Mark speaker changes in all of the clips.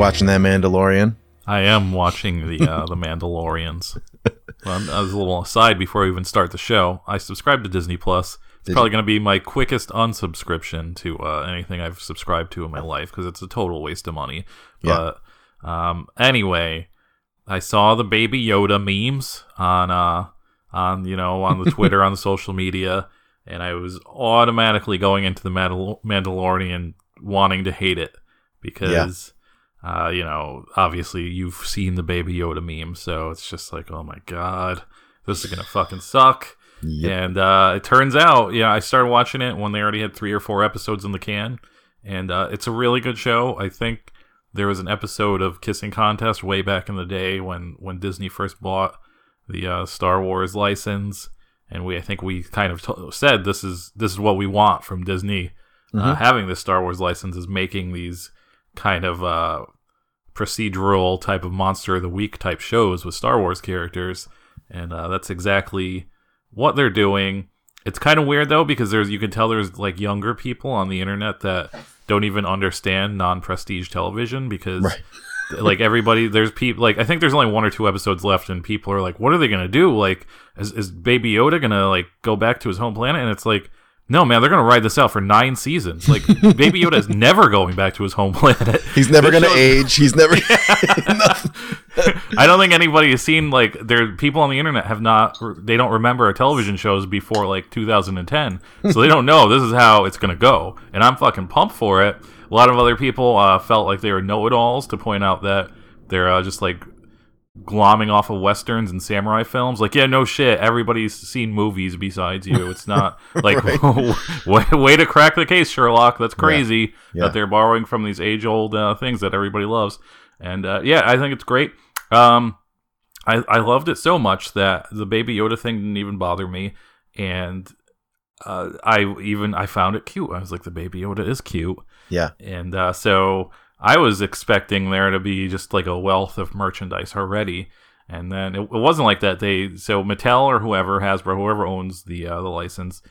Speaker 1: Watching that Mandalorian?
Speaker 2: I am watching the uh, the Mandalorians. well, as a little aside before we even start the show, I subscribe to Disney Plus. It's
Speaker 1: Did
Speaker 2: probably going to be my quickest unsubscription to uh, anything I've subscribed to in my life because it's a total waste of money.
Speaker 1: Yeah.
Speaker 2: But um, anyway, I saw the Baby Yoda memes on uh, on you know on the Twitter on the social media, and I was automatically going into the Mandal- Mandalorian wanting to hate it because. Uh, you know, obviously you've seen the Baby Yoda meme, so it's just like, oh my god, this is gonna fucking suck.
Speaker 1: Yep.
Speaker 2: And uh, it turns out, yeah, I started watching it when they already had three or four episodes in the can, and uh, it's a really good show. I think there was an episode of Kissing Contest way back in the day when when Disney first bought the uh, Star Wars license, and we I think we kind of t- said this is this is what we want from Disney. Uh, having this Star Wars license is making these kind of uh, procedural type of monster of the week type shows with Star Wars characters, and uh, that's exactly what they're doing. It's kind of weird though because there's you can tell there's like younger people on the internet that don't even understand non-prestige television because
Speaker 1: Right.
Speaker 2: like everybody there's people like I think there's only one or two episodes left and people are like what are they going to do like is, is baby Yoda going to like go back to his home planet and it's like no man they're going to ride this out for 9 seasons like baby Yoda is never going back to his home planet
Speaker 1: He's never gonna age. He's never.
Speaker 2: I don't think anybody has seen like there people on the internet have not they don't remember our television shows before like 2010 so they don't know this is how it's gonna go and I'm fucking pumped for it a lot of other people uh, felt like they were know-it-alls to point out that they're uh, just like glomming off of westerns and samurai films. Like yeah no shit. Everybody's seen movies besides you. It's not like way, way to crack the case Sherlock. That's crazy
Speaker 1: Yeah.
Speaker 2: that they're borrowing from these age-old uh, things that everybody loves. And uh, yeah I think it's great. Um, I, I loved it so much that the Baby Yoda thing didn't even bother me, and uh, I even I found it cute. I was like, the Baby Yoda is cute,
Speaker 1: yeah.
Speaker 2: and uh, so I was expecting there to be just like a wealth of merchandise already, and then it, it wasn't like that. They so Mattel or whoever Hasbro, whoever owns the uh, the license.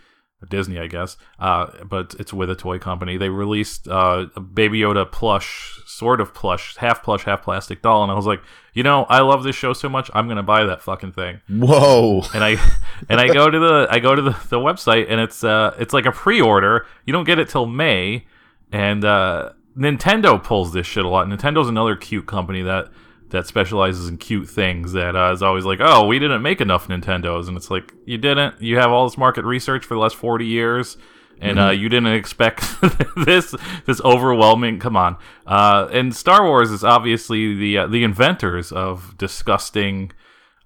Speaker 2: Disney, I guess, uh, but it's with a toy company. They released uh, a Baby Yoda plush, sort of plush, half plush, half plastic doll, and I was like, you know, I love this show so much, I'm gonna buy that fucking thing
Speaker 1: Whoa.
Speaker 2: and I and I go to the I go to the, the website and it's uh it's like a pre-order. You don't get it till May, and uh, Nintendo pulls this shit a lot. Nintendo's another cute company that that specializes in cute things. That uh, is always like, oh, we didn't make enough Nintendos, and it's like you didn't. You have all this market research for the last forty years. And uh, you didn't expect this this overwhelming. Come on, uh, and Star Wars is obviously the uh, the inventors of disgusting,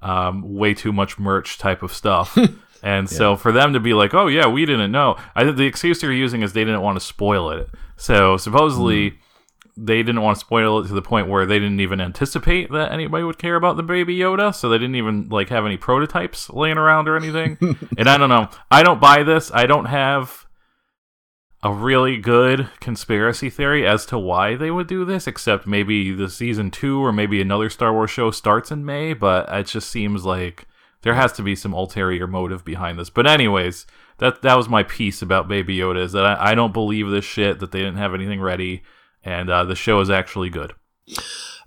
Speaker 2: um, way too much merch type of stuff. and so for them to be like, oh yeah, we didn't know. I the excuse they're using is they didn't want to spoil it. So supposedly hmm. they didn't want to spoil it to the point where they didn't even anticipate that anybody would care about the baby Yoda. So they didn't even like have any prototypes laying around or anything. and I don't know. I don't buy this. I don't have a really good conspiracy theory as to why they would do this, except maybe the season two or maybe another Star Wars show starts in May, but it just seems like there has to be some ulterior motive behind this. But anyways, that that was my piece about Baby Yoda is that I, I don't believe this shit that they didn't have anything ready, and uh, the show is actually good.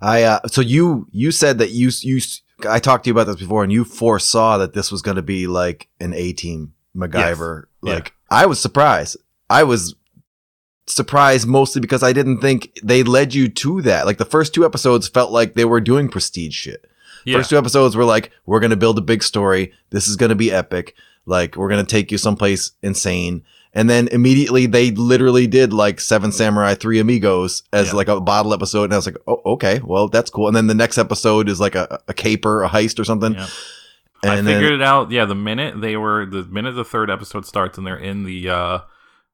Speaker 1: I uh, so you you said that you you I talked to you about this before, and you foresaw that this was going to be like an A team MacGyver.
Speaker 2: Yeah.
Speaker 1: Like I was surprised. I was surprised mostly because I didn't think they led you to that. Like the first two episodes felt like they were doing prestige shit.
Speaker 2: Yeah,
Speaker 1: First two episodes were like, we're going to build a big story. This is going to be epic. Like, we're going to take you someplace insane. And then immediately they literally did like Seven Samurai, Three Amigos as
Speaker 2: Yeah.
Speaker 1: like a bottle episode. And I was like, oh, okay, well, that's cool. And then the next episode is like a, a caper, a heist or something.
Speaker 2: Yeah.
Speaker 1: And
Speaker 2: I
Speaker 1: then,
Speaker 2: figured it out. Yeah, the minute they were the minute the third episode starts and they're in the uh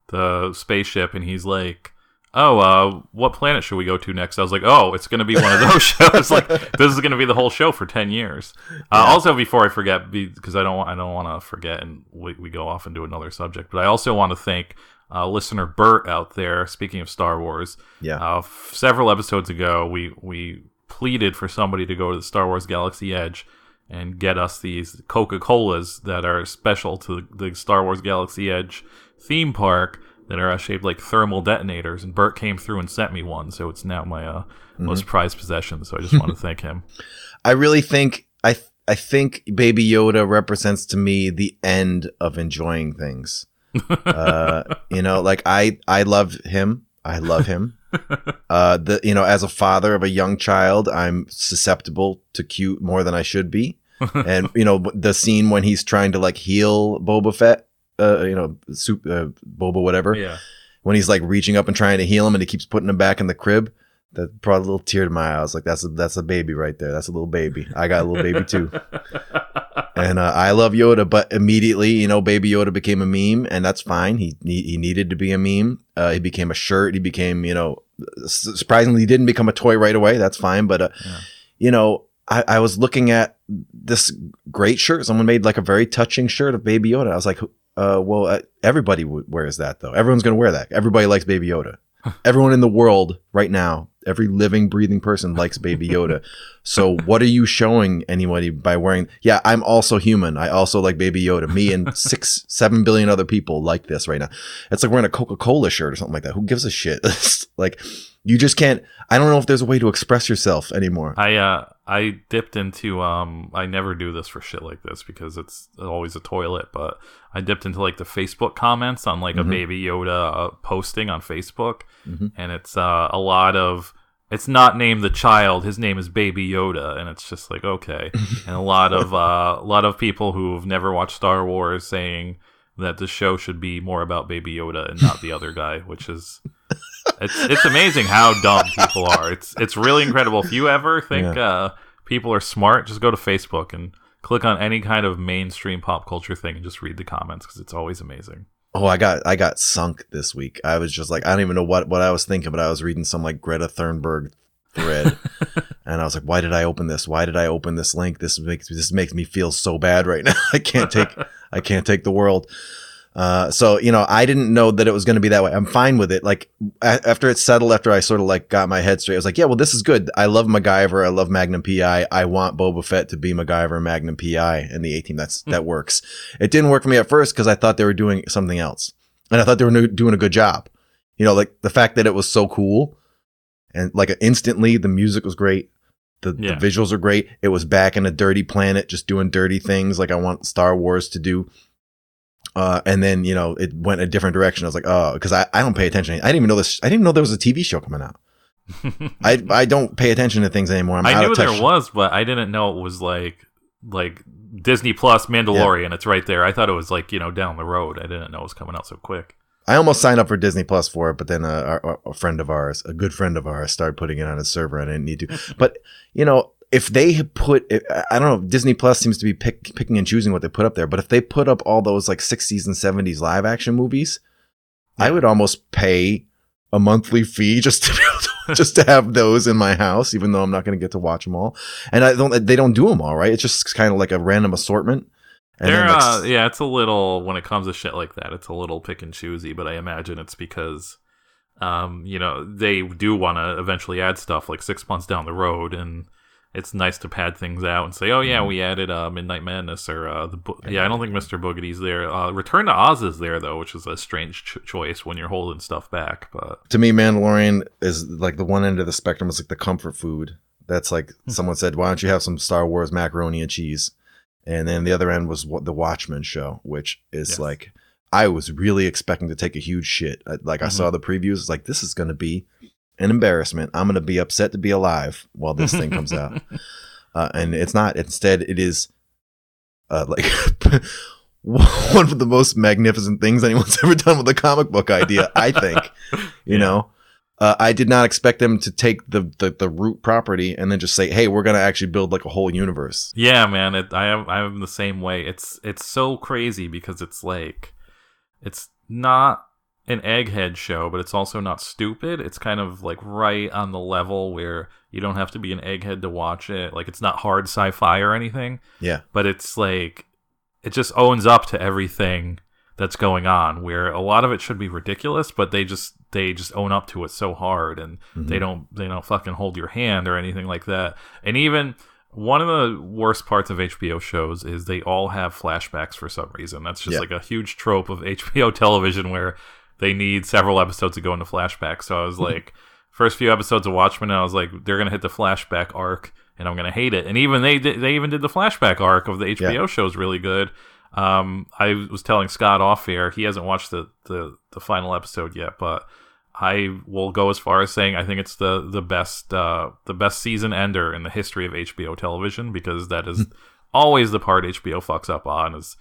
Speaker 2: the spaceship and he's like, "Oh, uh what planet should we go to next?" I was like, "Oh, it's going to be one of those shows. like this is going to be the whole show for 10 years." Uh, also before I forget because I don't want I don't want to forget and we, we go off into another subject, but I also want to thank uh, listener Bert out there. Speaking of Star Wars,
Speaker 1: yeah.
Speaker 2: uh, f- several episodes ago, we we pleaded for somebody to go to the Star Wars Galaxy Edge and get us these Coca Colas that are special to the Star Wars Galaxy Edge theme park. That are uh, shaped like thermal detonators, and Bert came through and sent me one, so it's now my uh, most prized possession. So I just want to thank him.
Speaker 1: I really think I th- I think Baby Yoda represents to me the end of enjoying things. uh, you know, like I I love him. I love him. Uh, the you know, as a father of a young child, I'm susceptible to cute more than I should be. and you know, the scene when he's trying to like heal Boba Fett, uh, you know, soup, uh, Boba whatever,
Speaker 2: yeah.
Speaker 1: when he's like reaching up and trying to heal him, and he keeps putting him back in the crib. That brought a little tear to my eye. I was like, "That's a that's a baby right there. That's a little baby. I got a little baby too." and uh, I love Yoda, but immediately, you know, Baby Yoda became a meme, and that's fine. He he needed to be a meme. Uh, he became a shirt. He became, you know, surprisingly, he didn't become a toy right away. That's fine, but uh,
Speaker 2: Yeah.
Speaker 1: you know, I, I was looking at this great shirt. Someone made like a very touching shirt of Baby Yoda. I was like, uh, well, uh, everybody w- wears that though. Everyone's gonna wear that. Everybody likes Baby Yoda. Everyone in the world right now, every living, breathing person likes Baby Yoda. So what are you showing anybody by wearing? Yeah, I'm also human. I also like Baby Yoda. Me and six, seven billion other people like this right now. It's like wearing a Coca Cola shirt or something like that. Who gives a shit? Like you just can't. I don't know if there's a way to express yourself anymore.
Speaker 2: I uh I dipped into um I never do this for shit like this because it's always a toilet, but I dipped into like the Facebook comments on like
Speaker 1: Mhm.
Speaker 2: a Baby Yoda uh, posting on Facebook,
Speaker 1: Mhm.
Speaker 2: and it's uh, a lot of it's not named the child, his name is Baby Yoda, and it's just like okay, and a lot of uh, a lot of people who've never watched Star Wars saying that the show should be more about Baby Yoda and not the other guy, which is it's it's amazing how dumb people are. It's it's really incredible. If you ever think uh, people are smart, just go to Facebook and click on any kind of mainstream pop culture thing and just read the comments because it's always amazing.
Speaker 1: Oh, I got I got sunk this week. I was just like I don't even know what what I was thinking, but I was reading some like Greta Thunberg thread, and I was like, why did I open this? Why did I open this link? This makes this makes me feel so bad right now. I can't take I can't take the world. Uh, so you know, I didn't know that it was going to be that way. I'm fine with it. Like a- after it settled, after I sort of like got my head straight, I was like, yeah, well, this is good. I love MacGyver. I love Magnum PI. I want Boba Fett to be MacGyver and Magnum PI in the A team. That's that works. It didn't work for me at first because I thought they were doing something else, and I thought they were no- doing a good job. You know, like the fact that it was so cool, and like instantly the music was great. The,
Speaker 2: Yeah.
Speaker 1: the visuals are great. It was back in a dirty planet, just doing dirty things like I want Star Wars to do. Uh, and then you know it went a different direction. I was like, oh, because I, I don't pay attention. I didn't even know this. I didn't even know there was a TV show coming out. I I don't pay attention to things anymore. I'm
Speaker 2: I knew there was, but I didn't know it was like like Disney Plus Mandalorian. It's right there. I thought it was like you know down the road. I didn't know it was coming out so quick.
Speaker 1: I almost signed up for Disney Plus for it, but then uh, our, our- a friend of ours, a good friend of ours, started putting it on his server, and I didn't need to. but you know, if they put, I don't know, Disney Plus seems to be pick, picking and choosing what they put up there. But if they put up all those like '60s and '70s live action movies, I would almost pay a monthly fee just to to, just to have those in my house, even though I'm not going to get to watch them all. And I don't, they don't do them all, right? It's just kind of like a random assortment. And
Speaker 2: They're,
Speaker 1: like,
Speaker 2: uh, yeah, it's a little when it comes to shit like that. It's a little pick and choosy, but I imagine it's because, um, you know, they do want to eventually add stuff like six months down the road, and it's nice to pad things out and say, oh yeah,
Speaker 1: Mhm.
Speaker 2: we added uh, Midnight Madness or uh, the Bo- yeah, I don't think Mr. Boogedy's there. Uh, Return to Oz is there though, which is a strange ch- choice when you're holding stuff back, but
Speaker 1: to me, Mandalorian is like the one end of the spectrum is like the comfort food. That's like
Speaker 2: Hmm.
Speaker 1: someone said, why don't you have some Star Wars macaroni and cheese? And then the other end was what the Watchmen show, which is
Speaker 2: Yes.
Speaker 1: like I was really expecting to take a huge shit. I- Like I
Speaker 2: Mhm.
Speaker 1: saw the previews, it's like this is going to be an embarrassment. I'm going to be upset to be alive while this thing comes out, uh, and it's not. Instead, it is uh, like one of the most magnificent things anyone's ever done with a comic book idea. I think you
Speaker 2: Yeah.
Speaker 1: know uh, i did not expect them to take the, the the root property and then just say hey we're gonna actually build like a whole universe
Speaker 2: Yeah, man, it, I am I'm the same way. It's it's so crazy because it's like it's not an egghead show, but it's also not stupid. It's kind of like right on the level where you don't have to be an egghead to watch it. Like it's not hard sci-fi or anything,
Speaker 1: yeah
Speaker 2: but it's like it just owns up to everything that's going on where a lot of it should be ridiculous but they just they just own up to it so hard and
Speaker 1: Mhm.
Speaker 2: they don't they don't fucking hold your hand or anything like that and even one of the worst parts of HBO shows is they all have flashbacks for some reason. That's just
Speaker 1: Yeah.
Speaker 2: like a huge trope of HBO television where they need several episodes to go into flashback. So I was like, first few episodes of Watchmen, and I was like, they're gonna hit the flashback arc, and I'm gonna hate it. And even they did, they even did the flashback arc of the HBO
Speaker 1: Yeah.
Speaker 2: show is really good. Um, I was telling Scott off air, he hasn't watched the, the the final episode yet, but I will go as far as saying I think it's the the best uh, the best season ender in the history of HBO television because that is always the part HBO fucks up on is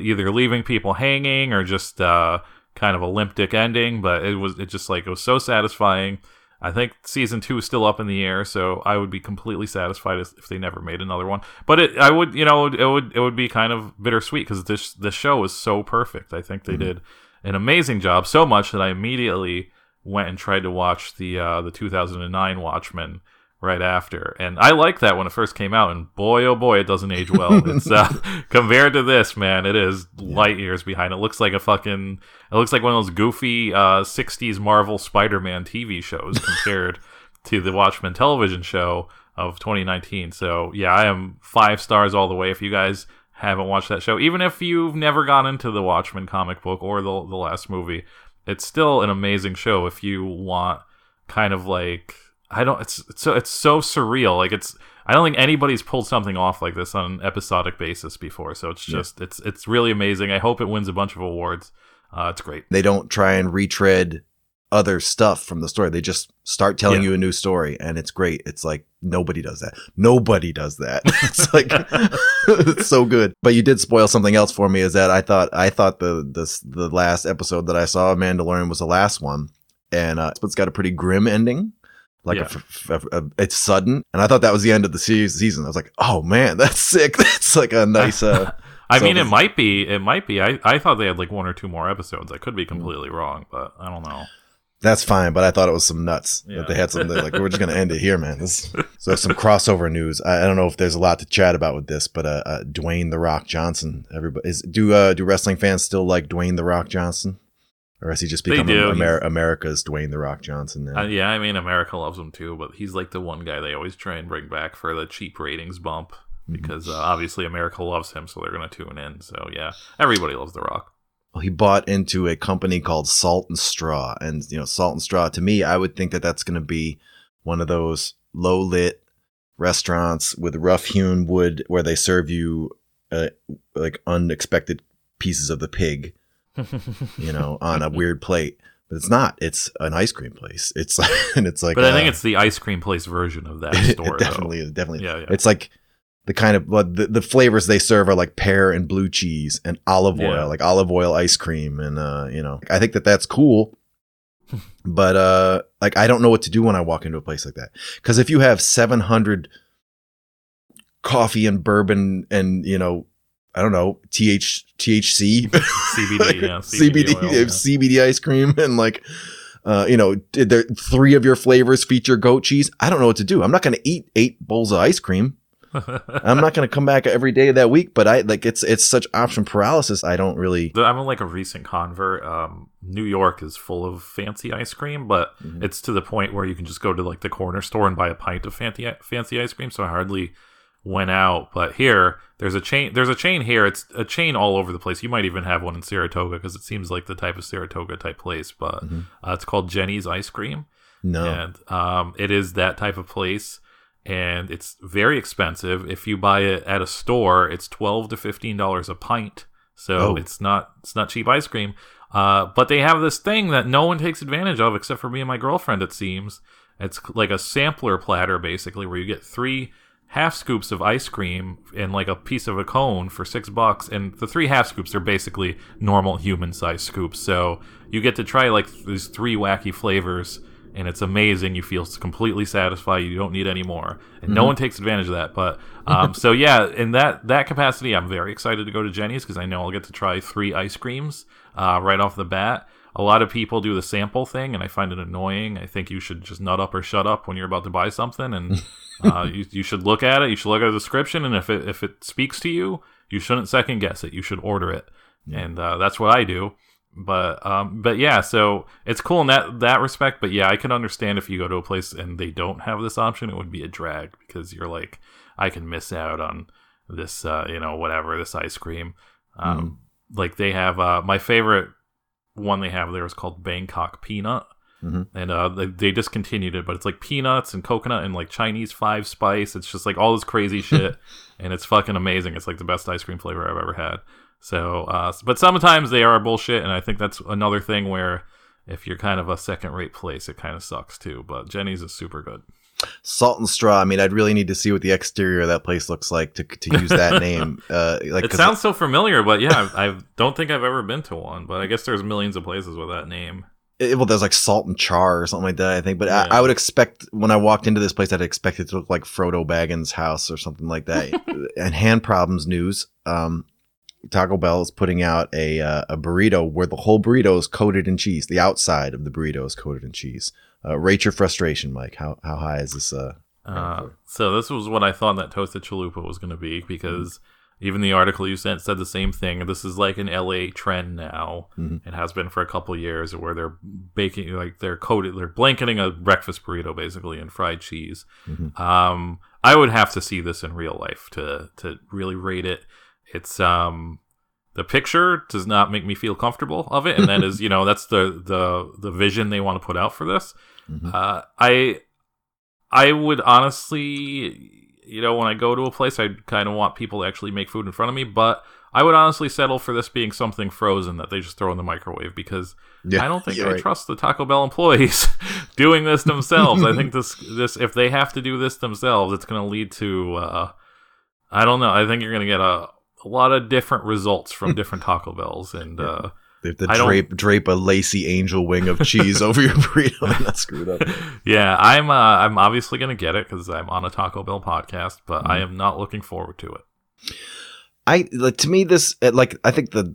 Speaker 2: either leaving people hanging or just uh, kind of a limp dick ending. But it was it just like it was so satisfying. I think season two is still up in the air, so I would be completely satisfied if they never made another one. But it, I would, you know, it would it would be kind of bittersweet because this this show is so perfect. I think they did an amazing job, so much that I immediately went and tried to watch the uh, the 2009 Watchmen right after, and I liked that when it first came out. And boy, oh boy, it doesn't age well. It's uh, compared to this, man, it is light years behind. It looks like a fucking. It looks like one of those goofy uh, 60s Marvel Spider-Man TV shows compared to the Watchmen television show of 2019. So yeah, I am five stars all the way. If you guys haven't watched that show, even if you've never gone into the Watchmen comic book or the the last movie, it's still an amazing show. If you want kind of like I don't, it's it's so it's so surreal. Like it's I don't think anybody's pulled something off like this on an episodic basis before. So it's just it's it's really amazing. I hope it wins a bunch of awards. Uh, it's great.
Speaker 1: They don't try and retread other stuff from the story. They just start telling
Speaker 2: Yeah.
Speaker 1: you a new story, and it's great. It's like nobody does that. Nobody does that. it's like it's so good. But you did spoil something else for me. Is that I thought I thought the this the last episode that I saw of Mandalorian was the last one, and uh, it's got a pretty grim ending. Like a
Speaker 2: Yeah.
Speaker 1: f- f- a- it's sudden, and I thought that was the end of the se- season. I was like, "Oh man, that's sick. That's like a nice." Uh,
Speaker 2: I mean, it might be. It might be. I, I thought they had like one or two more episodes. I could be completely wrong, but I don't know.
Speaker 1: That's fine, but I thought it was some nuts
Speaker 2: Yeah.
Speaker 1: that they had something like we're just gonna end it here, man. This, so some crossover news. I, I don't know if there's a lot to chat about with this, but uh, uh Dwayne the Rock Johnson. Everybody is do uh do wrestling fans still like Dwayne the Rock Johnson, or has he just become. Amer- America's Dwayne the Rock Johnson now?
Speaker 2: Uh, yeah, I mean, America loves him too, but he's like the one guy they always try and bring back for the cheap ratings bump because uh, obviously America loves him, so they're going to tune in. So yeah, everybody loves The Rock.
Speaker 1: Well, he bought into a company called Salt and Straw, and you know, Salt and Straw. To me, I would think that that's going to be one of those low lit restaurants with rough hewn wood where they serve you uh, like unexpected pieces of the pig, you know, on a weird plate. But it's not. It's an ice cream place. It's and it's like.
Speaker 2: but I think
Speaker 1: uh,
Speaker 2: it's the ice cream place version of that store.
Speaker 1: definitely is. Definitely.
Speaker 2: Yeah, yeah.
Speaker 1: It's like the kind of well, the, the flavors they serve are like pear and blue cheese and olive oil,
Speaker 2: Yeah.
Speaker 1: like olive oil ice cream, and uh, you know, I think that that's cool. but uh, like I don't know what to do when I walk into a place like that because if you have seven hundred coffee and bourbon and you know. I don't know TH THC.
Speaker 2: CBD, yeah,
Speaker 1: CBD,
Speaker 2: oil, yeah.
Speaker 1: CBD ice cream and like uh, you know, did there three of your flavors feature goat cheese? I don't know what to do. I'm not going to eat eight bowls of ice cream. I'm not going to come back every day of that week. But I like it's it's such option paralysis. I don't really.
Speaker 2: I'm like a recent convert. Um, New York is full of fancy ice cream, but
Speaker 1: Mhm.
Speaker 2: it's to the point where you can just go to like the corner store and buy a pint of fancy fancy ice cream. So I hardly went out. But here, there's a chain. There's a chain here. It's a chain all over the place. You might even have one in Saratoga because it seems like the type of Saratoga type place. But
Speaker 1: Mhm.
Speaker 2: uh, it's called Jeni's Ice Cream
Speaker 1: No.
Speaker 2: and um, it is that type of place and it's very expensive if you buy it at a store it's 12 to 15 dollars a pint so
Speaker 1: Oh.
Speaker 2: it's not it's not cheap ice cream uh, but they have this thing that no one takes advantage of except for me and my girlfriend it seems it's like a sampler platter basically where you get three half scoops of ice cream and like a piece of a cone for six bucks and the three half scoops are basically normal human sized scoops. So you get to try like these three wacky flavors and it's amazing. You feel completely satisfied. You don't need any more. And no one takes advantage of that but um, so yeah in that that capacity i'm very excited to go to Jeni's because i know i'll get to try three ice creams uh, right off the bat. A lot of people do the sample thing and i find it annoying. I think you should just nut up or shut up when you're about to buy something and uh, you, you should look at it. You should look at the description and if it if it speaks to you you shouldn't second guess it. You should order it. And uh, that's what i do. But um but yeah so it's cool in that that respect. But yeah i can understand if you go to a place and they don't have this option it would be a drag because you're like i can miss out on this uh you know whatever this ice cream. Um like they have uh my favorite one they have there is called Bangkok Peanut.
Speaker 1: Mhm.
Speaker 2: And uh, they, they discontinued it, but it's like peanuts and coconut and like Chinese five spice. It's just like all this crazy shit, and it's fucking amazing. It's like the best ice cream flavor I've ever had. So, uh, but sometimes they are bullshit, and I think that's another thing where if you're kind of a second rate place, it kind of sucks too. But Jeni's is super good.
Speaker 1: Salt and Straw. I mean, I'd really need to see what the exterior of that place looks like to to use that name. Uh, like
Speaker 2: It sounds so familiar, but yeah, I don't think I've ever been to one. But I guess there's millions of places with that name.
Speaker 1: It- well, there's like Salt and Char or something like that. I think, but
Speaker 2: Yeah.
Speaker 1: I, I would expect when I walked into this place, I'd expect it to look like Frodo Baggins' house or something like that. and hand problems news. Um, Taco Bell is putting out a uh, a burrito where the whole burrito is coated in cheese. The outside of the burrito is coated in cheese. Uh, rate your frustration, Mike. How how high is this? Uh,
Speaker 2: Uh, so this was what I thought that toasted chalupa was going to be because even the article you sent said the same thing. This is like an LA trend now.
Speaker 1: Mhm.
Speaker 2: It has been for a couple years where they're baking like they're coated, they're blanketing a breakfast burrito basically in fried cheese.
Speaker 1: Mhm.
Speaker 2: Um, I would have to see this in real life to to really rate it. It's um the picture does not make me feel comfortable of it, and that is you know that's the the the vision they want to put out for this.
Speaker 1: Mhm.
Speaker 2: Uh, I I would honestly, you know, when I go to a place, I kind of want people to actually make food in front of me, but I would honestly settle for this being something frozen that they just throw in the microwave because
Speaker 1: yeah,
Speaker 2: I don't think I
Speaker 1: right.
Speaker 2: trust the Taco Bell employees doing this themselves. I think this this if they have to do this themselves, it's going to lead to uh, I don't know. I think you're going to get a, a lot of different results from different Taco Bells, and uh,
Speaker 1: They have to
Speaker 2: I
Speaker 1: drape drape a lacy angel wing of cheese over your burrito. And not screwed up.
Speaker 2: yeah, I'm uh, I'm obviously going to get it because I'm on a Taco Bell podcast, but I
Speaker 1: Mhm.
Speaker 2: am not looking forward to it.
Speaker 1: I like to me this like I think the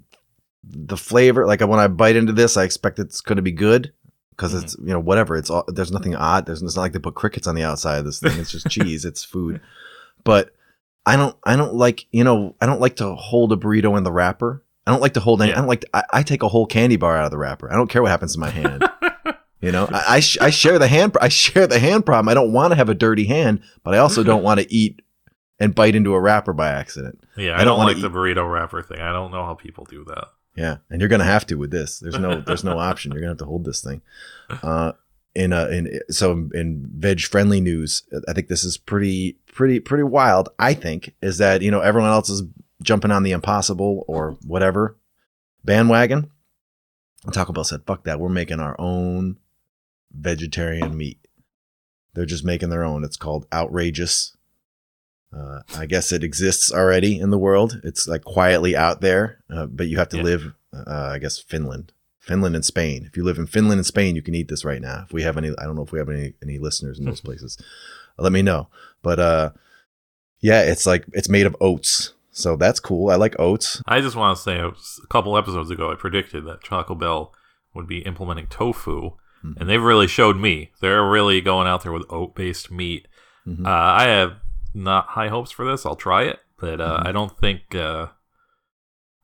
Speaker 1: the flavor like when I bite into this I expect it's going to be good because it's you know whatever. It's all there's nothing odd. There's it's not like they put crickets on the outside of this thing. It's just cheese. It's food. But I don't I don't like you know I don't like to hold a burrito in the wrapper I don't like to hold any
Speaker 2: Yeah.
Speaker 1: I don't like to, I, I take a whole candy bar out of the wrapper I don't care what happens to my hand you know I I, sh- I share the hand I share the hand problem I don't want to have a dirty hand but I also don't want to eat and bite into a wrapper by accident
Speaker 2: Yeah,
Speaker 1: I
Speaker 2: I,
Speaker 1: don't
Speaker 2: don't, like the burrito wrapper thing. I don't know how people do that.
Speaker 1: Yeah, and you're gonna have to with this. There's no there's no option. You're gonna have to hold this thing. Uh, in uh, in so in veg friendly news, I think this is pretty pretty pretty wild. I think is that you know everyone else is jumping on the impossible or whatever bandwagon. And Taco Bell said, "Fuck that. We're making our own vegetarian meat. They're just making their own. It's called Oatrageous." Uh, I guess it exists already in the world. It's like quietly out there, uh, but you have to
Speaker 2: Yeah.
Speaker 1: live. Uh, I guess Finland, Finland and Spain. If you live in Finland and Spain, you can eat this right now. If we have any, I don't know if we have any any listeners in those places. Let me know. But uh, yeah, it's like it's made of oats, so that's cool. I like oats.
Speaker 2: I just want to say a couple episodes ago, I predicted that Taco Bell would be implementing tofu,
Speaker 1: Mhm.
Speaker 2: and they've really showed me. They're really going out there with oat based meat.
Speaker 1: Mhm.
Speaker 2: Uh, I have not high hopes for this. I'll try it, but uh,
Speaker 1: Mhm.
Speaker 2: I don't think. Uh,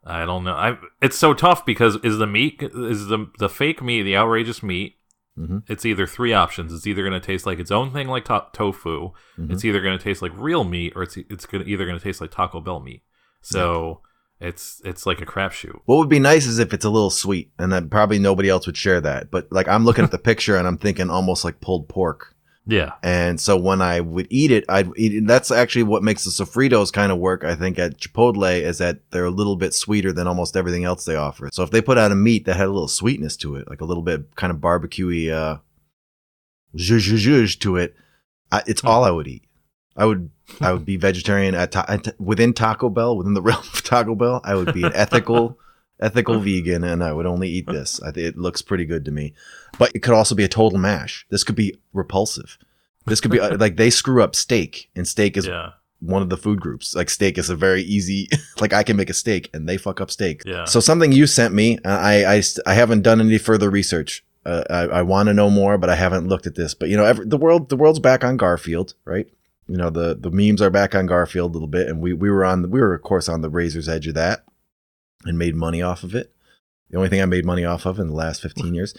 Speaker 2: I don't know. I it's so tough because is the meat is the the fake meat the Oatrageous meat?
Speaker 1: Mhm.
Speaker 2: It's either three options. It's either going to taste like its own thing, like to- tofu.
Speaker 1: Mhm.
Speaker 2: It's either going to taste like real meat, or it's it's gonna, either going to taste like Taco Bell meat. So it's it's like a crapshoot.
Speaker 1: What would be nice is if it's a little sweet, and then probably nobody else would share that. But like I'm looking at the picture and I'm thinking almost like pulled pork.
Speaker 2: Yeah,
Speaker 1: And so when I would eat it, I'd eat it. That's actually what makes the sofritos kind of work, I think, at Chipotle is that they're a little bit sweeter than almost everything else they offer. So if they put out a meat that had a little sweetness to it, like a little bit kind of barbecuey, uh, zhuzh, zhuzh, zhuzh to it, I, it's all I would eat. I would, I would be vegetarian at, ta- at within Taco Bell, within the realm of Taco Bell. I would be an ethical, ethical vegan, and I would only eat this. I think it looks pretty good to me. But it could also be a total mash. This could be repulsive. This could be uh, like they screw up steak, and steak is
Speaker 2: yeah,
Speaker 1: one of the food groups. Like steak is a very easy. like I can make a steak, and they fuck up steak.
Speaker 2: yeah.
Speaker 1: So something you sent me, uh, I I, I haven't done any further research. Uh, I, I want to know more, but I haven't looked at this. But you know, every, the world the world's back on Garfield, right? You know, the the memes are back on Garfield a little bit, and we we were on we were of course on the razor's edge of that, and made money off of it. The only thing I made money off of in the last fifteen years.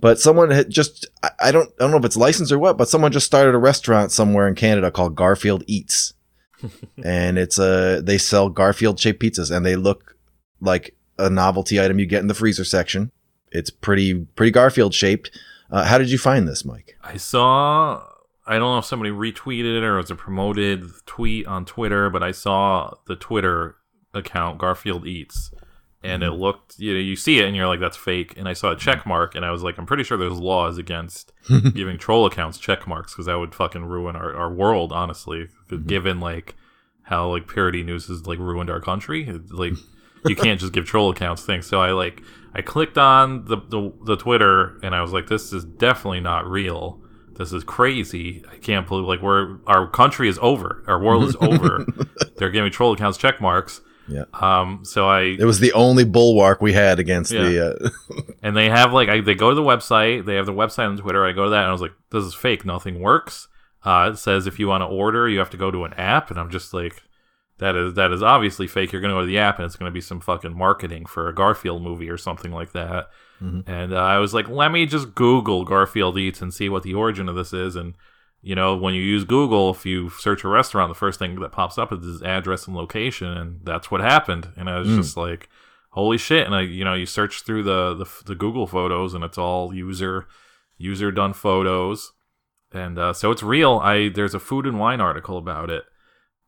Speaker 1: But someone had just I, I don't I don't know if it's licensed or what, but someone just started a restaurant somewhere in Canada called Garfield Eats. and it's a they sell Garfield shaped pizzas and they look like a novelty item you get in the freezer section. it's pretty pretty Garfield shaped. Uh, how did you find this, Mike?
Speaker 2: I saw. I don't know if somebody retweeted it or it was a promoted tweet on Twitter, but I saw the Twitter account Garfield Eats, and it mm-hmm. looked. You know, you see it and you're like, "That's fake." And I saw a check mark, and I was like, "I'm pretty sure there's laws against giving troll accounts check marks because that would fucking ruin our, our world, honestly. Mm-hmm. Given like how like parody news has like ruined our country, It's, like you can't just give troll accounts things. So I like I clicked on the, the the Twitter and I was like, this is definitely not real. This is crazy. I can't believe like we're our country is over. Our world is over. They're giving troll accounts check marks.
Speaker 1: Yeah.
Speaker 2: Um. So I
Speaker 1: It was the only bulwark we had against the. Uh,
Speaker 2: and they have like I, they go to the website. They have the website on Twitter. I go to that and I was like, this is fake. Nothing works. Uh, it says if you want to order, you have to go to an app, and I'm just like, that is that is obviously fake. You're going to go to the app, and it's going to be some fucking marketing for a Garfield movie or something like that.
Speaker 1: Mhm.
Speaker 2: And uh, I was like, let me just Google Garfield Eats and see what the origin of this is. And you know, when you use Google, if you search a restaurant, the first thing that pops up is his address and location, and that's what happened. And I was
Speaker 1: Mm.
Speaker 2: just like, holy shit! And I, you know, you search through the, the the Google photos, and it's all user user done photos, and uh, so it's real. I there's a food and wine article about it,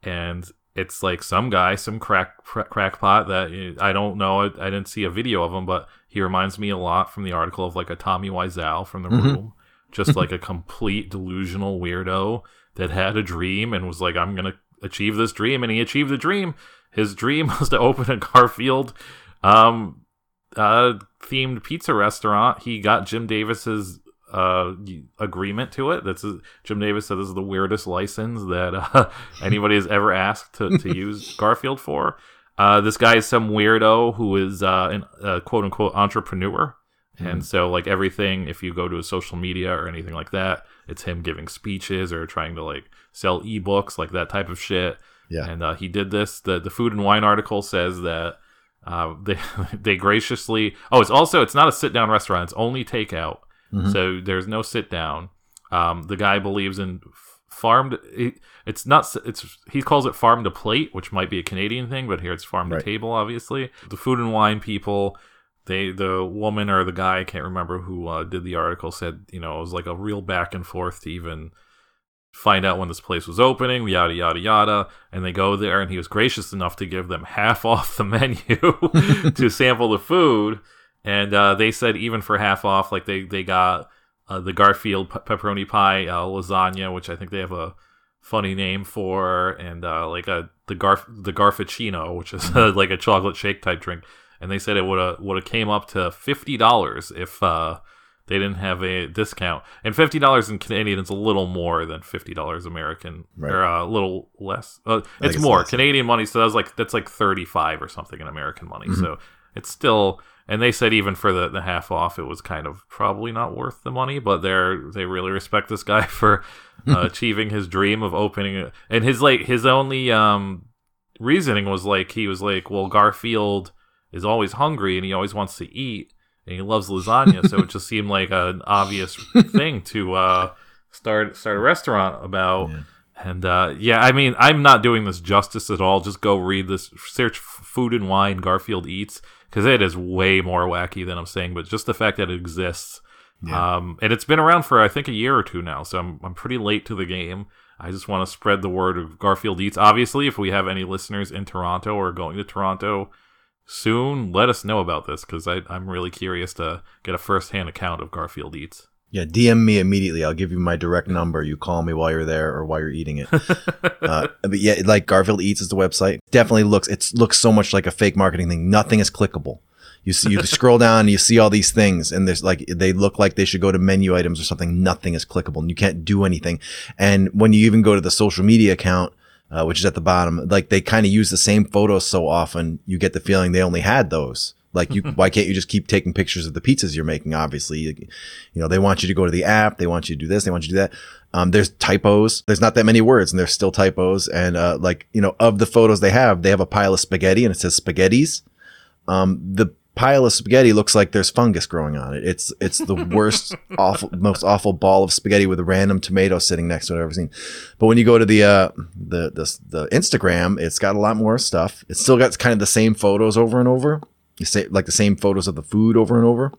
Speaker 2: and it's like some guy, some crack cra- crackpot that uh, I don't know. I, I didn't see a video of him, but he reminds me a lot from the article of like a Tommy Wiseau from the
Speaker 1: Mhm.
Speaker 2: room, just like a complete delusional weirdo that had a dream and was like, "I'm gonna achieve this dream," and he achieved the dream. His dream was to open a Garfield um, uh, themed pizza restaurant. He got Jim Davis's uh, agreement to it. That's Jim Davis said this is the weirdest license that uh, anybody has ever asked to, to use Garfield for. Uh, this guy is some weirdo who is uh, an quote unquote entrepreneur. And so, like everything, if you go to his social media or anything like that, it's him giving speeches or trying to like sell ebooks, like that type of shit.
Speaker 1: Yeah.
Speaker 2: And uh, he did this. The the food and wine article says that uh, they they graciously. Oh, it's also it's not a sit down restaurant. It's only takeout.
Speaker 1: Mhm.
Speaker 2: So there's no sit down. Um, the guy believes in farmed. farm. It's not. It's he calls it farm to plate, which might be a Canadian thing, but here it's farm
Speaker 1: Right.
Speaker 2: to table. Obviously, the food and wine people. They the woman or the guy I can't remember who uh, did the article said you know it was like a real back and forth to even find out when this place was opening, yada yada yada. And they go there, and he was gracious enough to give them half off the menu to sample the food. And uh, they said even for half off, like they they got uh, the Garfield pe- pepperoni pie uh, lasagna, which I think they have a funny name for, and uh, like a the Garf the Garfuccino, which is like a chocolate shake type drink. And they said it would have would have came up to fifty dollars if uh, they didn't have a discount. And fifty dollars in Canadian is a little more than fifty dollars American,
Speaker 1: Right.
Speaker 2: or uh, a little less. Uh, it's more. Canadian money, so that was like that's like thirty five or something in American money.
Speaker 1: Mm-hmm.
Speaker 2: So it's still. And they said even for the, the half off, it was kind of probably not worth the money. But they're they really respect this guy for uh, achieving his dream of opening it. And his like his only um reasoning was like he was like, well, Garfield is always hungry and he always wants to eat and he loves lasagna, so it just seemed like an obvious thing to uh, start start a restaurant about.
Speaker 1: Yeah.
Speaker 2: And uh, yeah, I mean, I'm not doing this justice at all. Just go read this, search food and wine Garfield eats because it is way more wacky than I'm saying. But just the fact that it exists,
Speaker 1: Yeah.
Speaker 2: um, and it's been around for I think a year or two now, so I'm I'm pretty late to the game. I just want to spread the word of Garfield Eats. Obviously, if we have any listeners in Toronto or going to Toronto soon, let us know about this because I'm really curious to get a first-hand account of Garfield Eats.
Speaker 1: Yeah, DM me immediately. I'll give you my direct number. You call me while you're there or while you're eating it. uh, but yeah, like Garfield Eats is the website. Definitely looks it looks so much like a fake marketing thing. Nothing is clickable. You see, you scroll down and you see all these things, and there's like they look like they should go to menu items or something. Nothing is clickable, and you can't do anything. And when you even go to the social media account, uh, which is at the bottom, like they kind of use the same photos so often, you get the feeling they only had those. Like you, why can't you just keep taking pictures of the pizzas you're making? Obviously, you, know they want you to go to the app, they want you to do this, they want you to do that. Um, there's typos. There's not that many words, and there's still typos. And uh, like you know, of the photos they have, they have a pile of spaghetti, and it says spaghettis. Um, the pile of spaghetti looks like there's fungus growing on it. It's it's the worst, awful, most awful ball of spaghetti with a random tomato sitting next to it I've ever seen. But when you go to the uh, the the the Instagram, it's got a lot more stuff. It's still got kind of the same photos over and over. You say like the same photos of the food over and over.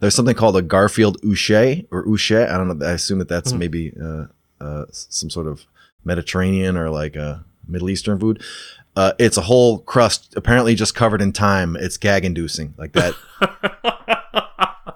Speaker 1: There's something called a Garfield Ouche or Ouche. I don't know. I assume that that's
Speaker 2: Mhm.
Speaker 1: maybe uh, uh, some sort of Mediterranean or like a Middle Eastern food. Uh, it's a whole crust, apparently just covered in thyme. It's gag inducing, like that.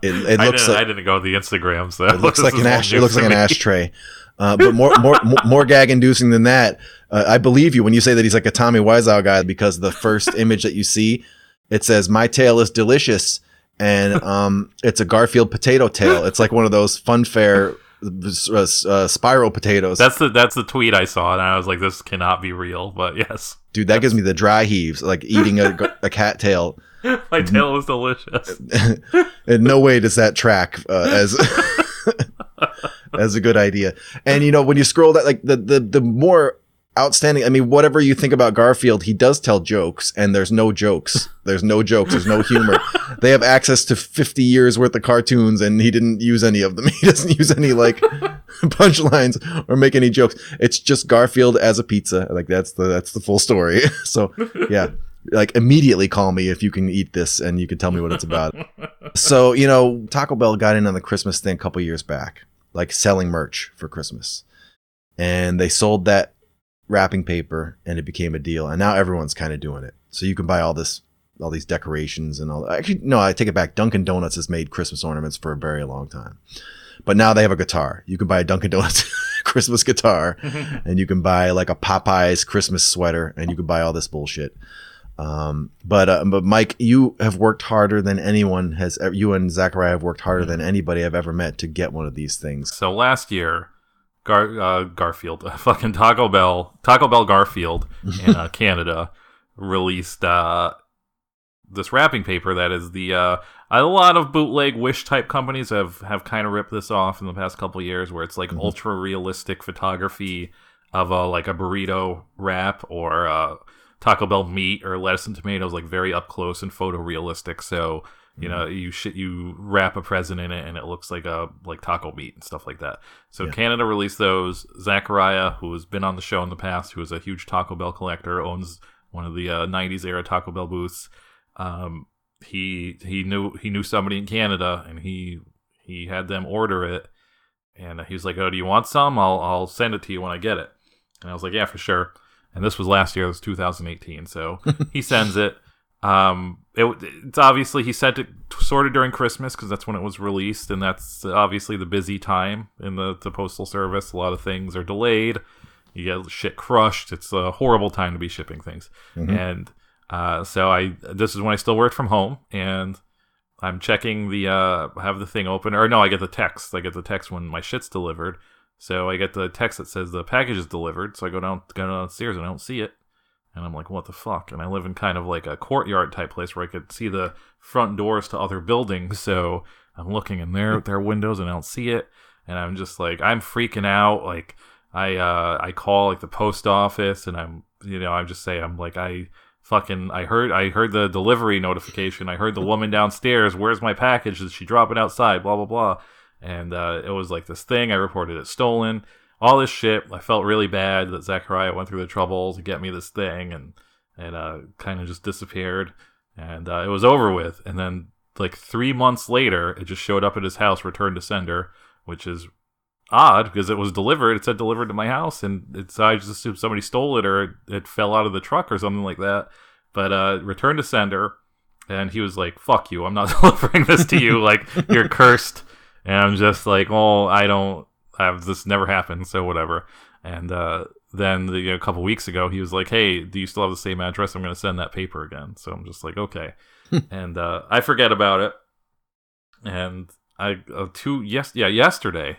Speaker 1: It, it
Speaker 2: I,
Speaker 1: looks
Speaker 2: didn't, I didn't go to the Instagram, so
Speaker 1: it looks like an
Speaker 2: all
Speaker 1: ash. It looks
Speaker 2: to
Speaker 1: like an ashtray. Uh, but more, more, more, more gag inducing than that. Uh, I believe you when you say that he's like a Tommy Wiseau guy because the first image that you see, it says "My tail is delicious," and um, it's a Garfield potato tail. It's like one of those funfair uh, uh, spiral potatoes.
Speaker 2: That's the that's the tweet I saw, and I was like, "This cannot be real." But yes,
Speaker 1: Dude, that gives me the dry heaves, like eating a, a cat tail.
Speaker 2: my tail was delicious.
Speaker 1: In no way does that track uh, as as a good idea. And you know, when you scroll that, like the the the more outstanding. I mean, whatever you think about Garfield, he does tell jokes, and there's no jokes. There's no jokes. There's no humor. they have access to 50 years worth of cartoons, and he didn't use any of them. He doesn't use any like punchlines or make any jokes. It's just Garfield as a pizza. Like that's the that's the full story. so yeah. Like immediately call me if you can eat this and you can tell me what it's about. so, you know, Taco Bell got in on the Christmas thing a couple years back, like selling merch for Christmas. And they sold that wrapping paper and it became a deal. And now everyone's kind of doing it. So you can buy all this all these decorations and all actually no, I take it back. Dunkin' Donuts has made Christmas ornaments for a very long time. But now they have a guitar. You can buy a Dunkin' Donuts Christmas guitar and you can buy like a Popeyes Christmas sweater and you can buy all this bullshit. Um, but uh, but Mike, you have worked harder than anyone has. ever You and Zachariah have worked harder than anybody I've ever met to get one of these things.
Speaker 2: So last year, Gar- uh, Garfield, fucking Taco Bell, Taco Bell Garfield in uh, Canada released uh, this wrapping paper that is the uh, a lot of bootleg wish type companies have have kind of ripped this off in the past couple of years where it's like
Speaker 1: Mhm.
Speaker 2: ultra realistic photography of a like a burrito wrap or uh, Taco Bell meat or lettuce and tomatoes like very up close and photorealistic so you know you shit you wrap a present in it and it looks like a like taco meat and stuff like that. So
Speaker 1: Yeah.
Speaker 2: canada released those. Zachariah who has been on the show in the past who is a huge taco bell collector owns one of the uh, 90s era taco bell booths. Um, he he knew he knew somebody in canada and he he had them order it. And he was like oh do you want some? I'll i'll send it to you when i get it. And i was like yeah for sure. And this was last year. It was 2018 so he sends it. Um, it, it's obviously he sent it sort of during Christmas because that's when it was released, and that's obviously the busy time in the, the postal service. A lot of things are delayed. You get shit crushed. It's a horrible time to be shipping things.
Speaker 1: Mhm.
Speaker 2: And uh, so I this is when I still worked from home, and I'm checking the uh, have the thing open, or no, I get the text. I get the text when my shit's delivered. So I get the text that says the package is delivered. So I go down go downstairs and I don't see it. And I'm like, what the fuck? And I live in kind of like a courtyard type place where I could see the front doors to other buildings. So I'm looking in their their windows and I don't see it. And I'm just like, I'm freaking out. Like I uh I call like the post office and I'm you know, I just say I'm like I fucking I heard I heard the delivery notification. I heard the woman downstairs, where's my package? Did she drop it outside? Blah blah blah. And uh, it was like this thing. I reported it stolen all this shit. I felt really bad that Zachariah went through the trouble to get me this thing, and and uh, kind of just disappeared, and uh, it was over with. And then like three months later, it just showed up at his house, returned to sender, which is odd because it was delivered. It said delivered to my house, and it's I just assumed somebody stole it or it, it fell out of the truck or something like that. But uh, returned to sender, and he was like, "Fuck you! I'm not delivering this to you. like you're cursed." And I'm just like, "Oh, I don't." Have this never happened, so whatever. And uh, then the, you know, a couple weeks ago, he was like, "Hey, do you still have the same address? I'm going to send that paper again." So I'm just like, "Okay," and uh, I forget about it. And I uh, two yes yeah yesterday,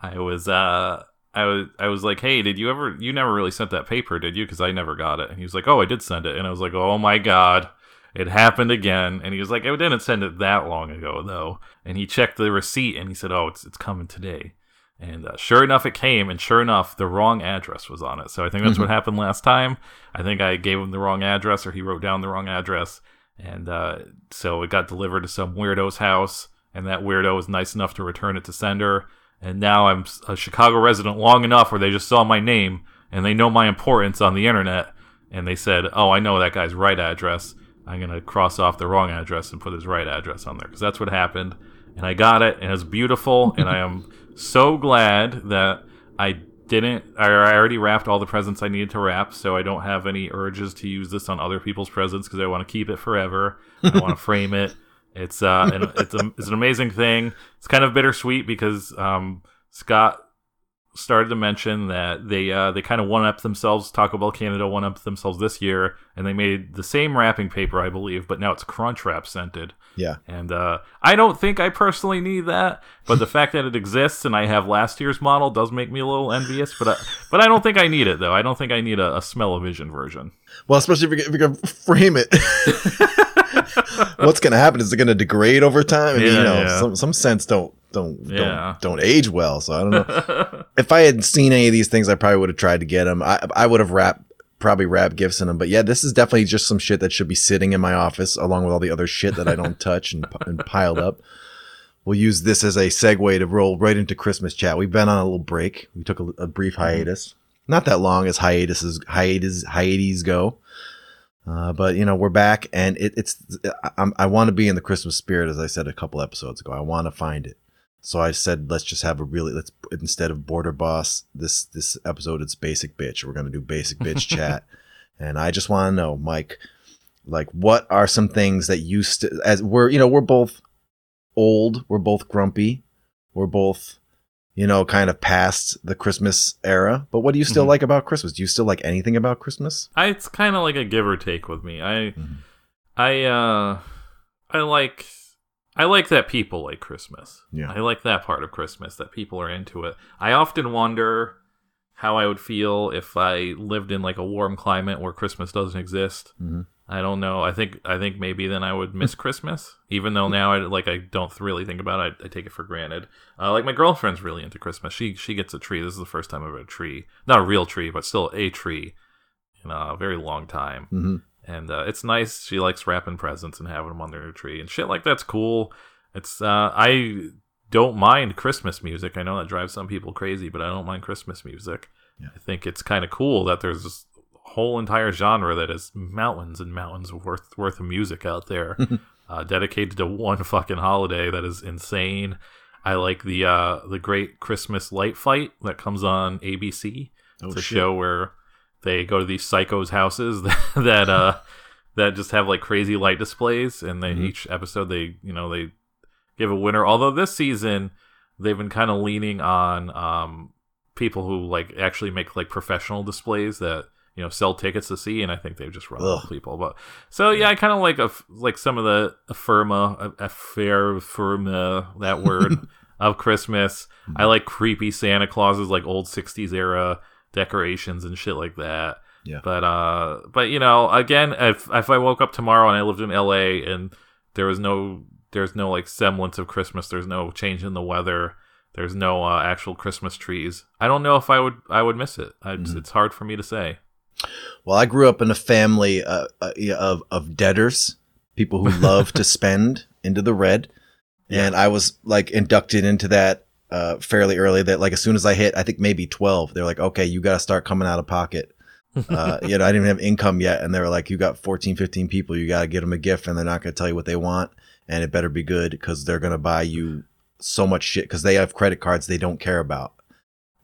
Speaker 2: I was uh I was I was like, "Hey, did you ever? You never really sent that paper, did you? Because I never got it." And he was like, "Oh, I did send it," and I was like, "Oh my god." It happened again, and he was like, "I didn't send it that long ago, though." And he checked the receipt, and he said, "Oh, it's it's coming today." And uh, sure enough, it came, and sure enough, the wrong address was on it. So I think that's what happened last time. I think I gave him the wrong address, or he wrote down the wrong address, and uh, so it got delivered to some weirdo's house, and that weirdo was nice enough to return it to sender. And now I'm a Chicago resident long enough where they just saw my name and they know my importance on the internet, and they said, "Oh, I know that guy's right address." I'm gonna cross off the wrong address and put his right address on there because that's what happened. And I got it, and it's beautiful, and I am so glad that I didn't. I I already wrapped all the presents I needed to wrap, so I don't have any urges to use this on other people's presents because I want to keep it forever. I want to frame it. It's uh, and it's a, it's an amazing thing. It's kind of bittersweet because um, Scott started to mention that they uh, they kind of one up themselves. Taco Bell Canada one up themselves this year, and they made the same wrapping paper, I believe, but now it's Crunchwrap scented.
Speaker 1: Yeah.
Speaker 2: And uh, I don't think I personally need that, but the fact that it exists and I have last year's model does make me a little envious. But I, but I don't think I need it though. I don't think I need a, a smell-o-vision version.
Speaker 1: Well, especially if you're, if you're gonna frame it. What's gonna happen is it gonna degrade over time? I mean, you know,
Speaker 2: yeah.
Speaker 1: some some scents don't don't
Speaker 2: Yeah.
Speaker 1: don't don't age well. So I don't know. if I had seen any of these things, I probably would have tried to get them. I I would have wrapped probably wrapped gifts in them. But yeah, this is definitely just some shit that should be sitting in my office along with all the other shit that I don't touch and, and piled up. We'll use this as a segue to roll right into Christmas chat. We've been on a little break. We took a, a brief hiatus, not that long as hiatuses hiatus hiatus go. Uh, but you know we're back, and it, it's I, I want to be in the Christmas spirit, as I said a couple episodes ago. I want to find it, so I said let's just have a really let's instead of border boss this this episode it's basic bitch. We're gonna do basic bitch chat, and I just want to know, Mike, like what are some things that you st- as we're you know we're both old, we're both grumpy, we're both you know kind of past the Christmas era. But what do you still
Speaker 2: Mhm.
Speaker 1: like about Christmas? Do you still like anything about Christmas?
Speaker 2: I, it's kind of like a give or take with me. I
Speaker 1: Mhm.
Speaker 2: I uh I like I like that people like Christmas.
Speaker 1: Yeah.
Speaker 2: I like that part of Christmas that people are into it. I often wonder how I would feel if I lived in like a warm climate where Christmas doesn't exist.
Speaker 1: Mhm.
Speaker 2: I don't know. I think I think maybe then I would miss Christmas, even though now I like I don't really think about it. I, I take it for granted. Uh, like my girlfriend's really into Christmas. She she gets a tree. This is the first time I've had a tree, not a real tree, but still a tree in a very long time
Speaker 1: hmm
Speaker 2: and uh, it's nice. She likes wrapping presents and having them under her tree and shit like that's cool. It's uh, I don't mind Christmas music. I know that drives some people crazy, but I don't mind Christmas music.
Speaker 1: Yeah.
Speaker 2: I think it's kind of cool that there's this whole entire genre that is mountains and mountains worth worth of music out there, uh, dedicated to one fucking holiday that is insane. I like the uh, the Great Christmas Light Fight that comes on ABC.
Speaker 1: Oh,
Speaker 2: It's a
Speaker 1: shit.
Speaker 2: show where they go to these psychos' houses that uh that just have like crazy light displays, and they
Speaker 1: Mhm.
Speaker 2: each episode they you know they give a winner. Although this season they've been kind of leaning on um people who like actually make like professional displays that you know sell tickets to see, and I think they've just run out of
Speaker 1: Ugh.
Speaker 2: people. But so yeah, I kind of like a like some of the affirma affair affirma that word of Christmas. I like creepy Santa Clauses, like old '60s era decorations and shit like that.
Speaker 1: Yeah.
Speaker 2: But uh, but you know, again, if if I woke up tomorrow and I lived in LA and there was no there's no like semblance of Christmas, there's no change in the weather, there's no uh, actual Christmas trees. I don't know if I would I would miss it. I,
Speaker 1: Mhm.
Speaker 2: It's hard for me to say.
Speaker 1: Well, I grew up in a family uh, uh, of of debtors, people who love to spend into the red, and I was like inducted into that uh, fairly early. That like as soon as I hit, I think maybe twelve, they're like, okay, you got to start coming out of pocket. Uh, you know, I didn't even have income yet, and they were like, you got 14, 15 people, you got to get them a gift, and they're not going to tell you what they want, and it better be good because they're going to buy you so much shit because they have credit cards they don't care about.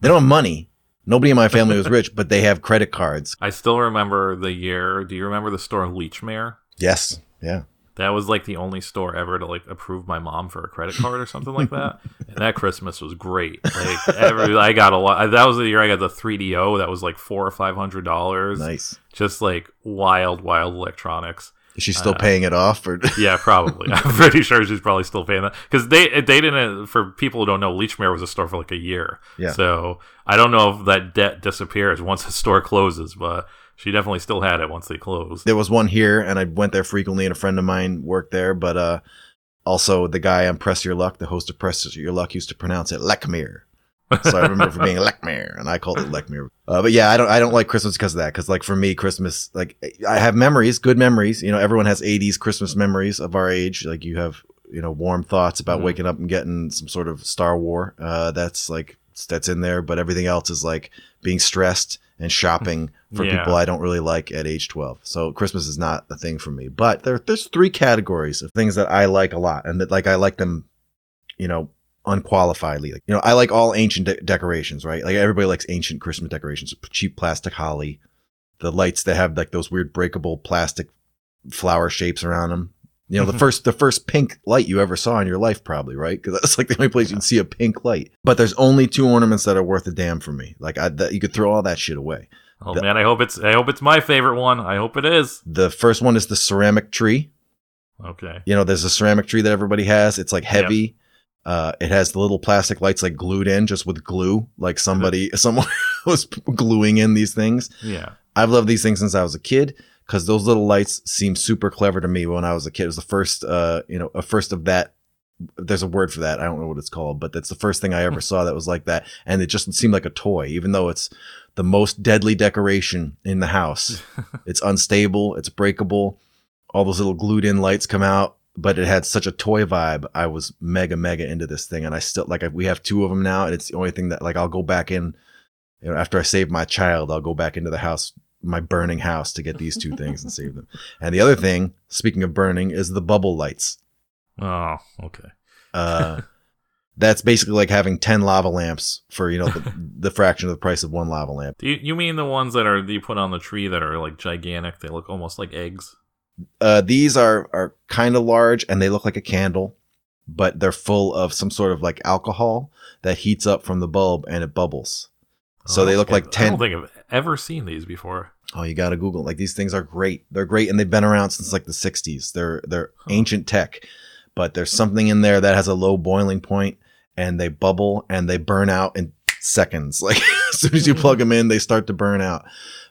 Speaker 1: They don't have money. Nobody in my family was rich, but they have credit cards.
Speaker 2: I still remember the year. Do you remember the store Lechmere?
Speaker 1: Yes. Yeah.
Speaker 2: That was like the only store ever to like approve my mom for a credit card or something like that. And that Christmas was great. Like every, I got a lot. That was the year I got the 3DO. That was like four or five hundred dollars.
Speaker 1: Nice.
Speaker 2: Just like wild, wild electronics.
Speaker 1: Is she still
Speaker 2: Uh,
Speaker 1: paying it off or
Speaker 2: Yeah, probably. I'm pretty sure she's probably still paying that because they they didn't. For people who don't know, Lechmere was a store for like a year.
Speaker 1: Yeah.
Speaker 2: So I don't know if that debt disappears once the store closes, but she definitely still had it once they closed.
Speaker 1: there was one here and I went there frequently and a friend of mine worked there, but uh also the guy on Press Your Luck, the host of Press Your Luck used to pronounce it Lekmere. So I remember for being Lekmere and I called it Lekmere. Uh, but yeah, I don't I don't like Christmas because of that. Cause like for me, Christmas, like I have memories, good memories. You know, everyone has 80s Christmas memories of our age. Like you have, you know, warm thoughts about
Speaker 2: Mhm.
Speaker 1: waking up and getting some sort of Star War. Uh, that's like, that's in there. But everything else is like being stressed and shopping for
Speaker 2: Yeah.
Speaker 1: people I don't really like at age 12. So Christmas is not a thing for me. But there, there's three categories of things that I like a lot, and that like I like them, you know, unqualifiedly. Like, you know, I like all ancient de- decorations, right? Like everybody likes ancient Christmas decorations, cheap plastic holly, the lights that have like those weird breakable plastic flower shapes around them. You know, the mm-hmm. first the first pink light you ever saw in your life, probably, right? Because that's like the only place you can see a pink light. But there's only two ornaments that are worth a damn for me. Like I, that, you could throw all that shit away.
Speaker 2: Oh
Speaker 1: The-
Speaker 2: man, I hope it's I hope it's my favorite one. I hope it is.
Speaker 1: The first one is the ceramic tree.
Speaker 2: Okay.
Speaker 1: You know, there's a ceramic tree that everybody has. It's like heavy. Uh, it has the little plastic lights like glued in, just with glue. Like somebody, someone was gluing in these things.
Speaker 2: Yeah.
Speaker 1: I've loved these things since I was a kid because those little lights seem super clever to me when I was a kid. It was the first, uh, you know, a first of that. There's a word for that. I don't know what it's called, but that's the first thing I ever saw that was like that. And it just seemed like a toy, even though it's the most deadly decoration in the house. it's unstable, it's breakable. All those little glued in lights come out, but it had such a toy vibe. I was mega, mega into this thing. And I still, like, we have two of them now. And it's the only thing that, like, I'll go back in, you know, after I save my child, I'll go back into the house my burning house to get these two things and save them. And the other thing, speaking of burning, is the bubble lights.
Speaker 2: Oh, okay.
Speaker 1: Uh, that's basically like having 10 lava lamps for, you know, the, the fraction of the price of one lava lamp.
Speaker 2: Do you, you mean the ones that are that you put on the tree that are like gigantic? They look almost like eggs.
Speaker 1: Uh, these are, are kind of large and they look like a candle, but they're full of some sort of like alcohol that heats up from the bulb and it bubbles. So
Speaker 2: Oh,
Speaker 1: they look like
Speaker 2: I
Speaker 1: 10
Speaker 2: don't think I've ever seen these before.
Speaker 1: Oh, you got to Google. Like these things are great. They're great, and they've been around since like the '60s. They're they're
Speaker 2: Huh.
Speaker 1: ancient tech, but there's something in there that has a low boiling point, and they bubble and they burn out in seconds. Like as soon as you plug them in, they start to burn out.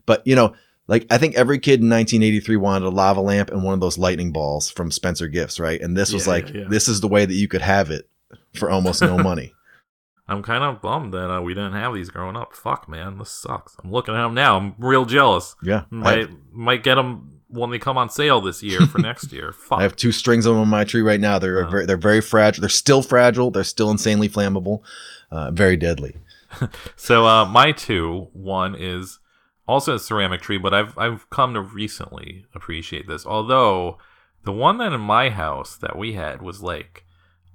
Speaker 1: But you know, like I think every kid in 1983 wanted a lava lamp and one of those lightning balls from Spencer Gifts, right? And this was
Speaker 2: Yeah,
Speaker 1: like
Speaker 2: yeah,
Speaker 1: this is the way that you could have it for almost no money.
Speaker 2: I'm kind of bummed that uh, we didn't have these growing up. Fuck, man, this sucks. I'm looking at them now. I'm real jealous.
Speaker 1: Yeah,
Speaker 2: Might
Speaker 1: have,
Speaker 2: might get them when they come on sale this year for next year. Fuck.
Speaker 1: I have two strings of them on my tree right now. They're
Speaker 2: Oh.
Speaker 1: very, they're very fragile. They're still fragile. They're still insanely flammable. Uh, very deadly.
Speaker 2: So uh, my two, one is also a ceramic tree, but I've I've come to recently appreciate this. Although the one that in my house that we had was like,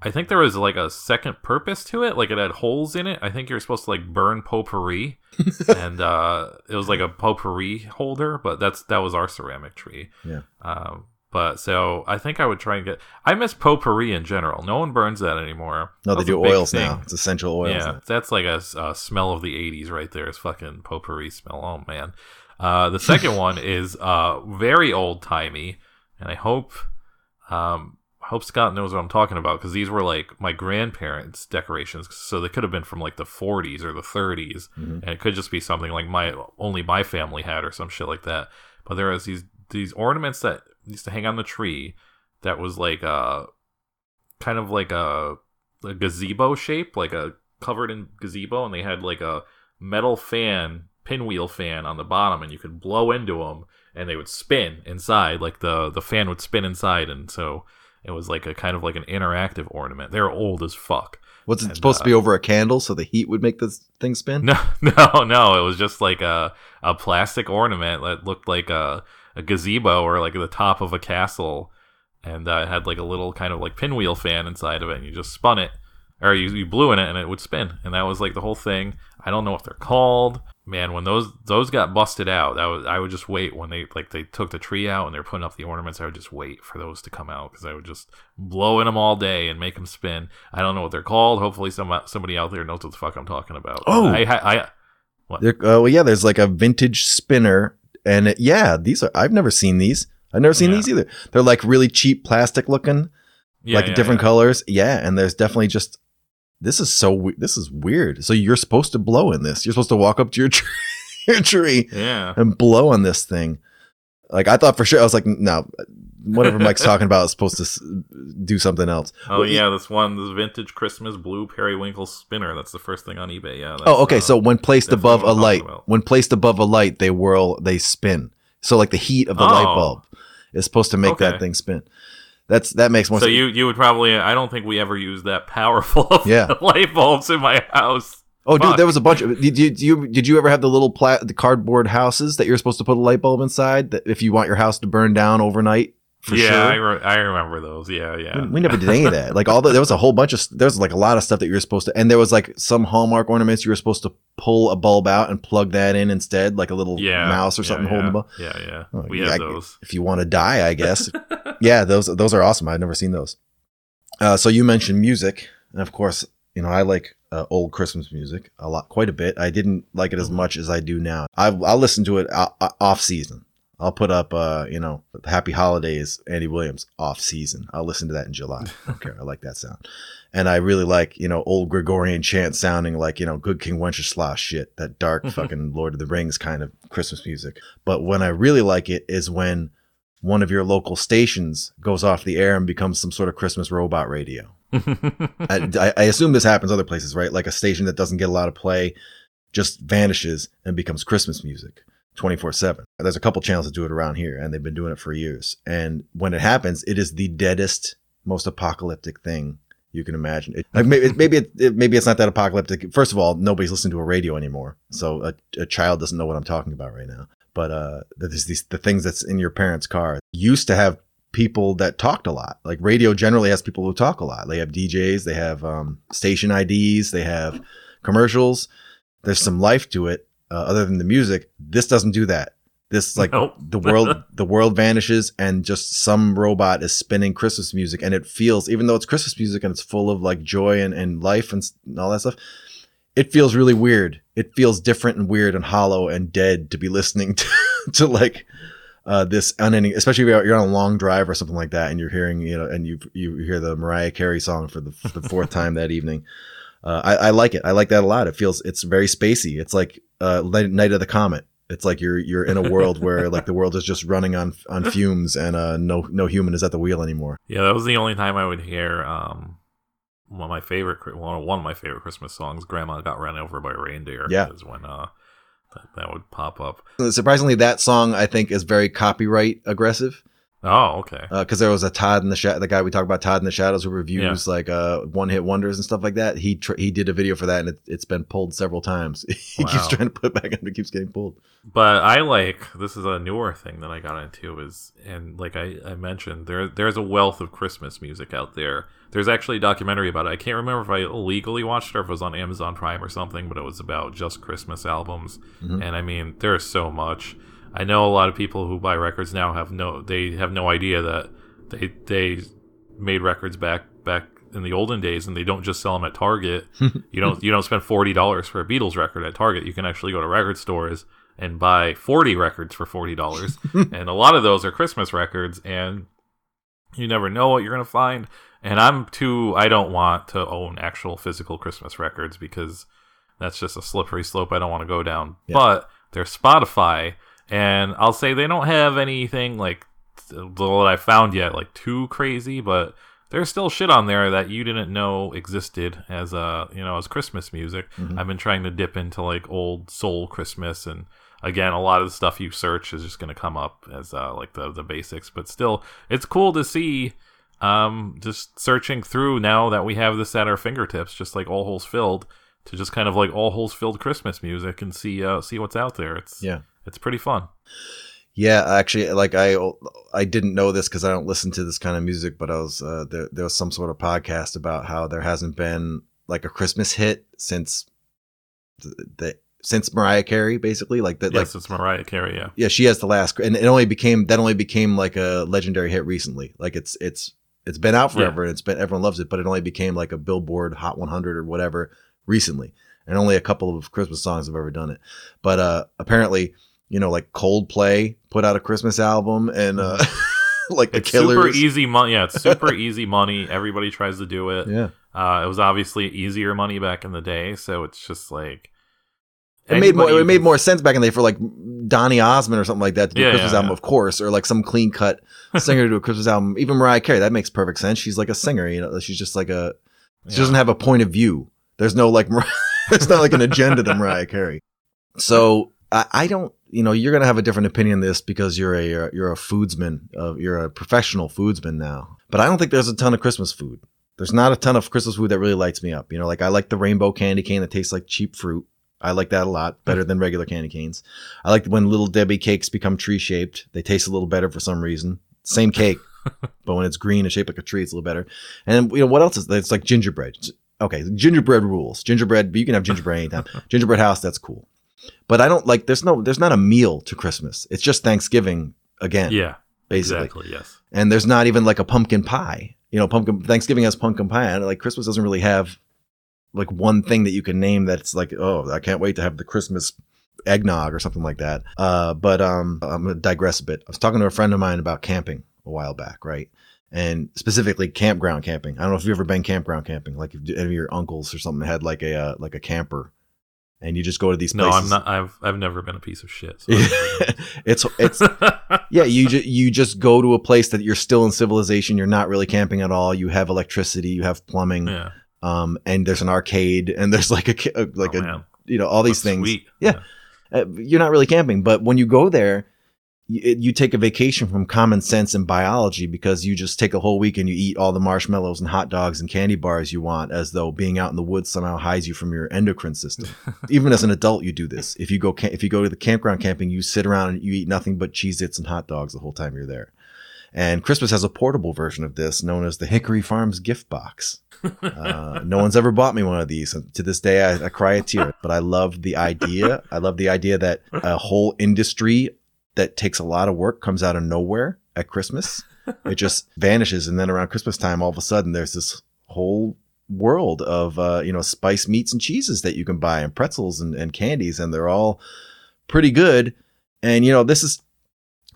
Speaker 2: I think there was like a second purpose to it. Like it had holes in it. I think you're supposed to like burn potpourri, and uh, it was like a potpourri holder. But that's that was our ceramic tree.
Speaker 1: Yeah.
Speaker 2: Um, but so I think I would try and get. I miss potpourri in general. No one burns that anymore.
Speaker 1: No, they do oils
Speaker 2: thing.
Speaker 1: now. It's essential oils.
Speaker 2: Yeah,
Speaker 1: now.
Speaker 2: that's like a smell of the '80s right there. It's fucking potpourri smell. Oh man. Uh, the second one is uh, very old timey, and I hope um, hope Scott knows what I'm talking about because these were like my grandparents' decorations, so they could have been from like the 40s or the 30s,
Speaker 1: Mhm.
Speaker 2: and it could just be something like my only my family had or some shit like that. But there was these these ornaments that used to hang on the tree that was like uh kind of like a, a gazebo shape, like a covered in gazebo, and they had like a metal fan, pinwheel fan on the bottom, and you could blow into them, and they would spin inside. Like the the fan would spin inside, and so it was like a kind of like an interactive ornament. They're old as fuck.
Speaker 1: What's it
Speaker 2: And,
Speaker 1: supposed to
Speaker 2: uh,
Speaker 1: be over a candle so the heat would make this thing spin?
Speaker 2: No, no, no. It was just like a a plastic ornament that looked like a a gazebo or like the top of a castle, and uh, it had like a little kind of like pinwheel fan inside of it, and you just spun it, or you, you blew in it, and it would spin, and that was like the whole thing. I don't know what they're called. Man, when those those got busted out, that was I would just wait when they like they took the tree out and they're putting up the ornaments. I would just wait for those to come out because I would just blow in them all day and make them spin. I don't know what they're called. Hopefully, some somebody out there knows what the fuck I'm talking about.
Speaker 1: Oh.
Speaker 2: I, I, I
Speaker 1: There, uh, well, yeah, there's like a vintage spinner, and it, yeah, these are. I've never seen these. I've never seen
Speaker 2: Yeah.
Speaker 1: these either. They're like really cheap plastic looking,
Speaker 2: yeah,
Speaker 1: like
Speaker 2: yeah,
Speaker 1: different colors. Yeah, and there's definitely just. This is so. This is weird. So you're supposed to blow in this. You're supposed to walk up to your tree, your tree
Speaker 2: Yeah.
Speaker 1: and blow on this thing. Like I thought for sure. I was like, no, whatever Mike's talking about is supposed to s- do something else.
Speaker 2: Oh
Speaker 1: Well,
Speaker 2: yeah, this one, this vintage Christmas blue periwinkle spinner. That's the first thing on eBay. Yeah.
Speaker 1: Oh, okay.
Speaker 2: uh,
Speaker 1: so when placed above a light,
Speaker 2: about.
Speaker 1: when placed above a light, they whirl, they spin. So like the heat of the light
Speaker 2: Oh.
Speaker 1: bulb is supposed to make that thing spin. That's that makes more sense.
Speaker 2: so you you would probably. I don't think we ever used that powerful of
Speaker 1: Yeah.
Speaker 2: light bulbs in my house.
Speaker 1: Oh, dude, there was a bunch of. Did you, did you did you ever have the little pla- the cardboard houses that you're supposed to put a light bulb inside? That if you want your house to burn down overnight, for
Speaker 2: yeah, I, re- I remember those. Yeah, yeah.
Speaker 1: We, we never did any of that. Like all the, there was a whole bunch of there was like a lot of stuff that you were supposed to, and there was like some Hallmark ornaments you were supposed to pull a bulb out and plug that in instead, like a little
Speaker 2: yeah,
Speaker 1: mouse or something
Speaker 2: yeah.
Speaker 1: holding the bulb.
Speaker 2: Yeah, yeah.
Speaker 1: Oh,
Speaker 2: we
Speaker 1: yeah,
Speaker 2: have those.
Speaker 1: If you want to die, I guess. yeah, those those are awesome. I've never seen those. Uh, so you mentioned music, and of course, you know I like uh, old Christmas music a lot, quite a bit. I didn't like it as
Speaker 2: Mhm.
Speaker 1: much as I do now. I, I'll listen to it o- o- off season. I'll put up, uh, you know, Happy Holidays, Andy Williams, off season. I'll listen to that in July. I don't care. I like that sound. And I really like, you know, old Gregorian chant sounding like, you know, good King Wenceslas shit, that dark fucking Lord of the Rings kind of Christmas music. But when I really like it is when one of your local stations goes off the air and becomes some sort of Christmas robot radio. I, I- I assume this happens other places, right? Like a station that doesn't get a lot of play just vanishes and becomes Christmas music 24 7. There's a couple channels that do it around here, and they've been doing it for years. And when it happens, it is the deadest, most apocalyptic thing you can imagine. It, like maybe maybe it, maybe it's not that apocalyptic. First of all, nobody's listening to a radio anymore, so a, a child doesn't know what I'm talking about right now. But uh, there's these the things that's in your parents' car used to have people that talked a lot. Like radio generally has people who talk a lot. They have DJs, they have um, station IDs, they have commercials. There's some life to it. Uh, other than the music, this doesn't do that. This like
Speaker 2: Nope.
Speaker 1: the world the world vanishes and just some robot is spinning Christmas music and it feels even though it's Christmas music and it's full of like joy and, and life and, and all that stuff, it feels really weird. It feels different and weird and hollow and dead to be listening to, to like uh, this unending, especially if you're you're on a long drive or something like that, and you're hearing, you know, and you you hear the Mariah Carey song for the, the fourth time that evening. Uh, I, I like it. I like that a lot. It feels it's very spacey. It's like uh, Night of the Comet. It's like you're you're in a world where like the world is just running on on fumes and uh, no no human is at the wheel anymore.
Speaker 2: Yeah, that was the only time I would hear um, one of my favorite, Chri- one of one of my favorite Christmas songs. "Grandma Got Run Over by a Reindeer."
Speaker 1: Yeah.
Speaker 2: is when uh, that, that would pop up.
Speaker 1: Surprisingly, that song I think is very copyright aggressive.
Speaker 2: Oh, okay.
Speaker 1: because there was a Todd in the Shadow, the guy we talked about, Todd in the Shadows, who reviews like uh one hit wonders and stuff like that. He tr- he did a video for that, and it, it's been pulled several times. he keeps trying to put it back, and it keeps getting pulled.
Speaker 2: But I like this is a newer thing that I got into is and like I, I mentioned there there's a wealth of Christmas music out there. There's actually a documentary about it. I can't remember if I illegally watched it or if it was on Amazon Prime or something, but it was about just Christmas albums.
Speaker 1: Mhm.
Speaker 2: And I mean, there's so much. I know a lot of people who buy records now have no they have no idea that they they made records back back in the olden days and they don't just sell them at Target. you don't you don't spend forty dollars for a Beatles record at Target. You can actually go to record stores and buy forty records for forty dollars, and a lot of those are Christmas records, and you never know what you're gonna find. And I'm too I don't want to own actual physical Christmas records because that's just a slippery slope I don't want to go down.
Speaker 1: Yeah.
Speaker 2: But there's Spotify, and I'll say they don't have anything like that I found yet like too crazy, but there's still shit on there that you didn't know existed as a you know as Christmas music.
Speaker 1: Mhm.
Speaker 2: I've been trying to dip into like old soul Christmas and again a lot of the stuff you search is just going to come up as uh, like the the basics but still it's cool to see um just searching through now that we have this at our fingertips just like all holes filled to just kind of like all holes filled christmas music and see uh see what's out there it's
Speaker 1: Yeah,
Speaker 2: it's pretty fun
Speaker 1: yeah. Actually, like I I didn't know this because I don't listen to this kind of music, but I was uh, there. There was some sort of podcast about how there hasn't been like a Christmas hit since the, the since Mariah Carey, basically. Like that, like
Speaker 2: yes it's mariah carey yeah
Speaker 1: yeah, she has the last, and it only became that only became like a legendary hit recently. Like it's it's it's been out forever, and it's been everyone loves it, but it only became like a Billboard Hot 100 or whatever recently, and only a couple of Christmas songs have ever done it. But uh apparently, you know, like Coldplay put out a Christmas album, and uh like the
Speaker 2: it's super easy money yeah it's super easy money everybody tries to do it
Speaker 1: yeah.
Speaker 2: uh it was obviously easier money back in the day so it's just like
Speaker 1: It made more. It made more sense back in the day for like Donny Osmond or something like that to do
Speaker 2: Yeah,
Speaker 1: a Christmas
Speaker 2: yeah,
Speaker 1: album,
Speaker 2: yeah.
Speaker 1: of course, or like some clean cut singer to do a Christmas album. Even Mariah Carey, that makes perfect sense. She's like a singer, you know. She's just like a. She doesn't have a point of view. There's no like. There's not like an agenda to Mariah Carey. So I, I don't. You know, you're gonna have a different opinion on this because you're a you're, you're a foodsman. Uh, you're a professional foodsman now. But I don't think there's a ton of Christmas food. There's not a ton of Christmas food that really lights me up. You know, like I like the rainbow candy cane that tastes like cheap fruit. I like that a lot better than regular candy canes. I like when little Debbie cakes become tree shaped. They taste a little better for some reason. Same cake, but when it's green and shaped like a tree, it's a little better. And you know what else is? It's like gingerbread. Okay, gingerbread rules. Gingerbread, but you can have gingerbread anytime. gingerbread house, that's cool. But I don't like. There's no. There's not a meal to Christmas. It's just Thanksgiving again.
Speaker 2: Yeah,
Speaker 1: basically.
Speaker 2: exactly. Yes.
Speaker 1: And there's not even like a pumpkin pie. You know, pumpkin Thanksgiving has pumpkin pie. And like Christmas doesn't really have like one thing that you can name that's like, oh, I can't wait to have the Christmas eggnog or something like that. Uh, but um, I'm gonna digress a bit. I was talking to a friend of mine about camping a while back, right? And specifically campground camping. I don't know if you've ever been campground camping. Like if any of your uncles or something had like a uh, like a camper, and you just go to these
Speaker 2: No,
Speaker 1: places.
Speaker 2: No, I'm not. I've I've never been a piece of shit. So
Speaker 1: it's it's yeah you ju- you just go to a place that you're still in civilization you're not really camping at all you have electricity you have plumbing
Speaker 2: yeah.
Speaker 1: um and there's an arcade and there's like a ca- uh, like
Speaker 2: Oh,
Speaker 1: a
Speaker 2: man.
Speaker 1: you know all these
Speaker 2: That's
Speaker 1: things
Speaker 2: Sweet.
Speaker 1: Yeah. uh, you're not really camping but when you go there you, take a vacation from common sense and biology because you just take a whole week and you eat all the marshmallows and hot dogs and candy bars you want as though being out in the woods somehow hides you from your endocrine system. Even as an adult you do this. If you go if you go to the campground camping you sit around and you eat nothing but cheez its and hot dogs the whole time you're there. And christmas has a portable version of this known as the hickory farms gift box. Uh, no one's ever bought me one of these to this day I, I cry a tear but i love the idea. I love the idea that a whole industry that takes a lot of work comes out of nowhere at christmas. It just vanishes. And then around christmas time all of a sudden there's this whole world of uh, you know spice meats and cheeses that you can buy and pretzels and, and candies and they're all pretty good. And you know this is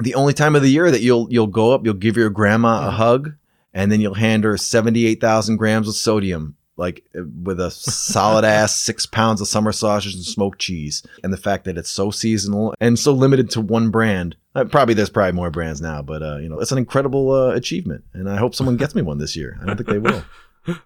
Speaker 1: the only time of the year that you'll you'll go up you'll give your grandma a hug and then you'll hand her 78,000 grams of sodium like uh, with a solid ass six pounds of summer sausage and smoked cheese and the fact that it's so seasonal and so limited to one brand uh, probably there's probably more brands now but uh, you know it's an incredible uh, achievement and i hope someone gets me one this year i don't think they will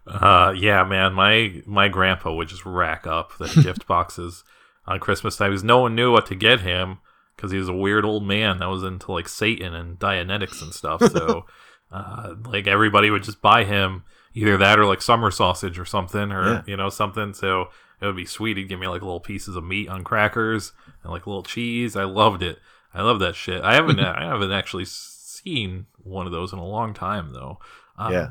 Speaker 2: Uh, yeah, man. My my grandpa would just rack up the gift boxes on Christmas time because no one knew what to get him because he was a weird old man that was into like Satan and Dianetics and stuff. So, uh, like everybody would just buy him either that or like summer sausage or something or
Speaker 1: Yeah.
Speaker 2: you know something. So it would be sweet. He'd give me like little pieces of meat on crackers and like little cheese. I loved it. I love that shit. I haven't I haven't actually seen one of those in a long time though. Um,
Speaker 1: Yeah.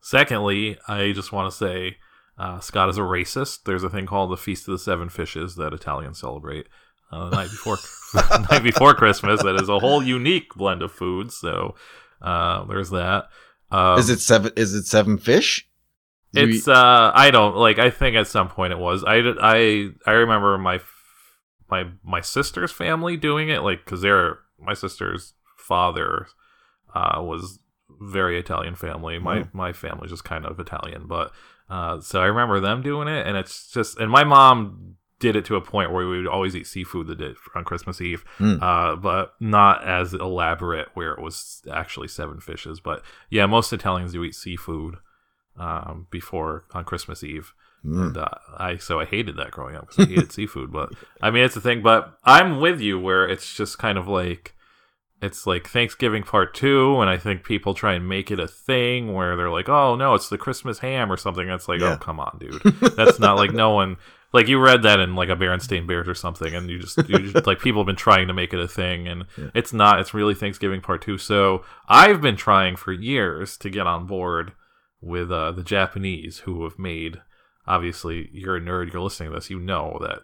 Speaker 2: Secondly, I just want to say uh, Scott is a racist. There's a thing called the Feast of the Seven Fishes that Italians celebrate uh, the night before the night before Christmas. That is a whole unique blend of foods. So uh, there's that. Um,
Speaker 1: is it seven is it seven fish Do
Speaker 2: It's uh, I don't like. I think at some point it was. I I I remember my my my sister's family doing it, like because they're my sister's father uh, was very Italian family. My
Speaker 1: Wow.
Speaker 2: my family's just kind of Italian, but uh, so I remember them doing it, and it's just and my mom did it to a point where we would always eat seafood the day on Christmas Eve,
Speaker 1: Hmm.
Speaker 2: uh, but not as elaborate where it was actually seven fishes. But yeah, most Italians do eat seafood um, before on Christmas Eve.
Speaker 1: Mm.
Speaker 2: And, uh, I so I hated that growing up because I hated seafood. But I mean, it's a thing. But I'm with you where it's just kind of like it's like Thanksgiving part two, and I think people try and make it a thing where they're like, "Oh no, it's the Christmas ham or something." It's like,
Speaker 1: Yeah.
Speaker 2: "Oh come on, dude, that's not like no one." Like you read that in like a Berenstain Bears or something, and you just, you just like people have been trying to make it a thing, and
Speaker 1: Yeah.
Speaker 2: it's not. It's really Thanksgiving part two. So I've been trying for years to get on board with uh, the Japanese who have made. Obviously, you're a nerd. You're listening to this. You know that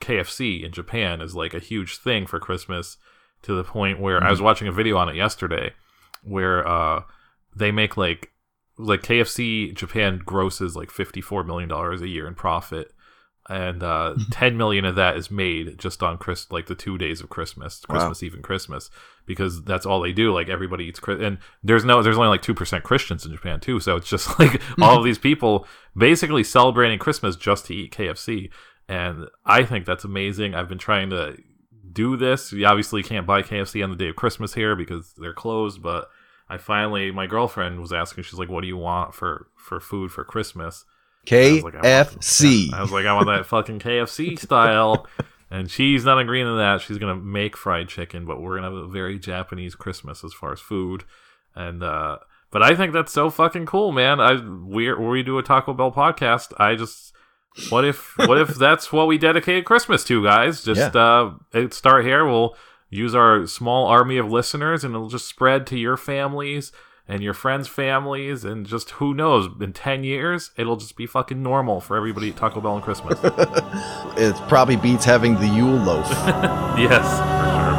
Speaker 2: KFC in Japan is like a huge thing for Christmas to the point where I was watching a video on it yesterday where uh, they make like like KFC Japan grosses like 54 million dollars a year in profit and uh 10 million of that is made just on Chris like the 2 days of Christmas
Speaker 1: Wow.
Speaker 2: Christmas Eve and Christmas because that's all they do. Like everybody eats Chris- and there's no there's only like 2% Christians in Japan too. So it's just like all of these people basically celebrating Christmas just to eat KFC and I think that's amazing. I've been trying to do this. You obviously can't buy KFC on the day of Christmas here because they're closed but I finally my girlfriend was asking she's like what do you want for for food for Christmas I was like, I want-
Speaker 1: KFC.
Speaker 2: I was like, I want that fucking KFC style. And she's not agreeing to that. She's gonna make fried chicken, but we're gonna have a very Japanese Christmas as far as food. And uh but I think that's so fucking cool, man. I we we do a Taco Bell podcast. I just what if what if that's what we dedicated Christmas to, guys? Just uh start here. We'll use our small army of listeners, and it'll just spread to your families and your friends' families, and just who knows? In ten years, it'll just be fucking normal for everybody at Taco Bell on Christmas.
Speaker 1: It probably beats having the Yule loaf.
Speaker 2: yes, for sure.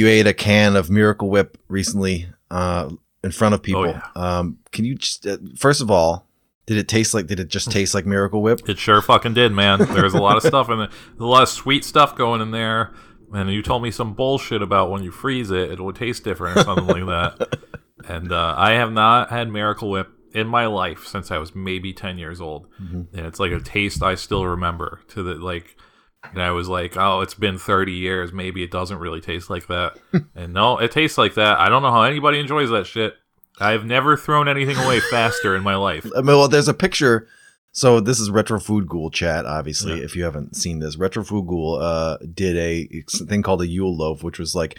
Speaker 1: You ate a can of Miracle Whip recently uh, in front of people.
Speaker 2: Oh, yeah.
Speaker 1: um, can you just, uh, first of all, did it taste like? Did it just taste like Miracle Whip?
Speaker 2: It sure fucking did, man. There's a lot of stuff in there. There's a lot of sweet stuff going in there. And you told me some bullshit about when you freeze it, it would taste different or something like that. And uh, I have not had Miracle Whip in my life since I was maybe 10 years old. And it's like a taste I still remember to the like. And I was like, oh, it's been 30 years. Maybe it doesn't really taste like that. and no, it tastes like that. I don't know how anybody enjoys that shit. I've never thrown anything away faster in my life.
Speaker 1: I mean, well, there's a picture. So this is Retro Food Ghoul chat. Obviously,
Speaker 2: Yeah.
Speaker 1: if you haven't seen this, Retro Food Ghoul uh, did a thing called a Yule loaf, which was like,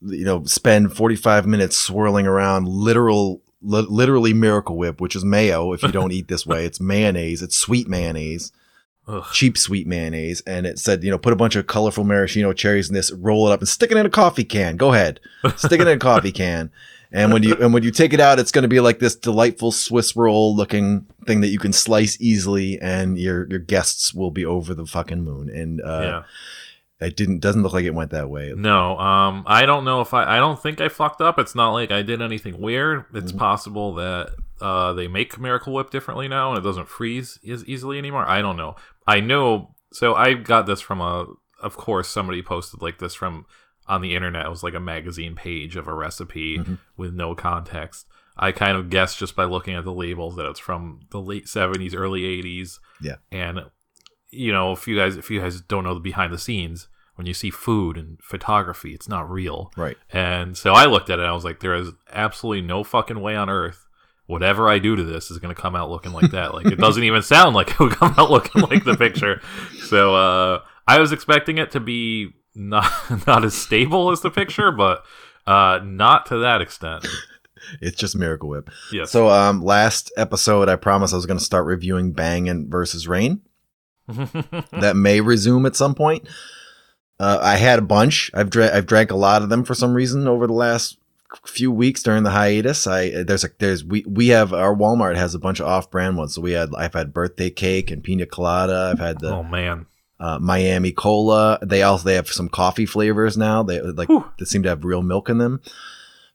Speaker 1: you know, spend 45 minutes swirling around literal, li- literally Miracle Whip, which is mayo. If you don't eat this way, it's mayonnaise. It's sweet mayonnaise.
Speaker 2: Ugh.
Speaker 1: cheap sweet mayonnaise and it said you know put a bunch of colorful maraschino cherries in this roll it up and stick it in a coffee can go ahead stick it in a coffee can and when you and when you take it out it's going to be like this delightful swiss roll looking thing that you can slice easily and your your guests will be over the fucking moon and uh
Speaker 2: yeah.
Speaker 1: it didn't doesn't look like it went that way
Speaker 2: No, um, I don't know if I. I don't think I fucked up. It's not like I did anything weird. It's
Speaker 1: Mhm.
Speaker 2: possible that uh, they make Miracle Whip differently now, and it doesn't freeze as easily anymore. I don't know. I know. So I got this from a. Of course, somebody posted like this from on the internet. It was like a magazine page of a recipe
Speaker 1: Mhm.
Speaker 2: with no context. I kind of guessed just by looking at the labels that it's from the late seventies, early eighties.
Speaker 1: Yeah.
Speaker 2: and you know, if you guys if you guys don't know the behind the scenes, when you see food and photography, it's not real.
Speaker 1: right
Speaker 2: And so I looked at it and I was like, there is absolutely no fucking way on earth whatever I do to this is going to come out looking like that. Like it doesn't even sound like it would come out looking like the picture. So uh, I was expecting it to be not not as stable as the picture, but uh, not to that extent.
Speaker 1: it's just miracle whip
Speaker 2: Yes.
Speaker 1: so um last episode i promised i was going to start reviewing bang and versus Reign that may resume at some point. Uh, I had a bunch. I've dra- I've drank a lot of them for some reason over the last few weeks during the hiatus. I there's a there's we we have our Walmart has a bunch of off brand ones. So we had I've had birthday cake and pina colada. I've had the
Speaker 2: oh man.
Speaker 1: uh, Miami cola. They also they have some coffee flavors now. They like
Speaker 2: Whew.
Speaker 1: that seem to have real milk in them.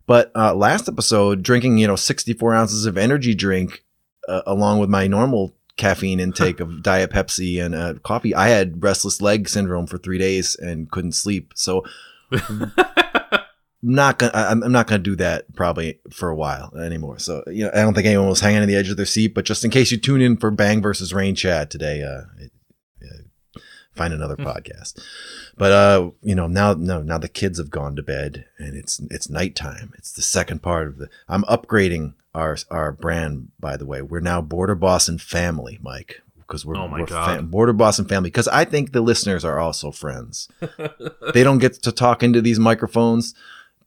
Speaker 1: But uh, last episode, drinking you know 64 ounces of energy drink uh, along with my normal caffeine intake of diet Pepsi and uh, coffee, I had restless leg syndrome for three days and couldn't sleep. So not gonna I'm I'm not gonna do that probably for a while anymore. So you know I don't think anyone was hanging on the edge of their seat. But just in case you tune in for Bang versus Reign chat today, uh, it, uh, find another podcast. But uh, you know now no now the kids have gone to bed and it's it's nighttime. It's the second part of the. I'm upgrading our our brand by the way. We're now Border Boss and Family, Mike. Because we're,
Speaker 2: Oh
Speaker 1: we're
Speaker 2: God.
Speaker 1: Border Boss and Family. Because I think the listeners are also friends. they don't get to talk into these microphones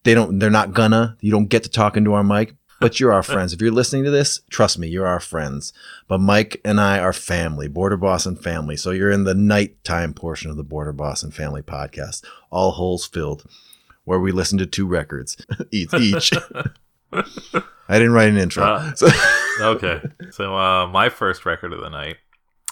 Speaker 1: they don't they're not gonna you don't get to talk into our mic but you're our friends if you're listening to this trust me you're our friends but mike and i are family border boss and family so you're in the nighttime portion of the border boss and family podcast all holes filled where we listen to two records each each I didn't write an intro.
Speaker 2: Uh,
Speaker 1: So-
Speaker 2: okay. So uh, my first record of the night.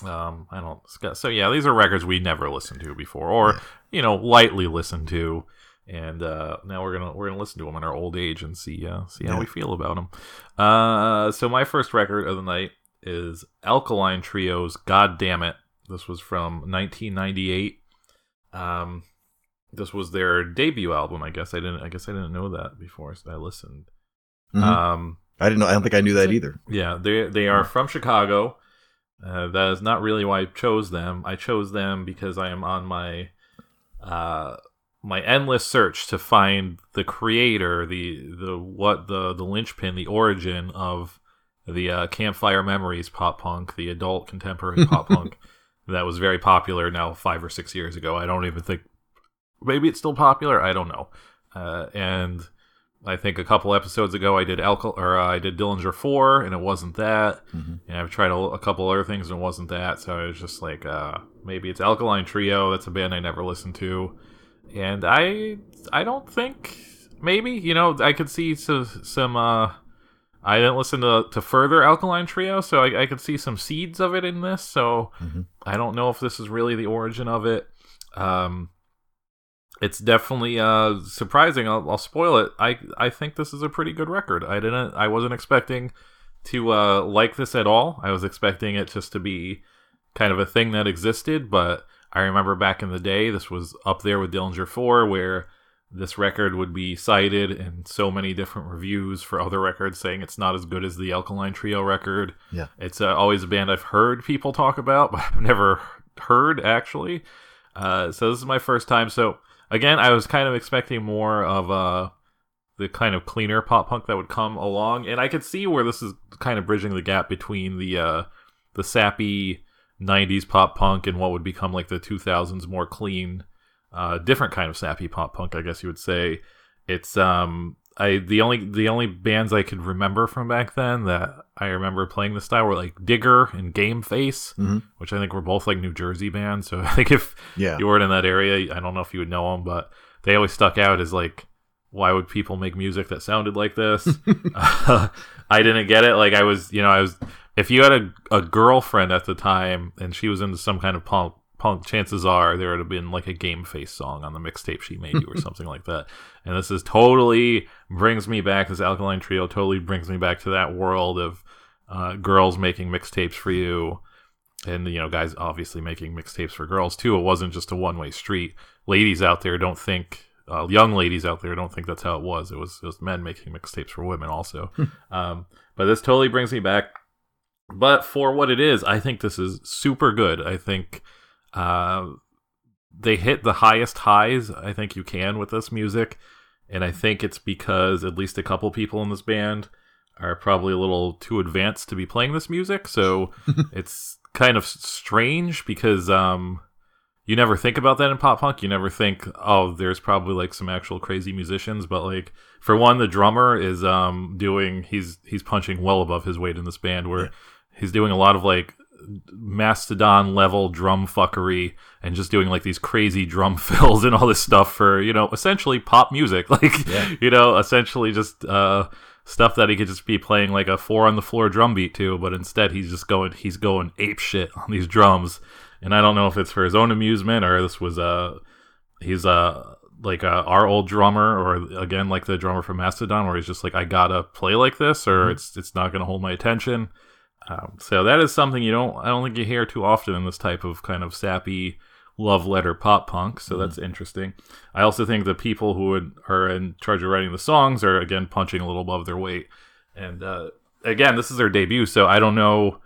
Speaker 2: Um, I don't. So yeah, these are records we never listened to before, or you know, lightly listened to, and uh, now we're gonna we're gonna listen to them in our old age and see uh, see how
Speaker 1: Yeah.
Speaker 2: we feel about them. Uh, so my first record of the night is Alkaline Trio's "Goddamnit." This was from 1998. Um, this was their debut album. I guess I didn't. I guess I didn't know that before I listened.
Speaker 1: Mhm.
Speaker 2: Um,
Speaker 1: I didn't know. I don't think I knew that either.
Speaker 2: yeah, they they are from Chicago. Uh, that is not really why I chose them. I chose them because I am on my uh, my endless search to find the creator, the the what the the linchpin, the origin of the uh, Campfire Memories pop punk, the adult contemporary pop punk that was very popular now five or six years ago. I don't even think maybe it's still popular. I don't know. Uh, and I think a couple episodes ago I did Alcal or uh, I did Dillinger Four, and it wasn't that.
Speaker 1: Mhm.
Speaker 2: And I've tried a, a couple other things, and it wasn't that. So I was just like, uh, maybe it's Alkaline Trio. That's a band I never listened to, and I I don't think maybe you know I could see some some. Uh, I didn't listen to to further Alkaline Trio, so I, I could see some seeds of it in this. So
Speaker 1: Mhm.
Speaker 2: I don't know if this is really the origin of it. Um, it's definitely uh surprising. I'll, I'll spoil it. I I think this is a pretty good record. I didn't. I wasn't expecting to uh like this at all. I was expecting it just to be kind of a thing that existed. But I remember back in the day, this was up there with Dillinger Four, where this record would be cited in so many different reviews for other records, saying it's not as good as the Alkaline Trio record.
Speaker 1: Yeah.
Speaker 2: It's uh, always a band I've heard people talk about, but I've never heard actually. Uh, so this is my first time. So again, I was kind of expecting more of uh, the kind of cleaner pop punk that would come along, and I could see where this is kind of bridging the gap between the uh, the sappy '90s pop punk and what would become like the 2000s more clean, uh, different kind of sappy pop punk, I guess you would say. It's um I the only the only bands I could remember from back then that I remember playing this style were like Digger and Game Face,
Speaker 1: Mhm.
Speaker 2: which I think were both like New Jersey bands. So I think if
Speaker 1: Yeah.
Speaker 2: you weren't in that area, I don't know if you would know them, but they always stuck out as like, why would people make music that sounded like this? Uh, I didn't get it. Like I was, you know, I was. If you had a, a girlfriend at the time and she was into some kind of punk, punk, chances are there would have been like a Game Face song on the mixtape she made you or something like that. And this is totally brings me back. This Alkaline Trio totally brings me back to that world of uh, girls making mixtapes for you and you know guys obviously making mixtapes for girls too it wasn't just a one-way street ladies out there don't think uh, young ladies out there don't think that's how it was it was just men making mixtapes for women also um, but this totally brings me back but for what it is i think this is super good. I think uh, they hit the highest highs i think you can with this music. And i think it's because at least a couple people in this band are probably a little too advanced to be playing this music. So it's kind of strange because um you never think about that in pop punk. You never think oh there's probably like some actual crazy musicians. But like for one the drummer is um doing he's he's punching well above his weight in this band where he's doing a lot of like mastodon level drum fuckery and just doing like these crazy drum fills and all this stuff for you know essentially pop music. Like
Speaker 1: Yeah.
Speaker 2: you know essentially just uh stuff that he could just be playing like a four on the floor drum beat to but instead he's just going he's going ape shit on these drums. And i don't know if it's for his own amusement or this was uh he's uh like uh, our old drummer or again like the drummer from mastodon where he's just like i gotta play like this or it's it's not gonna hold my attention um, so that is something you don't i don't think you hear too often in this type of kind of sappy love letter pop punk so that's interesting. I also think the people who would, are in charge of writing the songs are again punching a little above their weight. And uh, again this is their debut so i don't know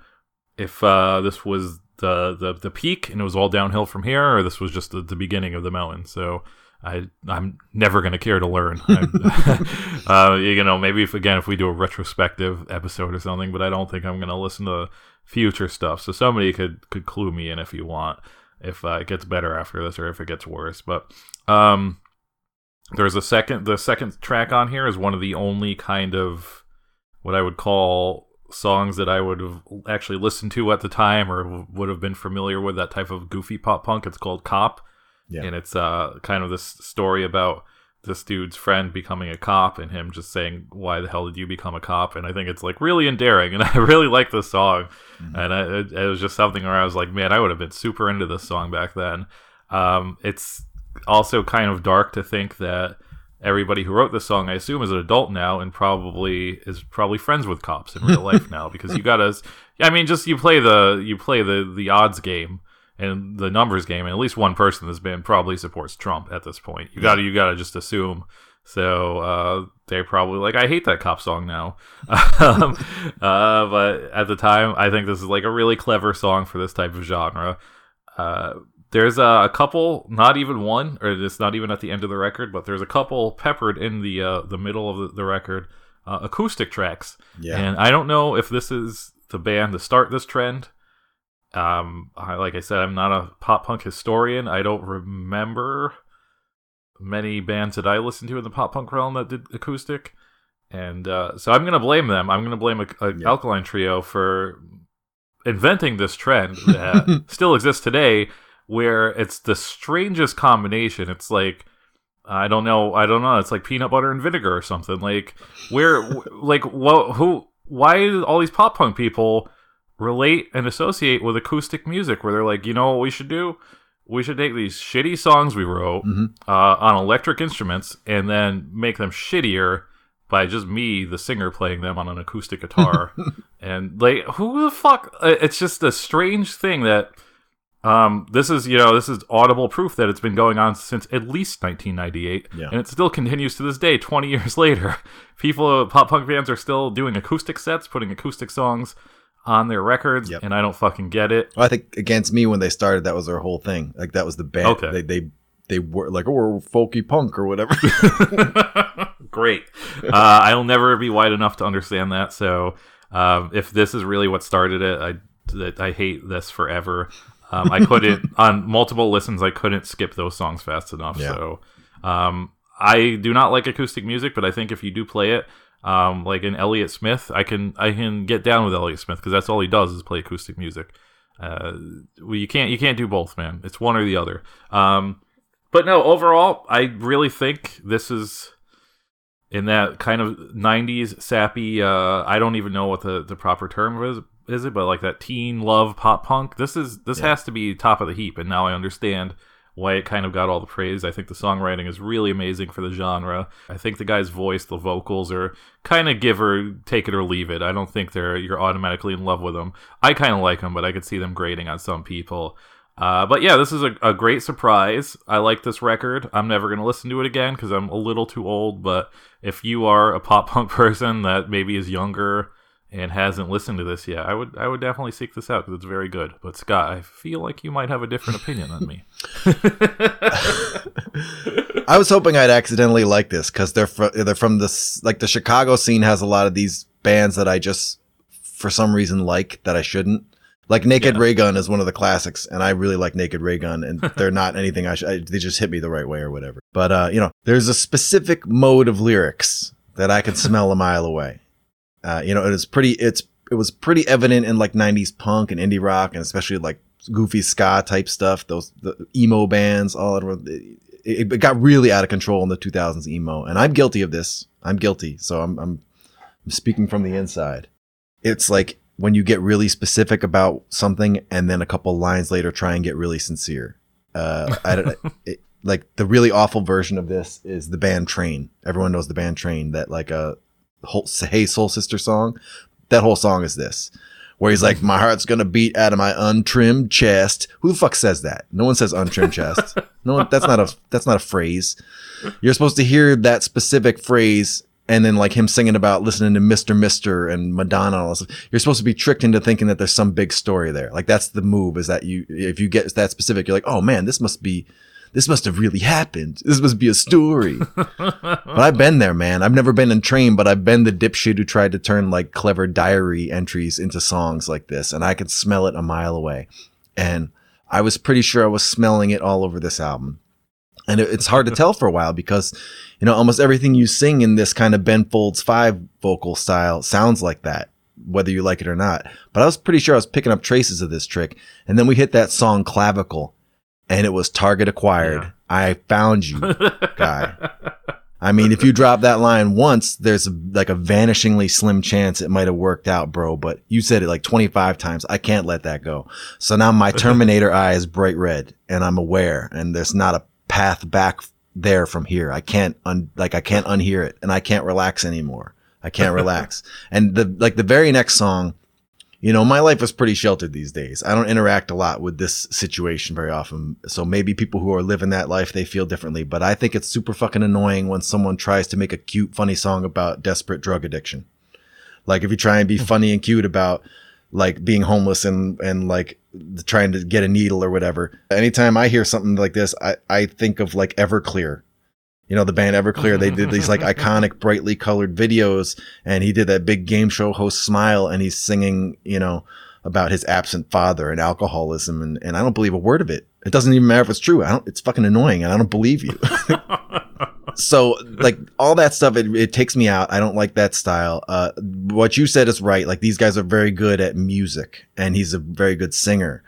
Speaker 2: if uh, this was the, the the peak and it was all downhill from here or this was just the, the beginning of the mountain. So I I'm never gonna care to learn. Uh, you know, maybe if again if we do a retrospective episode or something, but I don't think I'm gonna listen to future stuff. So somebody could could clue me in if you want, if uh, it gets better after this or if it gets worse. But um, there's a second the second track on here is one of the only kind of what I would call songs that I would have actually listened to at the time or would have been familiar with that type of goofy pop punk. It's called Cop
Speaker 1: Yeah.
Speaker 2: and it's uh kind of this story about this dude's friend becoming a cop and him just saying, "Why the hell did you become a cop?" And I think it's like really endearing, and I really like this song. Mm-hmm. And I, it, it, was just something where I was like, "Man, I would have been super into this song back then." Um, it's also kind of dark to think that everybody who wrote this song, I assume, is an adult now and probably is probably friends with cops in real life now because you gotta. I mean, just you play the you play the the odds game and the numbers game, and at least one person in this band probably supports Trump at this point. You gotta you gotta just assume. So uh, they're probably like, I hate that cop song now. um, uh, but at the time, I think this is like a really clever song for this type of genre. Uh, there's a, a, couple, not even one, or it's not even at the end of the record, but there's a couple peppered in the uh, the middle of the, the record, uh, acoustic tracks. Yeah. And I don't know if this is the band to start this trend. Um, I, like I said, I'm not a pop punk historian. I don't remember many bands that I listened to in the pop punk realm that did acoustic, and uh, so I'm gonna blame them. I'm gonna blame a, a yeah. Alkaline Trio for inventing this trend that still exists today where it's the strangest combination. It's like I don't know, I don't know. It's like peanut butter and vinegar or something. Like where, like what? Who? Why all these pop punk people relate and associate with acoustic music? Where they're like, you know what we should do? We should take these shitty songs we wrote mm-hmm. uh, on electric instruments and then make them shittier by just me, the singer, playing them on an acoustic guitar. and like, who the fuck? Uh, it's just a strange thing that um, this is, you know, this is audible proof that it's been going on since at least 1998, yeah. and it still continues to this day, 20 years later. People, pop punk bands are still doing acoustic sets, putting acoustic songs on their records, yep. and I don't fucking get it.
Speaker 1: Well, I think against me when they started, that was their whole thing. Like that was the band. Okay. They they they were like, oh, we're folky punk or whatever.
Speaker 2: Great. Uh, I'll never be white enough to understand that. So uh, if this is really what started it, I I hate this forever. Um, I couldn't on multiple listens. I couldn't skip those songs fast enough. Yeah. So um, I do not like acoustic music, but I think if you do play it, um, like in Elliott Smith, I can I can get down with Elliott Smith because that's all he does is play acoustic music. Uh, well, you can't you can't do both, man. It's one or the other. Um, but no, overall, I really think this is in that kind of 90s sappy uh, i don't even know what the, the proper term is is it? But like that teen love pop punk. This is this yeah. has to be top of the heap, and now I understand why it kind of got all the praise. I think the songwriting is really amazing for the genre. I think the guy's voice, the vocals are kind of give or take it or leave it. I don't think they're you're automatically in love with them. I kind of like them, but I could see them grating on some people. Uh, but yeah, this is a, a great surprise. I like this record. I'm never going to listen to it again because I'm a little too old. But if you are a pop punk person that maybe is younger and hasn't listened to this yet, I would I would definitely seek this out because it's very good. But Scott, I feel like you might have a different opinion than me.
Speaker 1: I was hoping I'd accidentally like this because they're fr- they're from this like the Chicago scene has a lot of these bands that I just for some reason like that I shouldn't. Like Naked yeah. Raygun is one of the classics, and I really like Naked Raygun, and they're not anything I should. They just hit me the right way or whatever. But uh, you know, there's a specific mode of lyrics that I can smell a mile away uh, you know, it is pretty. It's it was pretty evident in like '90s punk and indie rock, and especially like goofy ska type stuff. Those the emo bands, all it, it got really out of control in the 2000s emo, and I'm guilty of this. I'm guilty, so I'm I'm, I'm speaking from the inside. It's like when you get really specific about something, and then a couple lines later try and get really sincere. Uh, I don't. It, like the really awful version of this is the band Train. Everyone knows the band Train. That like a uh, whole Hey Soul Sister song. That whole song is this, where he's like, "My heart's gonna beat out of my untrimmed chest." Who the fuck says that? No one says untrimmed chest. No one. That's not a. That's not a phrase. You're supposed to hear that specific phrase and then like him singing about listening to Mr. Mister and Madonna and all this. You're supposed to be tricked into thinking that there's some big story there. Like that's the move is that you if you get that specific, you're like, oh man, this must be this must have really happened. This must be a story. but I've been there, man. I've never been in train, but I've been the dipshit who tried to turn like clever diary entries into songs like this, and I could smell it a mile away. And I was pretty sure I was smelling it all over this album. And it, it's hard to tell for a while because, you know, almost everything you sing in this kind of Ben Folds 5 vocal style sounds like that whether you like it or not. But I was pretty sure I was picking up traces of this trick. And then we hit that song Clavicle and it was target acquired. Yeah. I found you, guy. I mean, if you drop that line once, there's like a vanishingly slim chance it might have worked out, bro. But you said it like 25 times. I can't let that go. So now my Terminator eye is bright red and I'm aware and there's not a path back there from here. I can't un, like, I can't unhear it and I can't relax anymore. I can't relax. and the, like the very next song, you know, my life is pretty sheltered these days. I don't interact a lot with this situation very often. So maybe people who are living that life, they feel differently. But I think it's super fucking annoying when someone tries to make a cute, funny song about desperate drug addiction. Like if you try and be hmm. funny and cute about like being homeless and, and like trying to get a needle or whatever. Anytime I hear something like this, I, I think of like Everclear you know, the band Everclear, they did these like iconic, brightly colored videos, and he did that big game show host smile, and he's singing, you know, about his absent father and alcoholism, and, and I don't believe a word of it. It doesn't even matter if it's true. I don't. It's fucking annoying, and I don't believe you. so, like all that stuff, it, it takes me out. I don't like that style. Uh, what you said is right. Like these guys are very good at music, and he's a very good singer.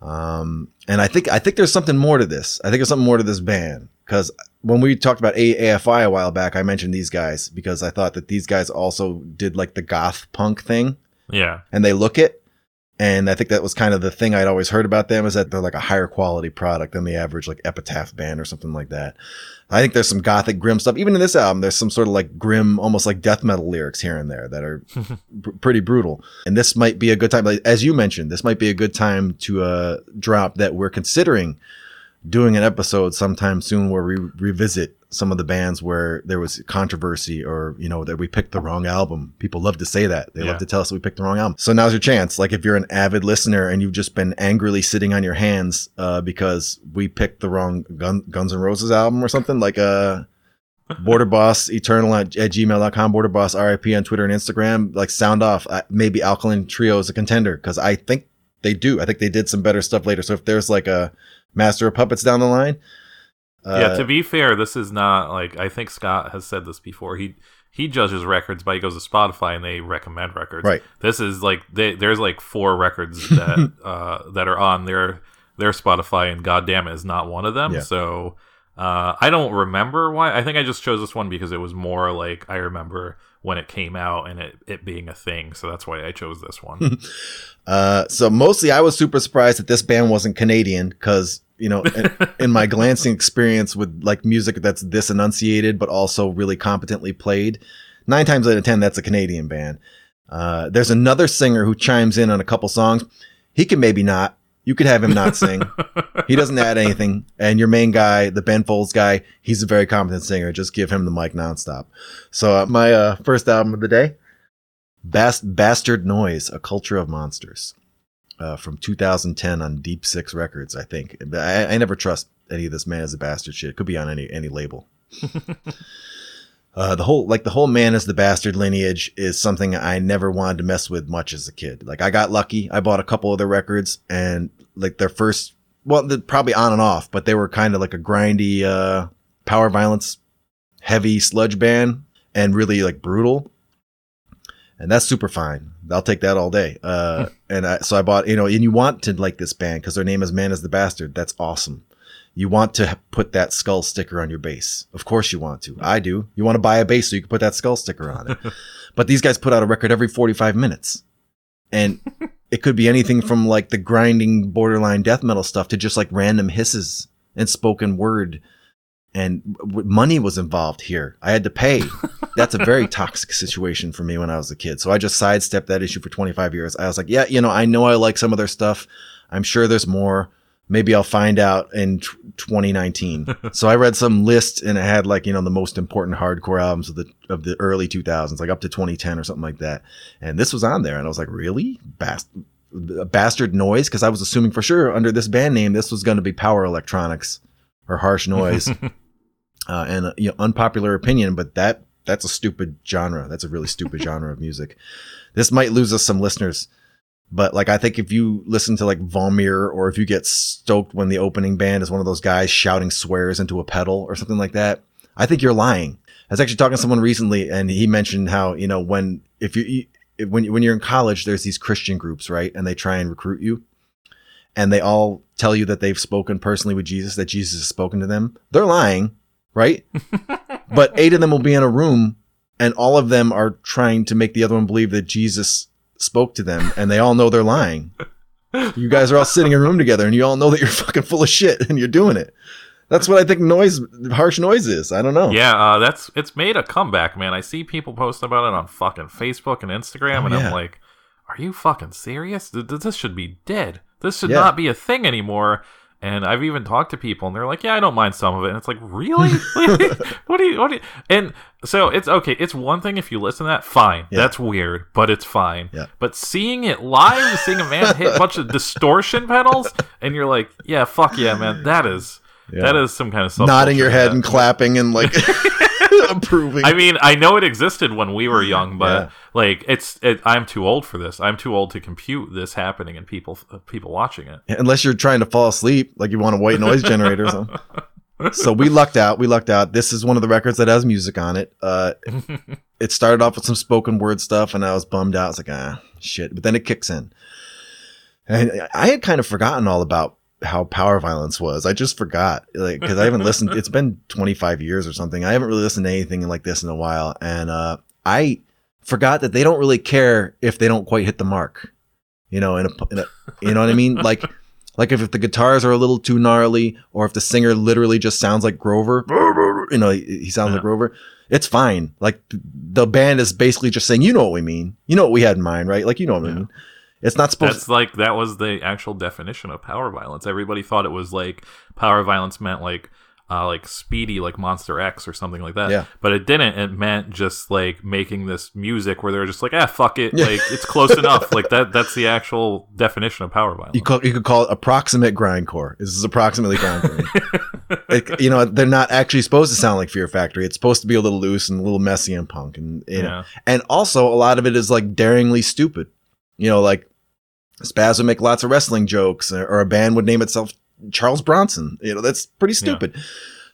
Speaker 1: Um, and I think I think there's something more to this. I think there's something more to this band because when we talked about AFI a while back, I mentioned these guys because I thought that these guys also did like the goth punk thing.
Speaker 2: Yeah.
Speaker 1: And they look it. And I think that was kind of the thing I'd always heard about them is that they're like a higher quality product than the average like Epitaph band or something like that. I think there's some gothic grim stuff. Even in this album, there's some sort of like grim, almost like death metal lyrics here and there that are pretty brutal. And this might be a good time, like, as you mentioned, this might be a good time to uh, drop that we're considering doing an episode sometime soon where we revisit some of the bands where there was controversy or you know that we picked the wrong album. People love to say that. They yeah. love to tell us we picked the wrong album. So now's your chance. Like if you're an avid listener and you've just been angrily sitting on your hands uh, because we picked the wrong Gun- guns and roses album or something like uh border boss eternal at, at gmail.com border boss rip on twitter and instagram like sound off. Uh, maybe alkaline trio is a contender because i think they do i think they did some better stuff later so if there's like a Master of Puppets down the line.
Speaker 2: Uh, yeah, to be fair, this is not like I think Scott has said this before. He he judges records by he goes to Spotify and they recommend records.
Speaker 1: Right.
Speaker 2: This is like they, there's like four records that uh, that are on their their Spotify and Goddamnit is not one of them. Yeah. So uh, I don't remember why. I think I just chose this one because it was more like I remember when it came out and it, it being a thing. So that's why I chose this one.
Speaker 1: uh, so mostly I was super surprised that this band wasn't Canadian because you know, in, in, my glancing experience with like music that's this enunciated, but also really competently played, nine times out of 10, that's a Canadian band. Uh, there's another singer who chimes in on a couple songs. He can maybe not. You could have him not sing. he doesn't add anything. And your main guy, the Ben Folds guy, he's a very competent singer. Just give him the mic nonstop. So uh, my uh, first album of the day, Bast- Bastard Noise, A Culture of Monsters uh, from 2010 on Deep Six Records, I think. I, I, never trust any of this man as a bastard shit. It could be on any any label. uh, the whole like the whole Man is the Bastard lineage is something I never wanted to mess with much as a kid. Like I got lucky. I bought a couple of their records and like their first, well, probably on and off, but they were kind of like a grindy uh, power violence, heavy sludge band and really like brutal and that's super fine. I'll take that all day. Uh, and I, so I bought, you know, and you want to like this band because their name is Man is the Bastard. That's awesome. You want to put that skull sticker on your bass. Of course you want to. I do. You want to buy a bass so you can put that skull sticker on it. but these guys put out a record every 45 minutes. And it could be anything from like the grinding borderline death metal stuff to just like random hisses and spoken word and money was involved here. I had to pay. That's a very toxic situation for me when I was a kid. So I just sidestepped that issue for 25 years. I was like, yeah, you know, I know I like some of their stuff. I'm sure there's more. Maybe I'll find out in t- 2019. so I read some list and it had like, you know, the most important hardcore albums of the of the early 2000s, like up to 2010 or something like that. And this was on there and I was like, "Really? Bast- bastard noise?" because I was assuming for sure under this band name this was going to be power electronics or harsh noise uh, and uh, you know unpopular opinion, but that that's a stupid genre. That's a really stupid genre of music. This might lose us some listeners, but like I think if you listen to like Vomir or if you get stoked when the opening band is one of those guys shouting swears into a pedal or something like that, I think you're lying. I was actually talking to someone recently, and he mentioned how you know when if you when when you're in college, there's these Christian groups, right, and they try and recruit you and they all tell you that they've spoken personally with Jesus, that Jesus has spoken to them, they're lying, right? but eight of them will be in a room and all of them are trying to make the other one believe that Jesus spoke to them and they all know they're lying. You guys are all sitting in a room together and you all know that you're fucking full of shit and you're doing it. That's what I think noise, harsh noise is. I don't know.
Speaker 2: Yeah, uh, that's it's made a comeback, man. I see people post about it on fucking Facebook and Instagram,
Speaker 1: Oh,
Speaker 2: and
Speaker 1: yeah.
Speaker 2: I'm like, are you fucking serious? Th- th- This should be dead. This should
Speaker 1: Yeah.
Speaker 2: not be a thing anymore. And I've even talked to people, and they're like, "Yeah, I don't mind some of it." And it's like, really? what do you? What do you? And so it's okay. It's one thing if you listen to that, fine.
Speaker 1: Yeah.
Speaker 2: That's weird, but it's fine.
Speaker 1: Yeah.
Speaker 2: But seeing it live, seeing a man hit a bunch of distortion pedals, and you're like, "Yeah, fuck yeah, man, that is."
Speaker 1: Yeah.
Speaker 2: That is some kind of self
Speaker 1: Nodding your head and clapping and like approving.
Speaker 2: I mean, I know it existed when we were young, but
Speaker 1: Yeah.
Speaker 2: like it's it, I'm too old for this. I'm too old to compute this happening and people uh, people watching it.
Speaker 1: Unless you're trying to fall asleep, like you want a white noise generator or something. So we lucked out. We lucked out. This is one of the records that has music on it. Uh, it started off with some spoken word stuff, and I was bummed out. I was like, ah, shit. But then it kicks in. And I had kind of forgotten all about how power violence was. I just forgot, like, because I haven't listened. It's been 25 years or something. I haven't really listened to anything like this in a while, and uh, I forgot that they don't really care if they don't quite hit the mark. You know, in a, in a you know what I mean? Like, like if, if the guitars are a little too gnarly, or if the singer literally just sounds like Grover, you know, he, he sounds like Grover. It's fine. Like the band is basically just saying, you know what we mean. You know what we had in mind, right? Like you know what I mean. It's not supposed.
Speaker 2: That's like that was the actual definition of power violence. Everybody thought it was like power violence meant like uh, like speedy, like Monster X or something like that.
Speaker 1: Yeah.
Speaker 2: But it didn't. It meant just like making this music where they were just like, ah, fuck it, like it's close enough. Like that. That's the actual definition of power violence.
Speaker 1: you, call, you could call it approximate grindcore. This is approximately grindcore. Like, you know, they're not actually supposed to sound like Fear Factory. It's supposed to be a little loose and a little messy and punk, and you know,
Speaker 2: yeah.
Speaker 1: and also a lot of it is like daringly stupid. You know, like Spazz would make lots of wrestling jokes, or, a band would name itself Charles Bronson. You know, that's pretty
Speaker 2: Yeah.
Speaker 1: stupid.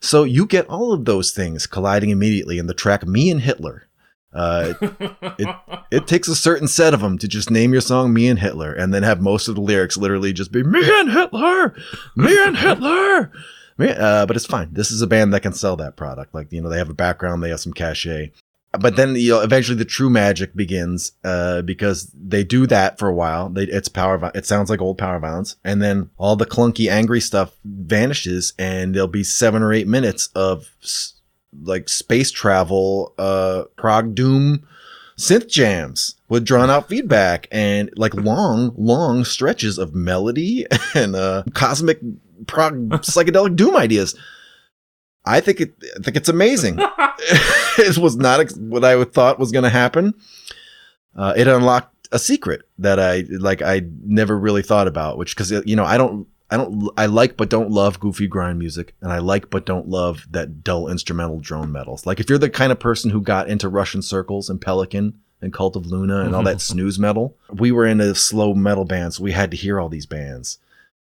Speaker 1: So you get all of those things colliding immediately in the track "Me and Hitler." Uh, it takes a certain set of them to just name your song "Me and Hitler" and then have most of the lyrics literally just be "Me and Hitler, me and Hitler." Uh, but it's fine. This is a band that can sell that product. Like you know, they have a background, they have some cachet. But then you know, eventually the true magic begins uh, because they do that for a while. They, it's power. It sounds like old power violence, and then all the clunky, angry stuff vanishes, and there'll be seven or eight minutes of s- like space travel, uh, prog doom synth jams with drawn out feedback and like long, long stretches of melody and uh, cosmic prog psychedelic doom ideas. I think it. I think it's amazing. it was not ex- what I thought was going to happen. Uh, it unlocked a secret that I like. I never really thought about, which because you know I don't. I don't. I like but don't love goofy grind music, and I like but don't love that dull instrumental drone metals. Like if you're the kind of person who got into Russian Circles and Pelican and Cult of Luna and all that snooze metal, we were into slow metal bands. So we had to hear all these bands.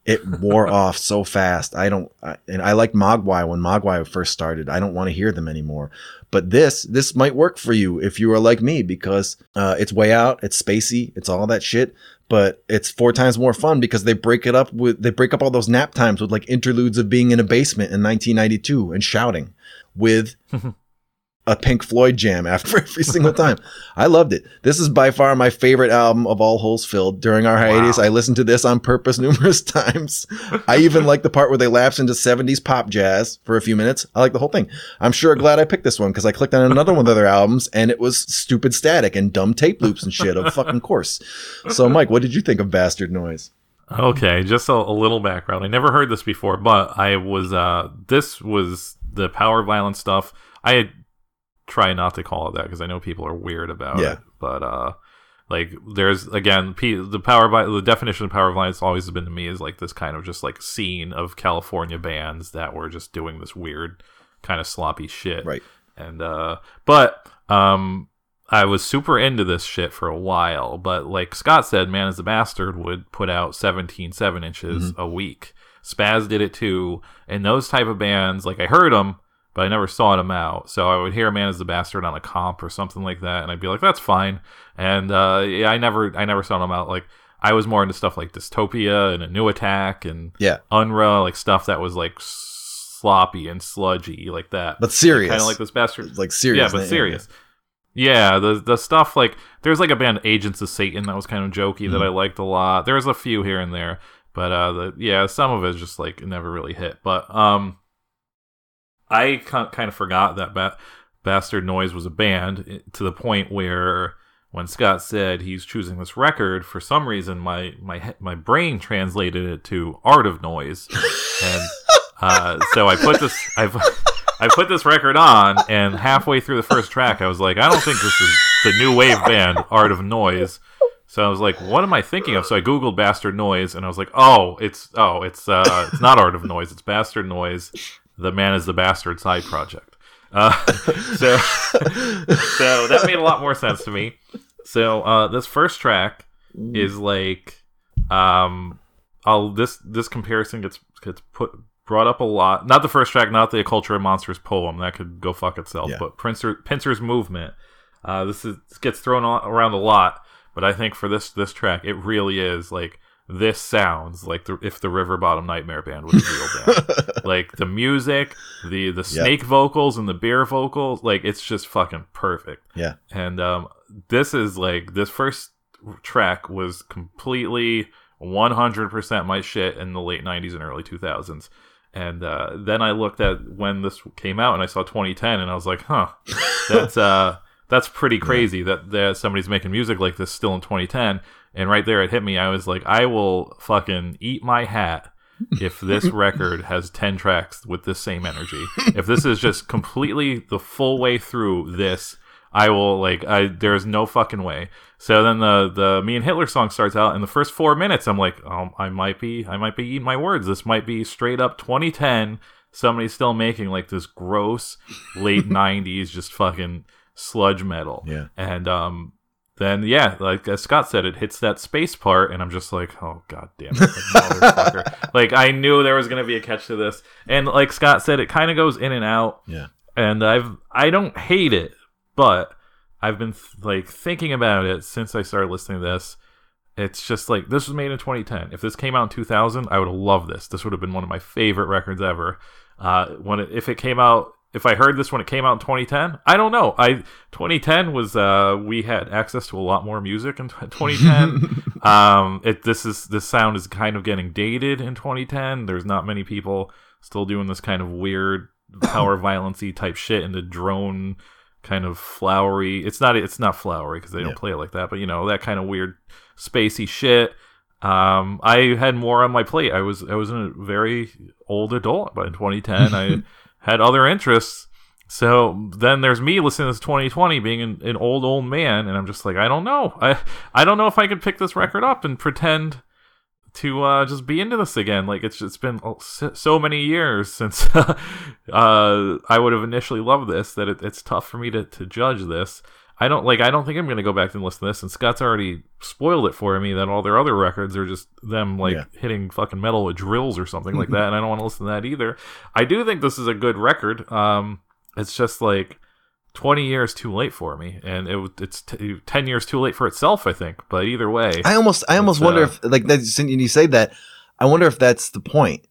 Speaker 1: It wore off so fast. I don't, I, and I liked Mogwai when Mogwai first started. I don't want to hear them anymore. But this, this might work for you if you are like me because uh, it's way out, it's spacey, it's all that shit. But it's four times more fun because they break it up with, they break up all those nap times with like interludes of being in a basement in 1992 and shouting with a Pink Floyd jam after every single time. I loved it. This is by far my favorite album of all holes filled. During our hiatus,
Speaker 2: Wow.
Speaker 1: I listened to this on purpose numerous times. I even like the part where they lapse into 70s pop jazz for a few minutes. I like the whole thing. I'm sure glad I picked this one because I clicked on another one of their albums and it was stupid static and dumb tape loops and shit of fucking course. So, Mike, what did you think of Bastard Noise?
Speaker 2: Okay, just a, a little background. I never heard this before, but I was uh this was the power violence stuff. I had try not to call it that because I know people are weird about
Speaker 1: Yeah.
Speaker 2: it. But uh like there's again P- the power vi- the definition of power of violence always has been to me is like this kind of just like scene of California bands that were just doing this weird kind of sloppy shit.
Speaker 1: Right.
Speaker 2: And uh but um I was super into this shit for a while, but like Scott said, Man is the Bastard would put out 17 7 inches a week. Spazz did it too. And those type of bands, like I heard them, but I never saw them out. So I would hear a Man is the Bastard on a comp or something like that, and I'd be like, that's fine. And uh, yeah, I never, I never saw them out. Like I was more into stuff like Dystopia and a New Attack and
Speaker 1: Yeah.
Speaker 2: Unra, like stuff that was like sloppy and sludgy like that.
Speaker 1: But serious.
Speaker 2: kind of like this bastard.
Speaker 1: like serious.
Speaker 2: Yeah, but serious. Yeah, the the stuff like there's like a band Agents of Satan that was kind of jokey
Speaker 1: Mm-hmm.
Speaker 2: that I liked a lot. There's a few here and there, but uh, the yeah, some of it just like never really hit. But um, I kind of forgot that ba- Bastard Noise was a band eh, to the point where when Scott said he's choosing this record, for some reason my my my brain translated it to Art of Noise, and uh, so I put this I've. I put this record on, and halfway through the first track, I was like, I don't think this is the new wave band, Art of Noise. So I was like, what am I thinking of? So I googled Bastard Noise, and I was like, oh, it's oh, it's uh, it's not Art of Noise, it's Bastard Noise. The Man is the Bastard side project. Uh, so so that made a lot more sense to me. So uh, this first track is like, um, I'll this this comparison gets gets put brought up a lot. Not the first track, not the Culture of Monsters poem that could go fuck itself,
Speaker 1: Yeah.
Speaker 2: but Pincer, Pincer's movement. Uh, this is this gets thrown around a lot, but I think for this this track, it really is like this sounds like the, if the River Bottom Nightmare Band was a real band. like the music, the the
Speaker 1: Yeah.
Speaker 2: snake vocals and the beer vocals, like it's just fucking perfect.
Speaker 1: Yeah.
Speaker 2: And um, this is like this first track was completely 100% my shit in the late 90s and early 2000s. And uh, then I looked at when this came out and I saw 2010 and I was like, huh, that's uh, that's pretty crazy that, that somebody's making music like this still in 2010. And right there it hit me. I was like, I will fucking eat my hat if this record has 10 tracks with this same energy. If this is just completely the full way through this, I will like I there's no fucking way. So then the the me and Hitler song starts out and the first 4 minutes I'm like, "Oh, I might be I might be eating my words. This might be straight up 2010 somebody's still making like this gross late 90s just fucking sludge metal."
Speaker 1: Yeah.
Speaker 2: And um then yeah, like as Scott said, it hits that space part, and I'm just like, oh god damn it, like, motherfucker! like I knew there was gonna be a catch to this, and like Scott said, it kind of goes in and out,
Speaker 1: Yeah.
Speaker 2: and I've I don't hate it, but I've been like thinking about it since I started listening to this. It's just like this was made in 2010. If this came out in 2000, I would have loved this. This would have been one of my favorite records ever. Uh, when it, if it came out, if I heard this when it came out in 2010, I don't know. I 2010 was uh, we had access to a lot more music in 2010. um, it this is this sound is kind of getting dated in 2010. There's not many people still doing this kind of weird power violency type shit in the drone kind of flowery. It's not it's not flowery because they don't
Speaker 1: Yeah.
Speaker 2: play it like that, but you know that kind of weird spacey shit. Um, I had more on my plate. I was I was a very old adult, but in 2010 I had other interests. So then there's me listening to this 2020 being an, an old old man, and I'm just like I don't know. I I don't know if I could pick this record up and pretend to uh, just be into this again. Like it's it's been so many years since uh, I would have initially loved this that it, it's tough for me to, to judge this. I don't like. I don't think I'm going to go back and listen to this. And Scott's already spoiled it for me that all their other records are just them like
Speaker 1: Yeah.
Speaker 2: hitting fucking metal with drills or something like that. And I don't want to listen to that either. I do think this is a good record. Um, it's just like 20 years too late for me, and it it's t- 10 years too late for itself. I think. But either way,
Speaker 1: I almost, I almost wonder
Speaker 2: uh,
Speaker 1: if, like, that, since you say that, I wonder if that's the point,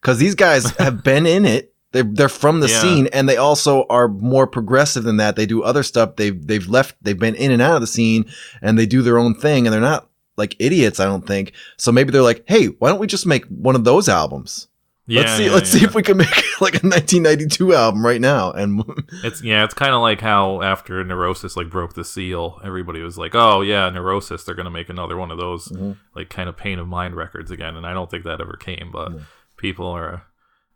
Speaker 1: because these guys have been in it. They're they're from the
Speaker 2: Yeah.
Speaker 1: scene, and they also are more progressive than that. They do other stuff. They've they've left. They've been in and out of the scene, and they do their own thing, and they're not like idiots. I don't think. So maybe they're like, hey, why don't we just make one of those albums?
Speaker 2: yeah,
Speaker 1: let's see.
Speaker 2: yeah,
Speaker 1: let's
Speaker 2: yeah.
Speaker 1: see if we can make like a 1992 album right now. And
Speaker 2: It's yeah, it's kind of like how after Neurosis like broke the seal, everybody was like, "Oh yeah, Neurosis, they're gonna make another one of those
Speaker 1: Mhm.
Speaker 2: like kind of pain of mind records again." And I don't think that ever came, but people are,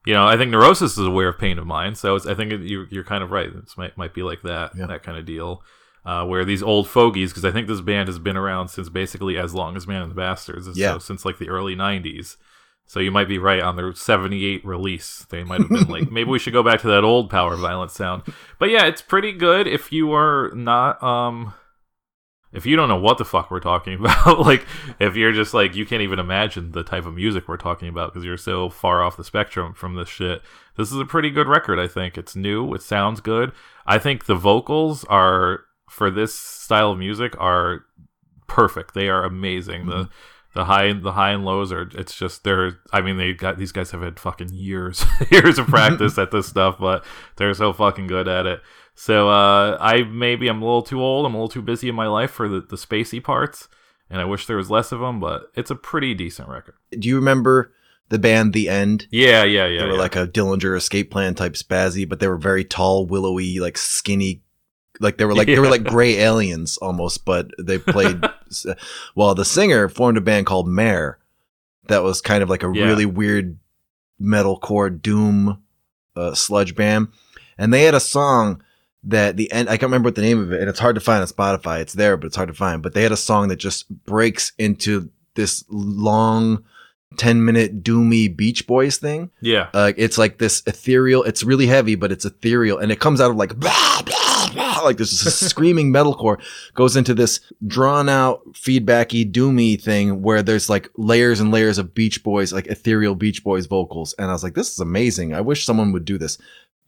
Speaker 2: you know, I think Neurosis is aware of pain of mind, so it's, I think it, you, you're kind of right. It might might be like that
Speaker 1: Yeah.
Speaker 2: that kind of deal. Uh, where these old fogies, because I think this band has been around since basically as long as Man and the Bastards,
Speaker 1: Yeah.
Speaker 2: so since like the early '90s. So you might be right on their 78 release. They might have been like, maybe we should go back to that old power violence sound. But yeah, it's pretty good if you are not um if you don't know what the fuck we're talking about, like if you're just like you can't even imagine the type of music we're talking about because you're so far off the spectrum from this shit. This is a pretty good record, I think. It's new, it sounds good. I think the vocals are for this style of music are perfect. They are amazing. The mm-hmm. the high the high and lows are it's just they're I mean they got these guys have had fucking years years of practice at this stuff, but they're so fucking good at it. So uh, I maybe I'm a little too old. I'm a little too busy in my life for the, the spacey parts, and I wish there was less of them. But it's a pretty decent record.
Speaker 1: Do you remember the band The End?
Speaker 2: Yeah, yeah, yeah.
Speaker 1: They were
Speaker 2: yeah.
Speaker 1: like a Dillinger escape plan type spazzy, but they were very tall, willowy, like skinny. Like they were like they were like gray aliens almost, but they played. well, the singer formed a band called Mare, that was kind of like a
Speaker 2: Yeah.
Speaker 1: really weird metalcore doom uh, sludge band, and they had a song that the end I can't remember what the name of it, and it's hard to find on Spotify. It's there, but it's hard to find. But they had a song that just breaks into this long. 10 minute doomy beach boys thing
Speaker 2: yeah,
Speaker 1: uh, it's like this ethereal. It's really heavy, but it's ethereal, and it comes out of like blah, blah, blah, like this screaming metalcore goes into this drawn out, feedbacky, doomy thing where there's like layers and layers of Beach Boys, like ethereal Beach Boys vocals, and I was like, this is amazing. I wish someone would do this.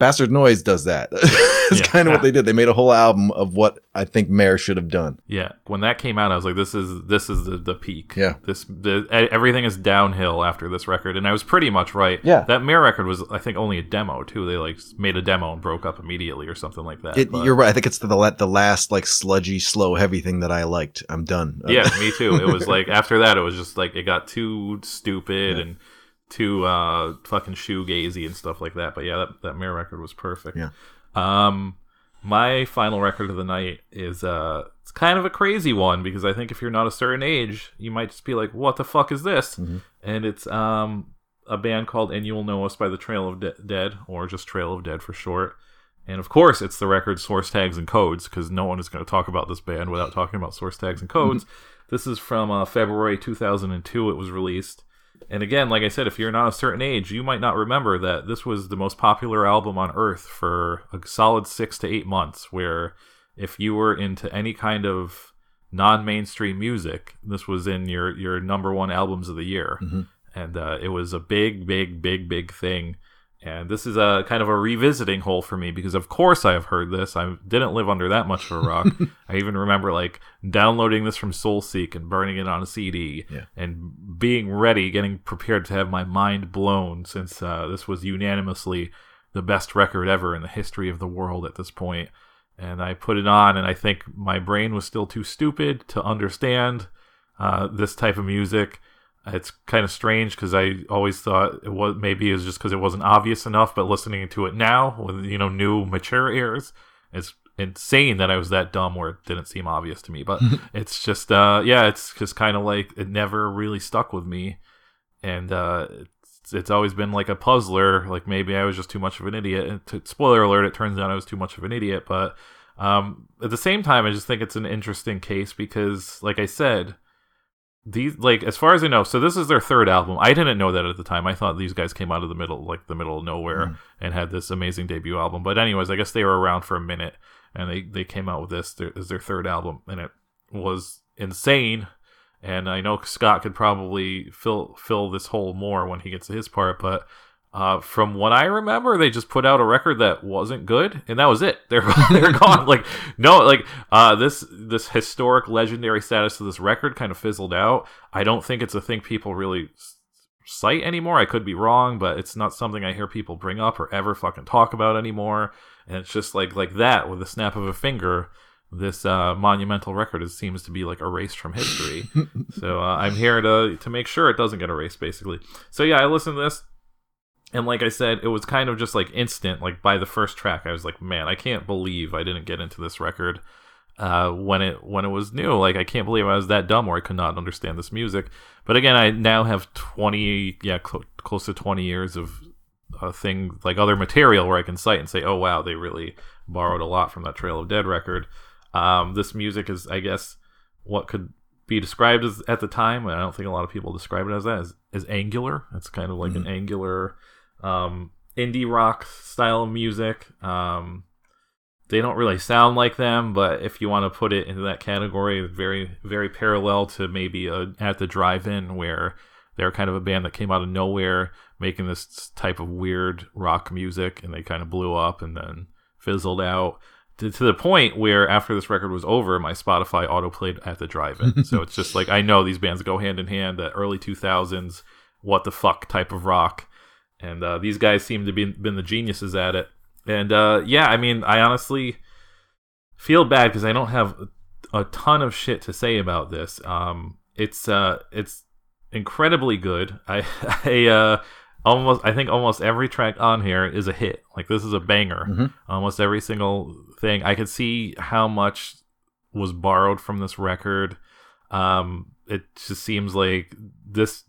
Speaker 1: Bastard Noise does that. it's
Speaker 2: Yeah.
Speaker 1: kind of what they did. They made a whole album of what I think Mare should have done.
Speaker 2: yeah. When that came out, I was like, this is this is the, the peak.
Speaker 1: Yeah.
Speaker 2: This the e- everything is downhill after this record, and I was pretty much right.
Speaker 1: Yeah.
Speaker 2: That Mirror record was I think only a demo too. They like made a demo and broke up immediately or something like that.
Speaker 1: It,
Speaker 2: but-
Speaker 1: you're right. I think it's the the last like sludgy, slow, heavy thing that I liked. I'm done.
Speaker 2: yeah, me too. It was like after that, it was just like it got too stupid
Speaker 1: Yeah.
Speaker 2: and too uh fucking shoegazy and stuff like that. But yeah, that that mirror record was perfect.
Speaker 1: Yeah.
Speaker 2: Um, my final record of the night is uh, it's kind of a crazy one because I think if you're not a certain age, you might just be like, "What the fuck is this?"
Speaker 1: Mhm.
Speaker 2: And it's um a band called "And You'll Know Us" by the Trail of De- Dead, or just Trail of Dead for short. And of course, it's the record source tags and codes because no one is going to talk about this band without talking about source tags and codes. this is from uh, February 2002. It was released. And again, like I said, if you're not a certain age, you might not remember that this was the most popular album on Earth for a solid six to eight months. Where if you were into any kind of non-mainstream music, this was in your your number one albums of the year,
Speaker 1: Mhm.
Speaker 2: and uh, it was a big, big, big, big thing. And this is a kind of a revisiting hole for me because, of course, I have heard this. I didn't live under that much of a rock. I even remember like downloading this from SoulSeek and burning it on a CD
Speaker 1: Yeah.
Speaker 2: and being ready, getting prepared to have my mind blown since uh, this was unanimously the best record ever in the history of the world at this point. And I put it on, and I think my brain was still too stupid to understand uh, this type of music. It's kind of strange because I always thought it was maybe it was just because it wasn't obvious enough. But listening to it now with you know new mature ears, it's insane that I was that dumb where it didn't seem obvious to me. But it's just uh, yeah, it's just kind of like it never really stuck with me, and uh, it's, it's always been like a puzzler. Like maybe I was just too much of an idiot. And to, spoiler alert: it turns out I was too much of an idiot. But um, at the same time, I just think it's an interesting case because, like I said, these like as far as I know, so this is their third album. I didn't know that at the time. I thought these guys came out of the middle, like the middle of nowhere,
Speaker 1: Mm.
Speaker 2: and had this amazing debut album. But anyways, I guess they were around for a minute, and they they came out with this their, as their third album, and it was insane. And I know Scott could probably fill fill this hole more when he gets to his part, but uh, from what I remember, they just put out a record that wasn't good, and that was it. They're they're gone. Like no, like uh, this this historic, legendary status of this record kind of fizzled out. I don't think it's a thing people really cite anymore. I could be wrong, but it's not something I hear people bring up or ever fucking talk about anymore. And it's just like like that with a snap of a finger. This uh, monumental record is, seems to be like erased from history. so uh, I'm here to to make sure it doesn't get erased, basically. So yeah, I listened to this. And like I said, it was kind of just like instant. Like by the first track, I was like, "Man, I can't believe I didn't get into this record uh, when it when it was new. Like I can't believe I was that dumb or I could not understand this music." But again, I now have twenty, yeah, cl- close to twenty years of uh, thing like other material where I can cite and say, "Oh wow, they really borrowed a lot from that Trail of Dead record." Um, this music is, I guess, what could be described as at the time. and I don't think a lot of people describe it as that as, as angular. It's kind of like an angular um, indie rock style music. Um, they don't really sound like them, but if you want to put it into that category, very very parallel to maybe a, at the drive-in where they're kind of a band that came out of nowhere making this type of weird rock music, and they kind of blew up and then fizzled out. to, to the point where after this record was over, my Spotify autoplayed at the drive-in. so it's just like I know these bands go hand in hand. That early two thousands, what the fuck type of rock, and uh, these guys seem to be been the geniuses at it. And uh, yeah, I mean, I honestly feel bad because I don't have a, ton of shit to say about this. Um, it's uh, it's incredibly good. I I uh, almost I think almost every track on here is a hit. Like this is a banger.
Speaker 1: Mm-hmm.
Speaker 2: Almost every single thing. I could see how much was borrowed from this record. Um, it just seems like this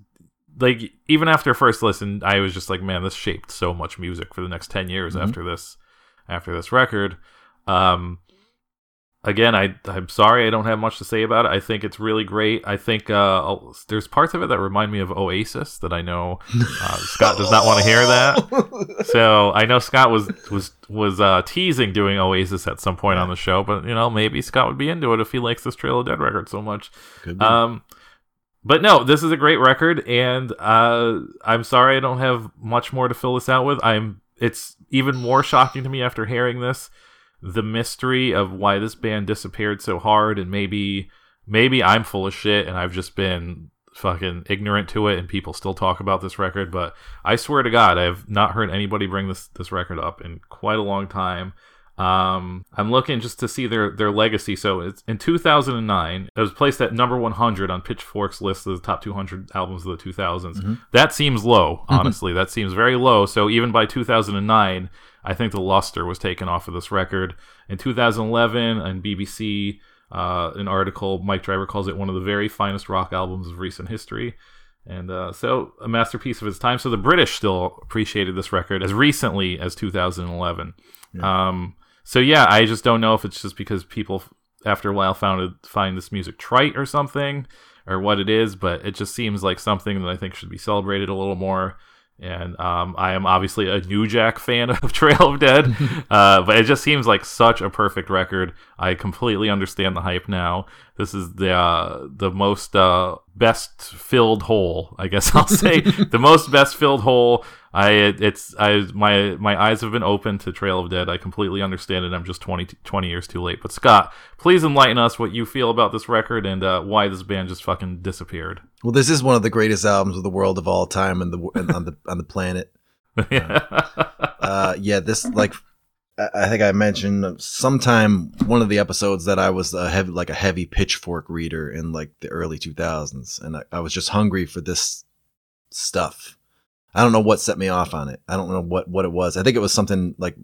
Speaker 2: like even after first listen, I was just like, man, this shaped so much music for the next ten years
Speaker 1: Mhm.
Speaker 2: after this after this record. Um again, I I'm sorry I don't have much to say about it. I think it's really great. I think uh there's parts of it that remind me of Oasis that I know uh, Scott does not want to hear that. So I know Scott was was was uh, teasing doing Oasis at some point on the show, but you know maybe Scott would be into it if he likes this Trail of Dead record so much. Um, but no, this is a great record, and uh, I'm sorry I don't have much more to fill this out with. I'm. It's even more shocking to me after hearing this, the mystery of why this band disappeared so hard, and maybe maybe I'm full of shit and I've just been fucking ignorant to it, and people still talk about this record. But I swear to God, I've not heard anybody bring this this record up in quite a long time. Um, I'm looking just to see their their legacy. So it's in 2009. It was placed at number 100 on Pitchfork's list of the top 200 albums of the 2000s.
Speaker 1: Mhm.
Speaker 2: That seems low, honestly. that seems very low. So even by 2009, I think the luster was taken off of this record. In 2011, on BBC, uh, an article, Mike Diver calls it one of the very finest rock albums of recent history. And uh, so, a masterpiece of its time. So, the British still appreciated this record as recently as 2011. Um, so, yeah, I just don't know if it's just because people, after a while, found it, find this music trite or something, or what it is, but it just seems like something that I think should be celebrated a little more. And um, I am obviously a New Jack fan of Trail of Dead, uh, but it just seems like such a perfect record. I completely understand the hype now. This is the uh, the most uh, best filled hole, I guess I'll say, the most best filled hole. I it's I my my eyes have been open to Trail of Dead. I completely understand it. I'm just 20, 20 years too late. But Scott, please enlighten us what you feel about this record and uh, why this band just fucking disappeared.
Speaker 1: well, this is one of the greatest albums of the world of all time and the and on the on the planet. Uh, yeah, this like I I think I mentioned sometime one of the episodes that I was a heavy like a heavy pitchfork reader in like the early 2000s, and I, I was just hungry for this stuff. I don't know what set me off on it. I don't know what what it was. I think it was something like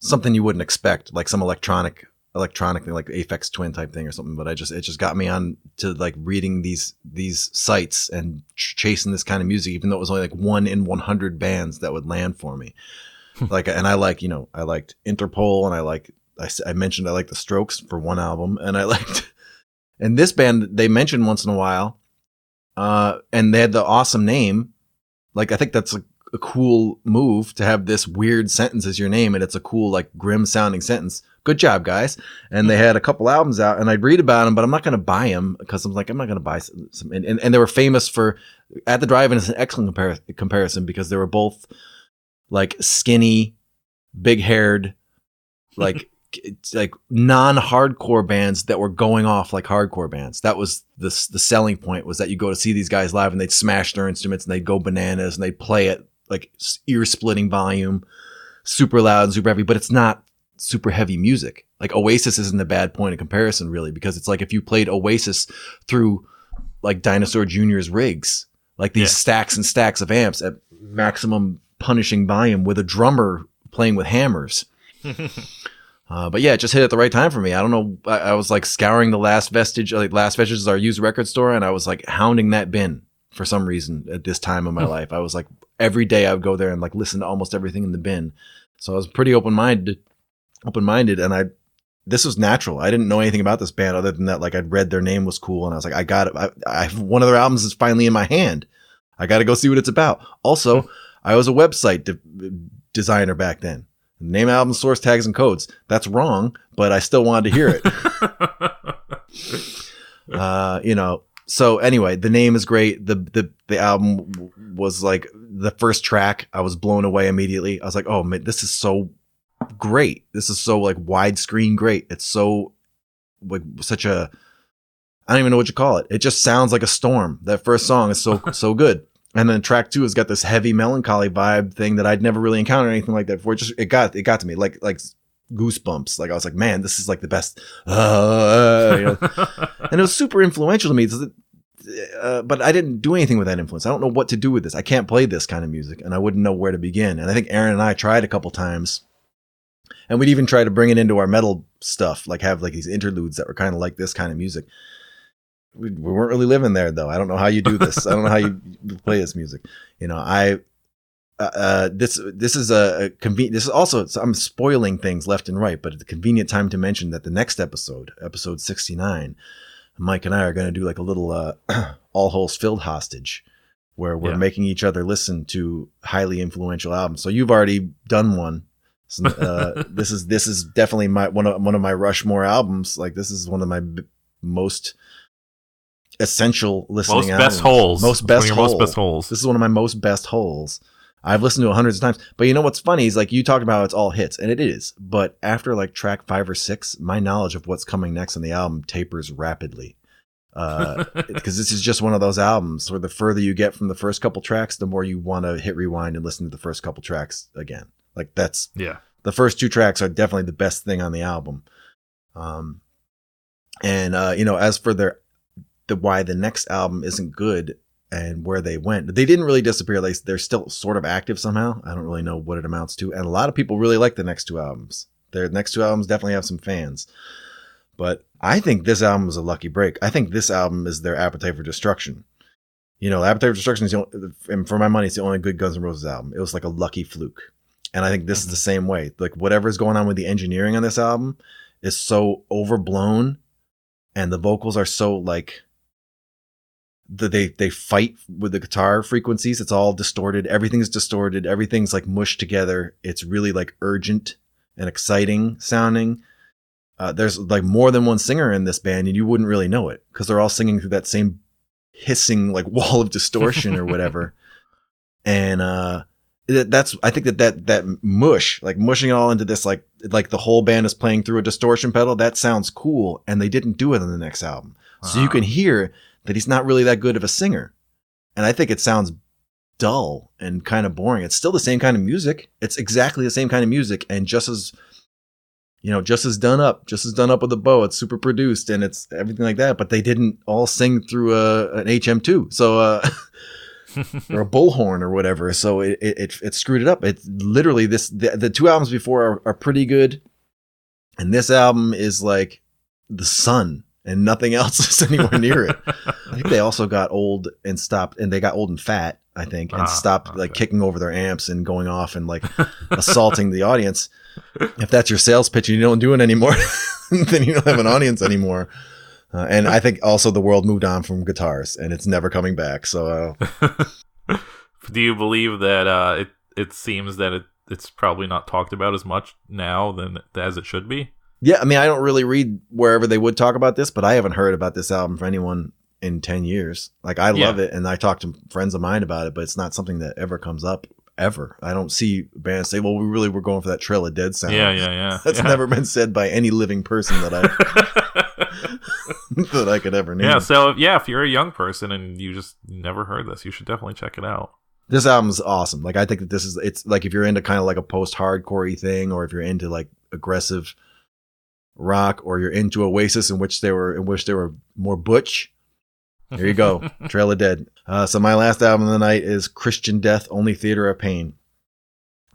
Speaker 1: something you wouldn't expect, like some electronic electronic thing, like Aphex Twin type thing or something. But I just it just got me on to like reading these these sites and ch- chasing this kind of music, even though it was only like one in 100 bands that would land for me. like, and I like you know I liked Interpol, and I like I, I mentioned I like the Strokes for one album, and I liked and this band they mentioned once in a while, uh, and they had the awesome name. Like I think that's a, a cool move to have this weird sentence as your name, and it's a cool like grim sounding sentence. Good job, guys. And they had a couple albums out, and I'd read about them, but I'm not going to buy them because I'm like I'm not going to buy some. some and, and, and they were famous for at the drive-in is an excellent compar- comparison because they were both like skinny, big-haired, like like non-hardcore bands that were going off like hardcore bands. That was the the selling point was that you go to see these guys live and they'd smash their instruments and they'd go bananas and they'd play it like ear-splitting volume, super loud and super heavy, but it's not super heavy music. Like Oasis isn't a bad point of comparison really because it's like if you played Oasis through like Dinosaur Jr.'s rigs, like these
Speaker 2: Yeah.
Speaker 1: stacks and stacks of amps at maximum punishing volume with a drummer playing with hammers. Uh, but yeah, it just hit at the right time for me. I don't know. I, I was like scouring the last vestige, uh, like last vestiges, our used record store, and I was like hounding that bin for some reason at this time of my hmm. life. I was like every day I would go there and like listen to almost everything in the bin. So I was pretty open minded, open minded, and I this was natural. I didn't know anything about this band other than that like I'd read their name was cool, and I was like, I got it. I, I one of their albums is finally in my hand. I got to go see what it's about. Also, hmm. I was a website de- designer back then. Name album source tags and codes. That's wrong, but I still wanted to hear it. uh, you know. So anyway, the name is great. The the the album w- was like the first track. I was blown away immediately. I was like, oh man, this is so great. This is so like widescreen great. It's so like such a I don't even know what you call it. It just sounds like a storm. That first song is so so good. And then track two has got this heavy melancholy vibe thing that I'd never really encountered anything like that before. It just it got it got to me like like goosebumps. Like I was like, man, this is like the best. Uh, you know? and it was super influential to me. Uh, but I didn't do anything with that influence. I don't know what to do with this. I can't play this kind of music, and I wouldn't know where to begin. And I think Aaron and I tried a couple times, and we'd even try to bring it into our metal stuff, like have like these interludes that were kind of like this kind of music we, we weren't really living there though. I don't know how you do this. I don't know how you play this music. You know, I uh, uh, this this is a, a convenient. This is also I'm spoiling things left and right, but it's a convenient time to mention that the next episode, episode 69, Mike and I are going to do like a little uh, all holes filled hostage, where we're yeah. making each other listen to highly influential albums. So you've already done one. So, uh, this is this is definitely my one of one of my Rushmore albums. Like this is one of my b- most essential listening.
Speaker 2: Most albums. best holes.
Speaker 1: Most best
Speaker 2: holes. Most best holes.
Speaker 1: This is one of my most best holes. I've listened to it hundreds of times. But you know what's funny is like you talked about it's all hits, and it is. But after like track five or six, my knowledge of what's coming next on the album tapers rapidly. Uh, because this is just one of those albums where the further you get from the first couple tracks, the more you want to hit rewind and listen to the first couple tracks again. Like that's
Speaker 2: yeah.
Speaker 1: The first two tracks are definitely the best thing on the album. Um, and uh, you know, as for their the why the next album isn't good and where they went. They didn't really disappear. They, they're still sort of active somehow. I don't really know what it amounts to. And a lot of people really like the next two albums. Their next two albums definitely have some fans. But I think this album is a lucky break. I think this album is their Appetite for Destruction. You know, Appetite for Destruction is, the only, and for my money, it's the only good Guns N' Roses album. It was like a lucky fluke. And I think this is the mm-hmm. same way. Like whatever is going on with the engineering on this album is so overblown and the vocals are so like the, they they fight with the guitar frequencies. It's all distorted. Everything's distorted. Everything's like mushed together. It's really like urgent and exciting sounding. Uh, there's like more than one singer in this band, and you wouldn't really know it because they're all singing through that same hissing like wall of distortion or whatever. and uh, that's I think that that that mush, like mushing it all into this like like the whole band is playing through a distortion pedal. That sounds cool, and they didn't do it on the next album, so uh-huh. you can hear that he's not really that good of a singer. And I think it sounds dull and kind of boring. It's still the same kind of music. It's exactly the same kind of music and just as you know, just as done up, just as done up with a bow. It's super produced and it's everything like that, but they didn't all sing through a, an HM2. So uh or a bullhorn or whatever. So it, it, it screwed it up. It's literally this the, the two albums before are, are pretty good. And this album is like the sun and nothing else is anywhere near it. I think they also got old and stopped, and they got old and fat. I think, and ah, stopped okay. like kicking over their amps and going off and like assaulting the audience. If that's your sales pitch and you don't do it anymore, then you don't have an audience anymore. Uh, and I think also the world moved on from guitars, and it's never coming back. So,
Speaker 2: uh, do you believe that uh, it it seems that it it's probably not talked about as much now than as it should be?
Speaker 1: Yeah, I mean, I don't really read wherever they would talk about this, but I haven't heard about this album for anyone in 10 years. Like, I love yeah. it, and I talk to friends of mine about it, but it's not something that ever comes up ever. I don't see bands say, well, we really were going for that Trail of Dead sound.
Speaker 2: Yeah, yeah, yeah.
Speaker 1: That's
Speaker 2: yeah.
Speaker 1: never been said by any living person that I that I could ever name.
Speaker 2: Yeah, so yeah, if you're a young person and you just never heard this, you should definitely check it out.
Speaker 1: This album's awesome. Like I think that this is it's like if you're into kind of like a post-hardcore thing or if you're into like aggressive rock or you're into Oasis in which they were in which they were more butch. There you go, Trail of Dead. Uh, so my last album of the night is Christian Death, Only Theater of Pain,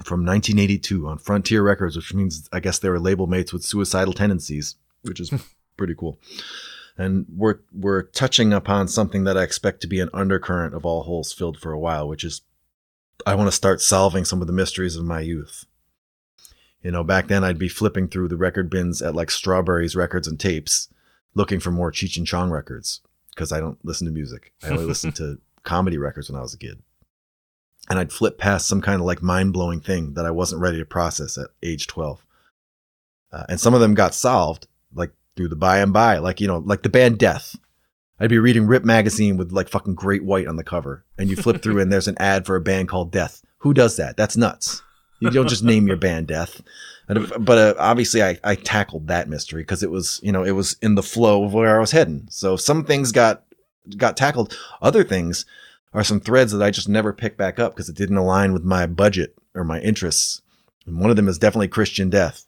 Speaker 1: from 1982 on Frontier Records, which means I guess they were label mates with Suicidal Tendencies, which is pretty cool. And we're we're touching upon something that I expect to be an undercurrent of all holes filled for a while, which is I want to start solving some of the mysteries of my youth. You know, back then I'd be flipping through the record bins at like Strawberries Records and Tapes looking for more Cheech and Chong records because I don't listen to music. I only listen to comedy records when I was a kid. And I'd flip past some kind of like mind blowing thing that I wasn't ready to process at age 12. Uh, and some of them got solved like through the by and by, like, you know, like the band Death. I'd be reading Rip magazine with like fucking great white on the cover, and you flip through and there's an ad for a band called Death. Who does that? That's nuts. You don't just name your band Death. But uh, obviously, I, I tackled that mystery because it was, you know, it was in the flow of where I was heading. So some things got got tackled. Other things are some threads that I just never picked back up because it didn't align with my budget or my interests. And one of them is definitely Christian Death.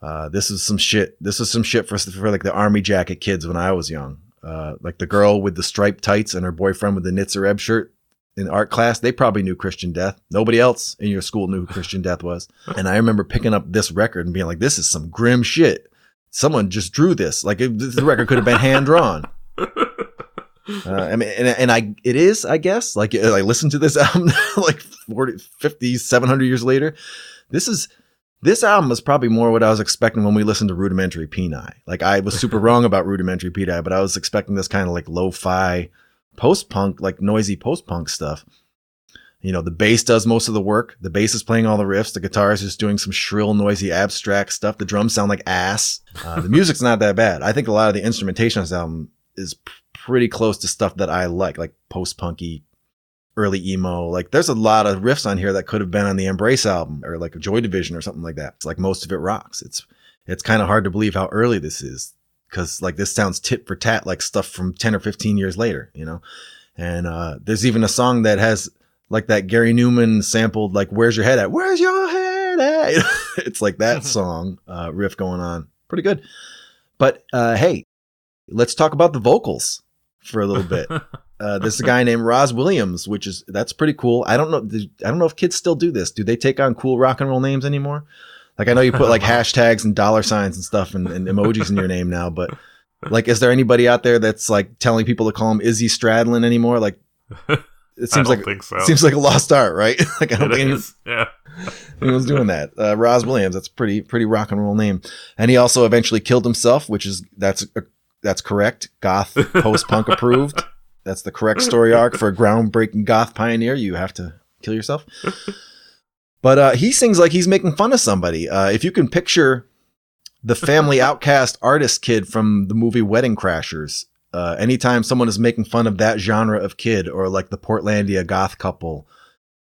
Speaker 1: Uh, this is some shit. This is some shit for, for like the army jacket kids when I was young. Uh, like the girl with the striped tights and her boyfriend with the Nitzer Ebb shirt in art class, they probably knew Christian Death. Nobody else in your school knew who Christian Death was. And I remember picking up this record and being like, this is some grim shit. Someone just drew this. Like it, the record could have been hand drawn. Uh, I mean, and, and I, it is, I guess, like I listen to this album like 40, 50, 700 years later. This is, this album was probably more what I was expecting when we listened to Rudimentary Peni. Like I was super wrong about Rudimentary Peni, but I was expecting this kind of like lo-fi post punk, like noisy post punk stuff. You know, the bass does most of the work. The bass is playing all the riffs. The guitar is just doing some shrill, noisy, abstract stuff. The drums sound like ass. Uh, the music's not that bad. I think a lot of the instrumentation on this album is pretty close to stuff that I like, like post punky, early emo. Like there's a lot of riffs on here that could have been on the Embrace album or like a Joy Division or something like that. It's like most of it rocks. It's it's kind of hard to believe how early this is because like this sounds tit for tat like stuff from 10 or 15 years later you know? And uh there's even a song that has like that Gary Numan sampled like where's your head at? Where's your head at? It's like that song uh riff going on. Pretty good. But uh hey let's talk about the vocals for a little bit. Uh there's a guy named Rozz Williams which is that's pretty cool. I don't know i don't know if kids still do this. Do they take on cool rock and roll names anymore like I know you put like hashtags and dollar signs and stuff and, and emojis in your name now, but like, is there anybody out there that's like telling people to call him Izzy Stradlin anymore? Like, it seems like so. seems like a lost art, right? like I don't it think anyone, yeah. anyone's doing that. Uh, Rozz Williams, that's pretty pretty rock and roll name, and he also eventually killed himself, which is that's uh, that's correct. Goth post punk approved. That's the correct story arc for a groundbreaking goth pioneer. You have to kill yourself. But uh, he sings like he's making fun of somebody. Uh, if you can picture the family outcast artist kid from the movie Wedding Crashers, uh, anytime someone is making fun of that genre of kid or like the Portlandia goth couple,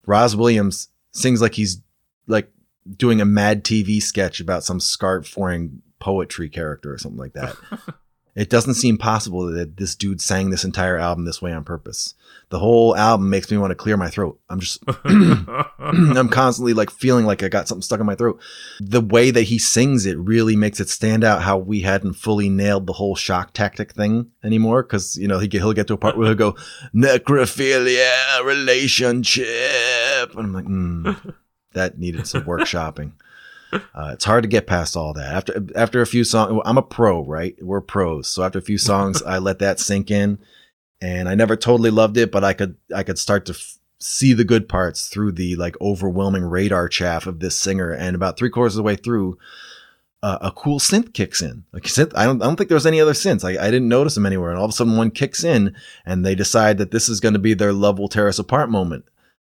Speaker 1: Rozz Williams sings like he's like doing a Mad TV sketch about some scarf wearing poetry character or something like that. It doesn't seem possible that this dude sang this entire album this way on purpose. The whole album makes me want to clear my throat. I'm just, I'm constantly like feeling like I got something stuck in my throat. The way that he sings it really makes it stand out how we hadn't fully nailed the whole shock tactic thing anymore. Cause, you know, he, he'll get to a part where he'll go, necrophilia relationship. And I'm like, mm, that needed some workshopping. Uh, it's hard to get past all that. After after a few songs, I'm a pro, right? We're pros. So after a few songs, I let that sink in, and I never totally loved it, but I could I could start to f- see the good parts through the like overwhelming radar chaff of this singer. And about three quarters of the way through, uh, a cool synth kicks in. Like synth, I don't I don't think there was any other synths. I, I didn't notice them anywhere. And all of a sudden, one kicks in, and they decide that this is going to be their love will tear us apart moment.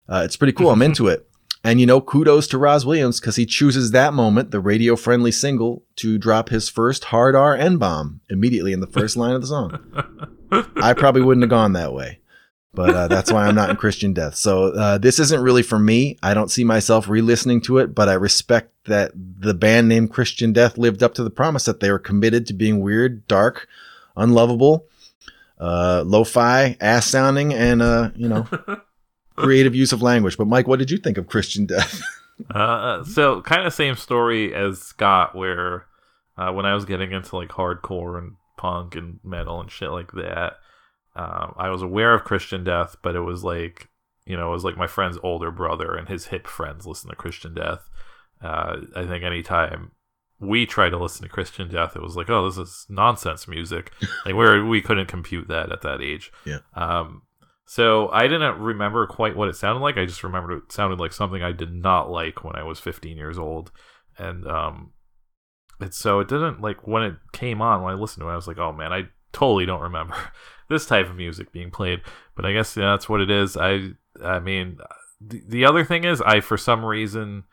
Speaker 1: Uh, it's pretty cool. I'm into it. And you know, kudos to Rozz Williams because he chooses that moment, the radio friendly single, to drop his first hard R N bomb immediately in the first line of the song. I probably wouldn't have gone that way, but uh, that's why I'm not in Christian Death. So uh, this isn't really for me. I don't see myself re listening to it, but I respect that the band named Christian Death lived up to the promise that they were committed to being weird, dark, unlovable, uh, lo fi, ass sounding, and, uh, you know creative use of language. But Mike, what did you think of Christian Death?
Speaker 2: uh, so kind of same story as Scott, where uh, when I was getting into like hardcore and punk and metal and shit like that, um, I was aware of Christian Death, but it was like you know, it was like my friend's older brother and his hip friends listen to Christian Death. Uh, I think anytime we tried to listen to Christian Death, it was like, oh, this is nonsense music. like we we couldn't compute that at that age.
Speaker 1: Yeah.
Speaker 2: Um, so I didn't remember quite what it sounded like. I just remembered it sounded like something I did not like when I was 15 years old, and um, and so it didn't like when it came on when I listened to it. I was like, oh man, I totally don't remember this type of music being played. But I guess yeah, that's what it is. I I mean, the, the other thing is, I for some reason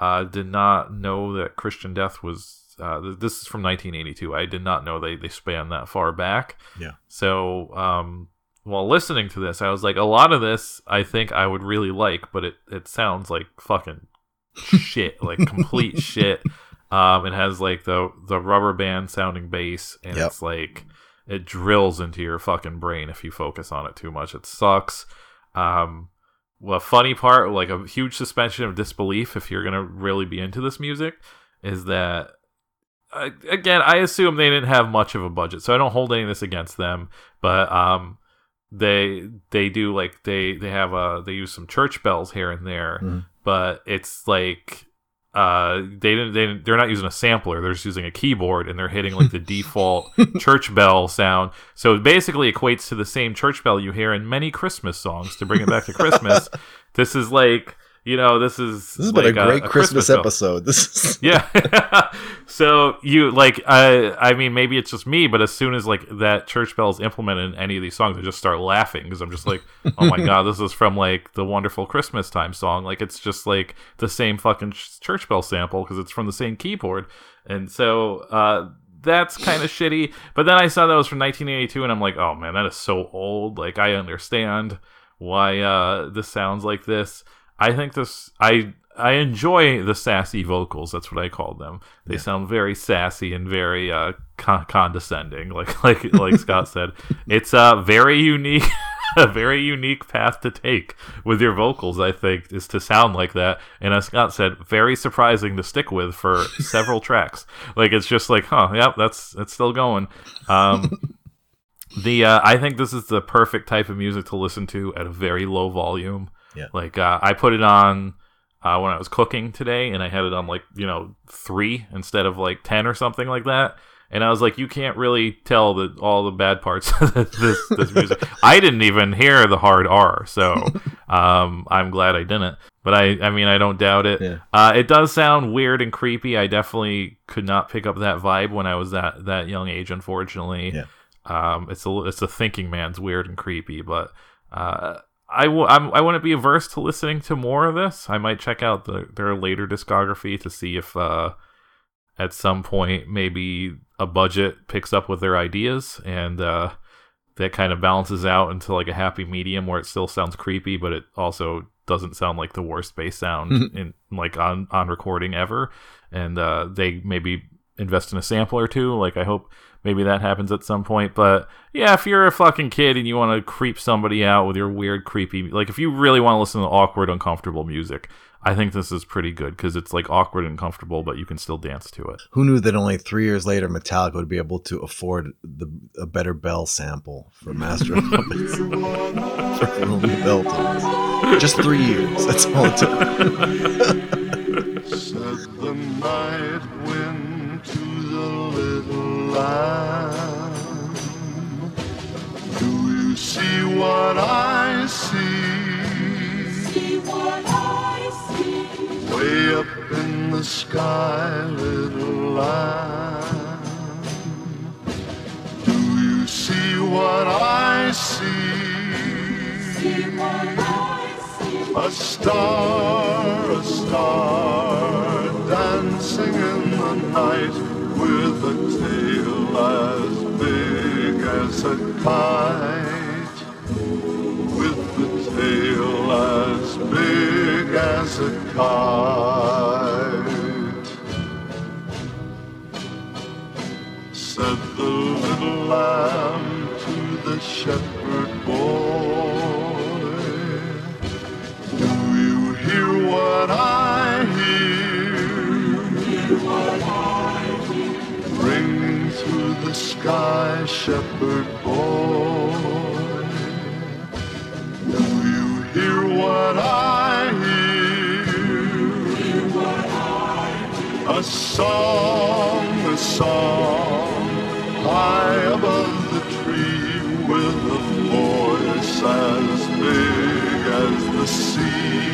Speaker 2: uh, did not know that Christian Death was. Uh, this is from 1982. I did not know they they span that far back.
Speaker 1: Yeah.
Speaker 2: So um, while listening to this, I was like, a lot of this I think I would really like, but it, it sounds like fucking shit, like complete shit. Um, it has like the the rubber band sounding bass, and
Speaker 1: Yep.
Speaker 2: it's like it drills into your fucking brain if you focus on it too much. It sucks. Um, well, funny part, like a huge suspension of disbelief if you're gonna really be into this music, is that again, I assume they didn't have much of a budget, so I don't hold any of this against them. But um, they they do like they they have a they use some church bells here and there,
Speaker 1: Mhm.
Speaker 2: but it's like uh they didn't they, they're not using a sampler they're just using a keyboard and they're hitting like the default church bell sound so it basically equates to the same church bell you hear in many christmas songs to bring it back to christmas this is like you know this is
Speaker 1: This has
Speaker 2: like
Speaker 1: been a great Christmas,
Speaker 2: bell.
Speaker 1: episode. This is
Speaker 2: Yeah. so you like I I mean maybe it's just me, but as soon as like that church bell is implemented in any of these songs, I just start laughing because I'm just like, oh my god, this is from like the wonderful Christmas time song. Like it's just like the same fucking ch- church bell sample because it's from the same keyboard, and so uh that's kind of shitty. But then I saw that was from 1982, and I'm like, oh man, that is so old. Like I understand why uh this sounds like this. I think this I I enjoy the sassy vocals. That's what I call them. They
Speaker 1: Yeah.
Speaker 2: sound very sassy and very uh, con- condescending, like like like Scott said. It's a very unique, a very unique path to take with your vocals. I think is to sound like that, and as Scott said, very surprising to stick with for several tracks. Like it's just like, huh, yep, that's that's still going. Um, the uh, I think this is the perfect type of music to listen to at a very low volume.
Speaker 1: Yeah.
Speaker 2: Like uh, I put it on uh, when I was cooking today, and I had it on like you know three instead of like ten or something like that. And I was like, you can't really tell the all the bad parts of this this music. I didn't even hear the hard R, so um, I'm glad I didn't. But I, I mean, I don't doubt it.
Speaker 1: Yeah.
Speaker 2: Uh, it does sound weird and creepy. I definitely could not pick up that vibe when I was that that young age. Unfortunately,
Speaker 1: Yeah.
Speaker 2: um, it's a it's a thinking man's weird and creepy. But uh, I w- I'm, I wouldn't be averse to listening to more of this. I might check out the, their later discography to see if uh, at some point maybe a budget picks up with their ideas and uh, that kind of balances out into like a happy medium where it still sounds creepy, but it also doesn't sound like the worst bass sound in like on on recording ever. And uh, they maybe invest in a sample or two. Like I hope maybe that happens at some point. But yeah, if you're a fucking kid and you want to creep somebody out with your weird, creepy, like if you really want to listen to awkward, uncomfortable music, I think this is pretty good because it's like awkward and comfortable, but you can still dance to it.
Speaker 1: Who knew that only three years later Metallica would be able to afford the a better bell sample for Master of Puppets Bell Just three years. That's all it took.
Speaker 3: Said the night wind to the little lamb. Do you see what I see?
Speaker 4: See what I see.
Speaker 3: Way up in the sky, little lamb. Do you see what I see?
Speaker 4: See what I see.
Speaker 3: A star, a star, dancing in the night with a tail as big as a kite. With the tail as big as a kite. Said the little lamb to the shepherd boy. Do you hear what I sky, shepherd boy. Do you hear what I hear? A song, a song, high above the tree, with a voice as big as the sea.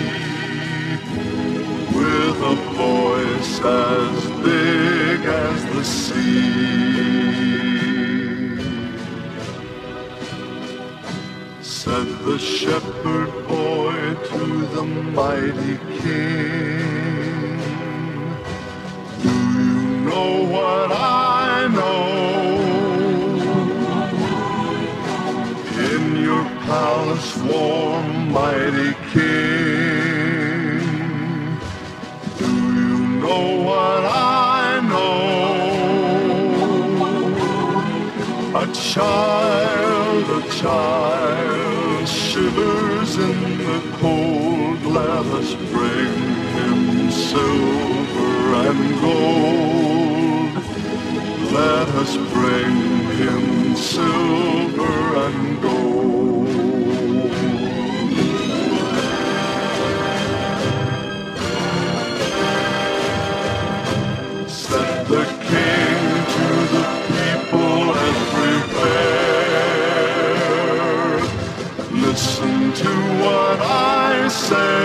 Speaker 3: With a voice as big as the sea. the shepherd boy to the mighty king. Do you know what I know? In your palace warm, mighty king. Do you know what I know? A child, a child cold. Let us bring him silver and gold. Let us bring him silver and gold. what I say.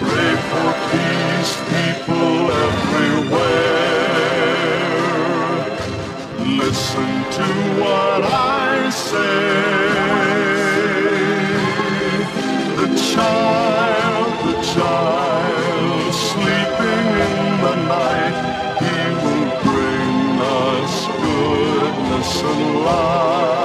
Speaker 3: Pray for peace, people everywhere. Listen to what I say. The child, the child, sleeping in the night, he will bring us goodness and light.